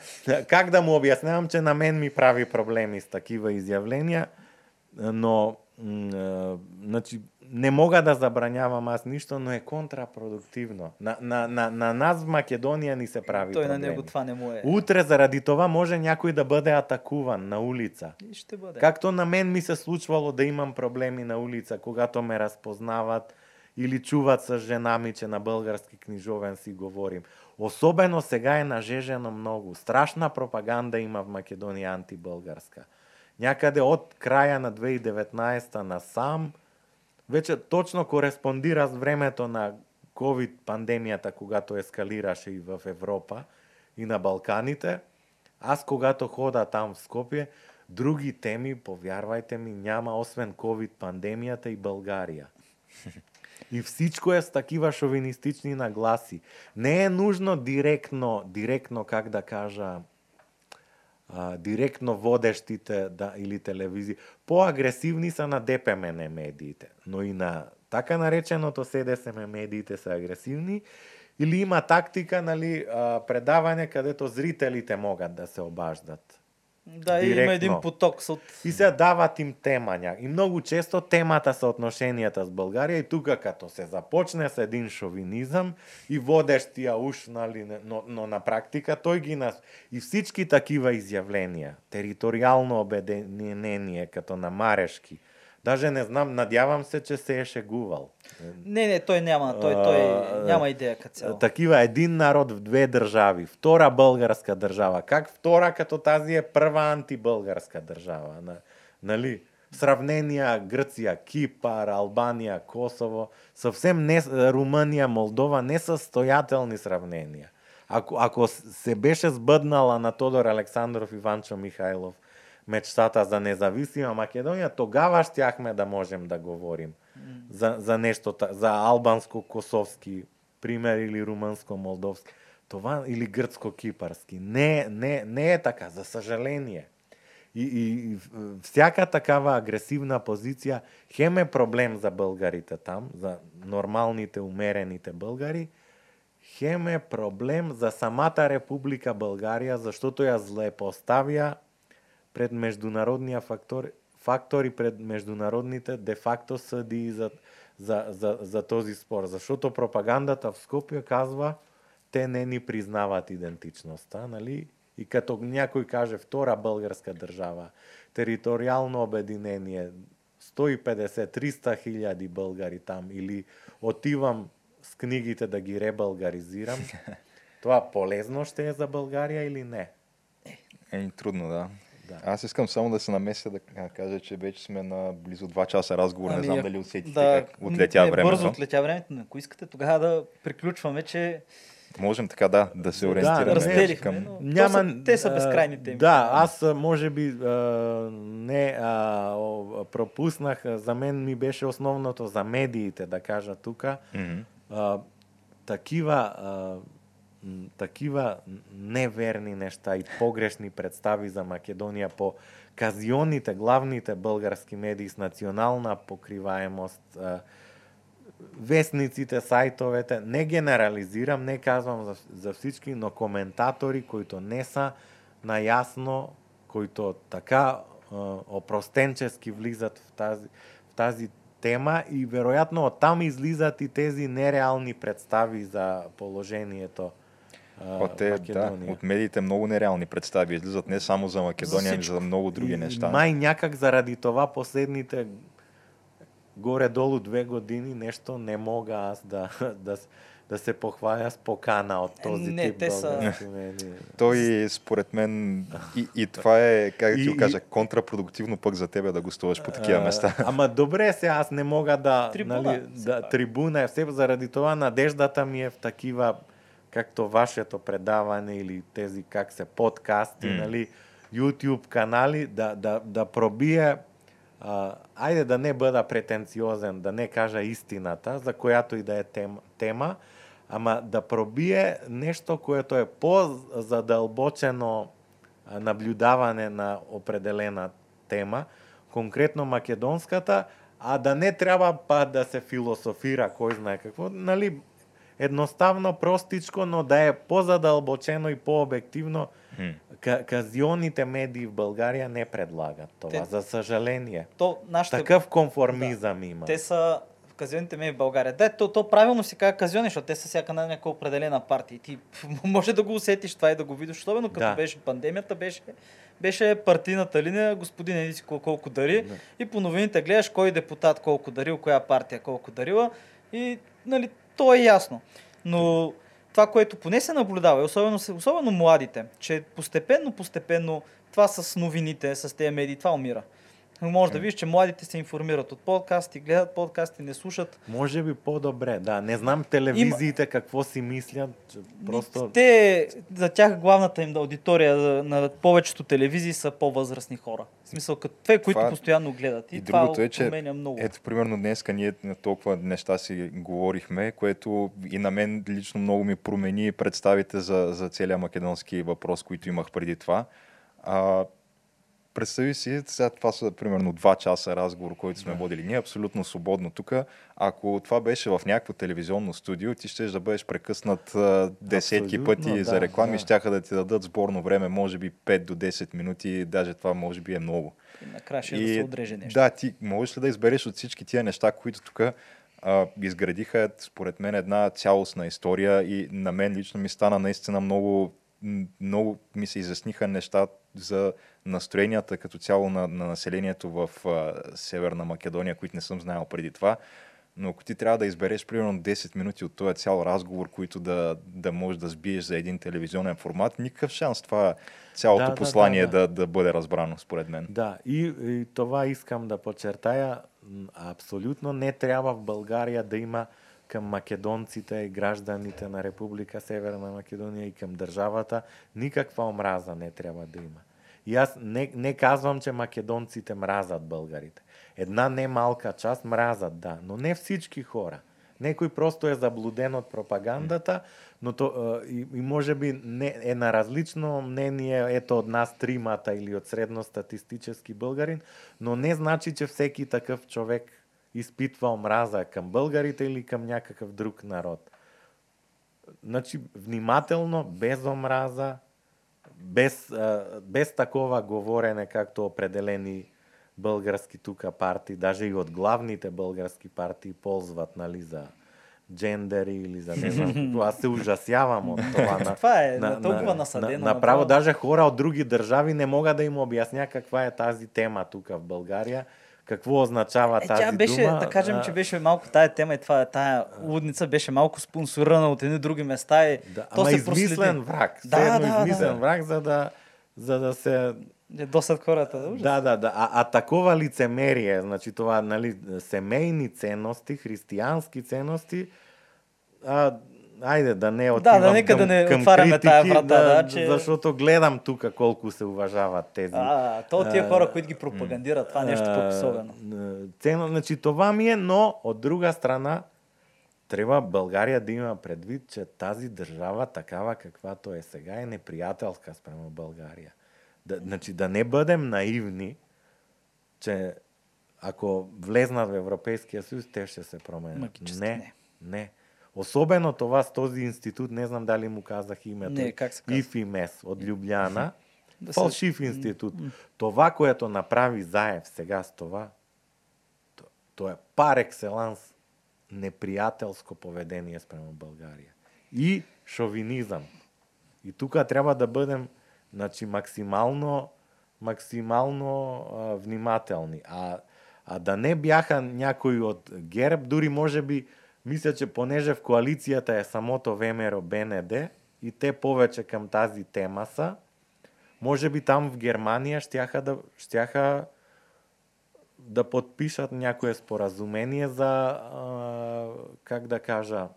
как да му објаснявам, че на мен ми прави проблеми с такива изјавленија, но значи не мога да забрањавам аз ништо, но е контрапродуктивно. На, на, на, на нас в Македонија ни се прави Тој проблеми. на него това не му е. Утре заради това може някој да биде атакуван на улица. И ще бъде. Както на мен ми се случвало да имам проблеми на улица, когато ме разпознават или чуват с жена ми, че на български книжовен си говорим. Особено сега е нажежено многу. Страшна пропаганда има в Македонија антибългарска някаде од краја на 2019 на сам, веќе точно кореспондира с времето на COVID пандемијата, когато ескалираше и во Европа и на Балканите. Аз когато хода там в Скопје, други теми, повярвајте ми, няма освен COVID пандемијата и Българија. И всичко е с такива шовинистични нагласи. Не е нужно директно, директно как да кажа, а, директно водештите да, или телевизии. Поагресивни са на ДПМН медиите, но и на така нареченото СДСМ медиите се агресивни, или има тактика, нали, а, предавање кадето зрителите могат да се обаждат. Да, и има Директно. един поток со-. И се дават им тема ня. И многу често темата се одношенијата с Българија и тука като се започне со един шовинизам и водеш тија уш, нали, но, но на практика тој ги нас... И всички такива изјавленија, територијално обединение като на Марешки, Даже не знам, надјавам се че се е шегувал. Не, не, тој нема, тој тој А, няма идеја кај цел. Такива един народ в две држави, втора българска држава. Как втора като тази е прва антибългарска држава, на, нали? Сравненија Грција, Кипар, Албанија, Косово, совсем не Румънија, Молдова несостојателни сравненија. Ако ако се беше збъднала на Тодор Александров и Ванчо Михајлов мечтата за независима Македонија, тогава штяхме да можем да говорим за, за нешто, за албанско-косовски пример или румънско-молдовски. Това или грцко-кипарски. Не, не, не е така, за съжаление. И, и, и всяка такава агресивна позиција хем е проблем за българите там, за нормалните, умерените българи, хем е проблем за самата Република Българија, заштото ја злепоставја пред меѓународнија фактор, фактори пред меѓународните де факто съдии за, за, за, за този спор. Зашто пропагандата в Скопје казва те не ни признават идентичноста, нали? И като някой каже втора българска држава, територијално обединение, 150-300 хиляди българи там, или отивам с книгите да ги ребългаризирам, това полезно ще е за България или не? Е, трудно, да. Да. Аз искам само да се намеся да ка- кажа, че вече сме на близо 2 часа разговор. не знам Ами, дали усетихте да, как отлетя не, времето. Бързо отлетя времето, но ако искате тогава да приключваме, че Можем така да, да се Да, ориентираме да, разделихме, към... но Няма, са, те са безкрайни теми. Да, аз може би а, не а, пропуснах, за мен ми беше основното за медиите да кажа тука. Мгм. А, такива а, такива неверни нешта и погрешни представи за Македонија по казионите, главните български медии с национална покриваемост, вестниците, сајтовете, не генерализирам, не казвам за, за всички, но коментатори които не са најасно, които така опростенчески влизат в тази, в тази тема и веројатно од там излизат и тези нереални представи за положението а, От, те, да, от медиите много нереални представи излизат не само за Македонија, ами всичко. за много други. И мај някак заради това последните горе-долу две години нешто не мога аз да, да, да се похваля с покана од този Не, тип те са-. Той, според мен, и, и това е, как да И- ти го и- кажа, контрапродуктивно пък за тебе да гостуваш по такива А, места. Ама добре се, аз не мога да... Трибуна, нали, да пак. трибуна е все, заради това надеждата ми е в такива, както вашето предаване или тези как се подкасти, М. нали, YouTube канали, да, да, да пробие а, ајде да не бъда претенциозен, да не кажа истината, за която и да е тем, тема, ама да пробие нешто което е по-задълбочено а, наблюдаване на определена тема, конкретно македонската, а да не треба па да се философира кој знае какво, нали, едноставно, простичко, но да е по-задълбочено и по-обективно, казионите медии в България не предлагат това, Те- за съжаление. То, нашите, Такъв конформизъм има. те са казионите ми в България. Да, то, то правилно си казва казиони, защото те са всяка на някаква определена партия. И ти може да го усетиш това и да го видиш, особено като Да. беше пандемията, беше, беше партийната линия, господин еди си кол- колко дари. Да. И по новините гледаш кой депутат колко дарил, коя партия колко дарила. И нали, Тоа е јасно, Но това, което поне се наблюдава, особено, особено младите, че постепенно, постепенно това с новините, с тези медии, това умира. Може да видиш, че младите се информират от подкасти, гледат подкасти, не слушат. Може би по-добре, да. Не знам телевизиите какво си мислят. Просто... Те, за тях главната им аудитория на повечето телевизии са по-възрастни хора. В смисъл, като те, които Това- постоянно гледат. И, И това другото е, че променя много. ето, примерно днеска ние на толкова неща си говорихме, което и на мен лично много ми промени представите за, за целия македонски въпрос, които имах преди това. А, представи си, сега това са примерно два часа разговор, който сме Да. водили ние, абсолютно свободно тук. Ако това беше в някакво телевизионно студио, ти ще да бъдеш прекъснат а, десетки Абсолютно, пъти да, за реклами, да. щяха да ти дадат сборно време, може би 5 до 10 минути, даже това може би е много. И накрая ще да се отреже нещо. Да, ти можеш ли да избереш от всички тия неща, които тук изградиха, според мен, една цялостна история и на мен лично ми стана наистина много, много ми се изясниха неща за настроенията като цяло на, на населението в а, Северна Македония, които не съм знаел преди това. Но ако ти трябва да избереш примерно 10 минути от този цял разговор, които да, да можеш да сбиеш за един телевизионен формат, никакъв шанс това цялото Да, да, послание да, да. да, да бъде разбрано, според мен. Да, и, и това искам да подчертая. Абсолютно не трябва в България да има към македонците и гражданите на Република Северна Македония и към държавата никаква омраза не трябва да има. Јас не, не казвам, че македонците мразат българите. Една не малка част мразат, да, но не всички хора. Некој просто е заблуден од пропагандата, но то, и, и може би не, е на различно мнение ето од нас тримата или од средностатистически българин, но не значи, че всеки такъв човек испитва омраза към българите или към някакъв друг народ. Значи, внимателно, без омраза, без, без такова говорене, както определени български тука партии, даже и от главните български партии ползват, нали, за джендери или за не знам какво. Аз се ужасявам от това. На, Това е толкова насадено, На, направо, направо. даже хора от други държави не мога да им обясня каква е тази тема тук в България, какво означава Е, тази беше, дума. да кажем, а, че беше малко тая тема и това, тая лудница беше малко спонсорирана от едни други места и Да, то ама се измислен проследи. враг. Да, Да, едно да, измислен да. враг, за да, за да се Е, Досад хората. Ужас. Да, да, да. А, а такова лицемерие, значи това, нали, семейни ценности, християнски ценности, а, айде да не отивам да, нека към, да не към критики, тая врата, да, че- защото гледам тук колко се уважават тези. А, то тия а, хора, които ги пропагандират, това нещо пък особено. а, Ценно, значи това ми е, но от друга страна трябва България да има предвид, че тази държава, такава каквато е сега, е неприятелска спрямо България. Да, значи да не бъдем наивни, че ако влезнат в Европейския съюз, те ще се променят. Магически не, не. не. Особено това с този институт, не знам дали му казах името. Не, как се казва? ИФИМЕС от Любляна. Да се- Фалшив институт. Това, което направи Заев сега с това, то, то е пар екселанс неприятелско поведение спрямо България. И шовинизъм. И тук трябва да бъдем значи, максимално, максимално а, внимателни. А, а да не бяха някои от ГЕРБ, дори може би, мисля, че понеже в коалицијата е самото ВМРО БНД и те повече кам тази тема са, може би там в Германија штяха да, штяха да подпишат някое споразумение за, а, как да кажа,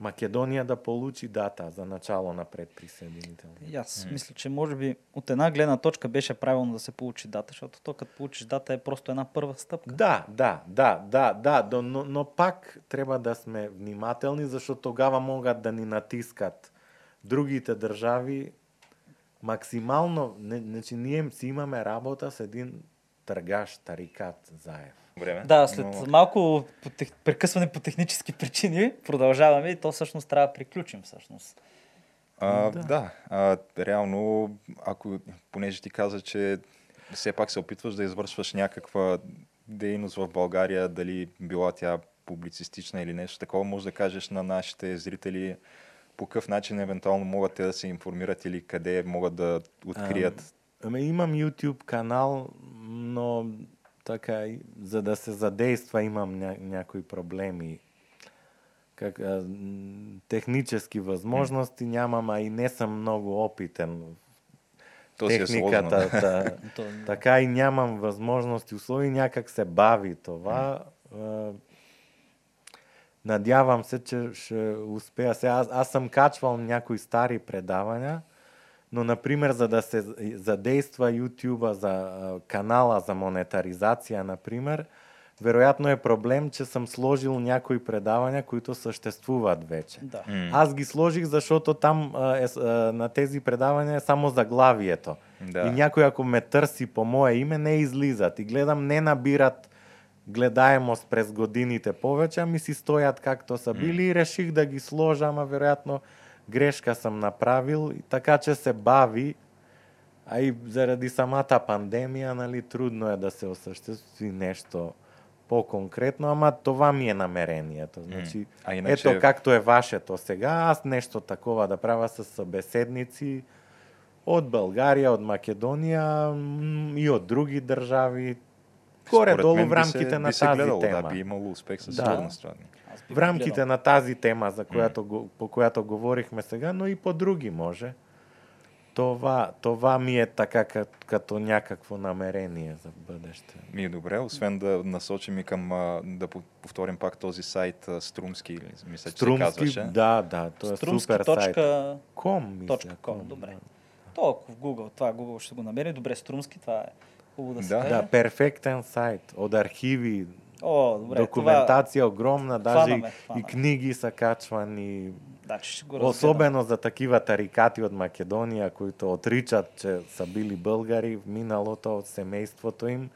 Македония да получи дата за начало на предприсъединителни. И аз мисля, че може би от една гледна точка беше правилно да се получи дата, защото то като получиш дата е просто една първа стъпка. Да, да, да, да, да, но, но пак трябва да сме внимателни, защото тогава могат да ни натискат другите държави максимално. Не, значи ние си имаме работа с един търгаш тарикат Заев. Време. Да, след Но- малко по тех... прекъсване по технически причини продължаваме и то всъщност трябва да приключим всъщност. А, Да. да, а, реално, ако, понеже ти каза, че все пак се опитваш да извършваш някаква дейност в България, дали била тя публицистична или нещо такова, може да кажеш на нашите зрители по какъв начин евентуално могат те да се информират или къде могат да открият. Ами имам YouTube канал, но така, и за да се задейства имам ня- някои проблеми. Как, а, технически възможности нямам, а и не съм много опитен То е техниката. сложно. та, То, така и нямам възможности, условия, някак се бави това. А, Надявам се, че ще успея. Сега, аз, аз съм качвал някои стари предавания, но, например, за да се задейства YouTube за а, канала за монетаризация, например, веројатно е проблем че сам сложил някои предавања които съществуваат веќе. Да. М, Аз ги сложих зашото там а, е, а, на тези предавања е само заглавието. Да. И някој ако ме търси по мое име не излизат и гледам не набират гледаемост през годините повеќе, ми си стојат както са били и реших да ги сложа, ама веројатно грешка сам направил и така че се бави а и заради самата пандемија, нали, трудно е да се осъществи нешто по-конкретно, ама това ми е намерението. Значи, А иначе- ето както е вашето сега, аз нешто такова да правя с събеседници од Българија, од Македонија и од други држави. Според Горе-долу мен в рамките се, на би се тази гледало, тема. Да, би имало успех със Да. сигурност това. В рамките гледал. на тази тема за която, го, по която говорихме сега, но и по други може. Това, това ми е така като, като някакво намерение за бъдеще. Ми е добре, освен да насочим и към, да по- повторим пак този сайт Струмски, мисля, че се Струмски, казваше. да, да, то е Струмски супер сайт. точка... Ком, мисля. точка ком, добре. То ако в Google, това Google ще го намери. Добре, Струмски, това е хубаво да се Да. каже. Да, перфектен сайт. От архиви, О, добре, документация огромна, даже и, книги са качвани. Това, значи го. Особено за такива тарикати от Македонија, които отричат, че са били българи в миналото от семейството им.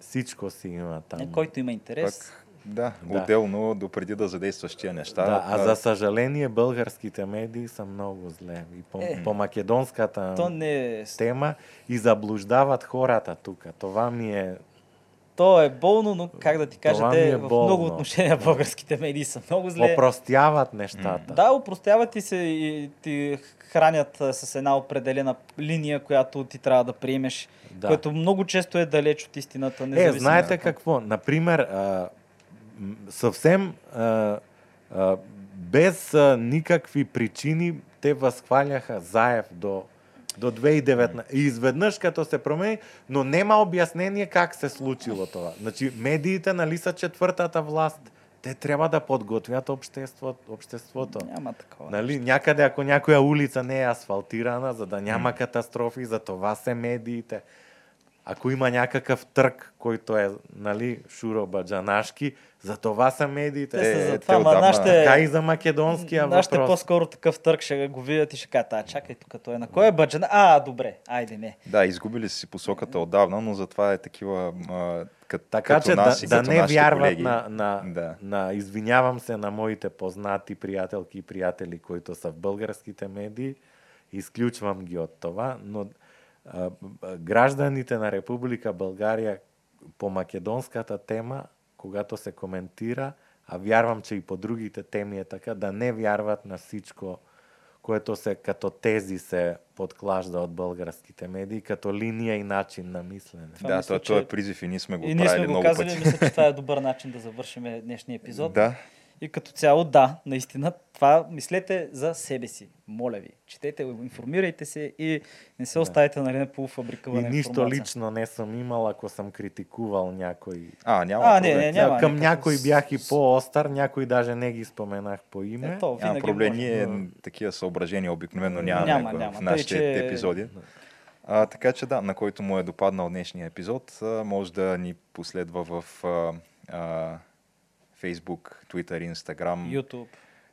Всичко си има там. Е, Който има интерес. Пак, да, Да. отделно, допреди да задействаш тия неща. Да, а за съжаление българските медии са много зле. И по, Е. по македонската То не тема и заблуждават хората тук. Това ми е... То е болно, но как да ти кажа, те е в много отношения българските медии са много зле. Опростяват нещата. Да, упростяват и се и ти хранят с една определена линия, която ти трябва да приемеш, Да. което много често е далеч от истината. Е, знаете какво? Например, а, м, съвсем а, а, без а, никакви причини те възхваляха Заев до, до 2019. И изведнъж като се промени, но нема обяснение как се случило това. Значи, медиите нали са четвъртата власт. Те трябва да подготвят общество, обществото. Няма такова. Нали, някъде, ако някоя улица не е асфалтирана, за да няма катастрофи, за това се медиите. Ако има някакъв търг, който е нали, шуробаджанашки, за това са медиите. Те са Е, за това, ама отдавна- нашите... Така и за македонския Нашите въпрос. по-скоро такъв търг ще го видят и ще кажат, а чакай тук, той е на кой е баджана? А, добре, айде не. Да, изгубили си посоката отдавна, но затова е такива а, кът, Така като че да, нас и да като не нашите вярват колеги. на, на, Да. на, извинявам се на моите познати приятелки и приятели, които са в българските медии, изключвам ги от това, но а, гражданите на Република България по македонската тема, когато се коментира, а вярвам, че и по другите теми е така, да не вярват на всичко, което се като тези се подклажда от българските медии, като линия и начин на мислене. Това Да, мисля, то, то е че- призив и ние сме го И ние сме го казали, мисля, че това е добър начин да завършим днешния епизод. Да, И като цяло, да, наистина, това мислете за себе си. Моля ви, четете, информирайте се и не се оставите нали, на И полуфабрикувана нищо информация. лично не съм имал, ако съм критикувал някой. а, няма А, не, не, няма. Към никакъв някой бях и по-остър, някой даже не ги споменах по име. Ето, Няма проблем, ние да. такива съображения обикновено нямаме Няма, в, няма. в Тъй, нашите че- епизоди. А, така че да, на който му е допаднал днешния епизод, може да ни последва в а, а, Facebook, Twitter, Instagram. YouTube.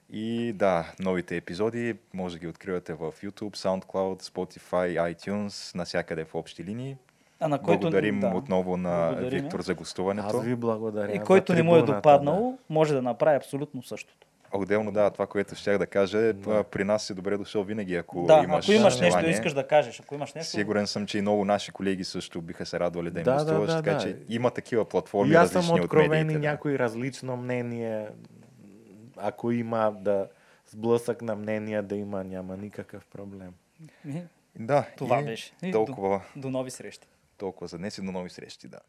И да, новите епизоди може да ги откривате в YouTube, SoundCloud, Spotify, iTunes, навсякъде в общи линии. А на който, Благодарим да. отново на Благодарим. Виктор за гостуването. Аз ви благодаря. И който не му е допаднал, може да направи абсолютно същото. Отделно, да, това, което щях да кажа, е, а, при нас си добре дошъл винаги, ако да, имаш ако имаш нещо желание. и искаш да кажеш, ако имаш нещо, Сигурен съм, че и много наши колеги също биха се радвали да им Да, да, гостуваш, да, така да. че има такива Да. платформи И аз съм различни от откровен и медиите. да. някой различно мнение. Ако има да сблъсък на мнения да има, няма никакъв проблем. Да, това и беше. И толкова, До, до нови срещи. толкова за днес и до нови срещи, да.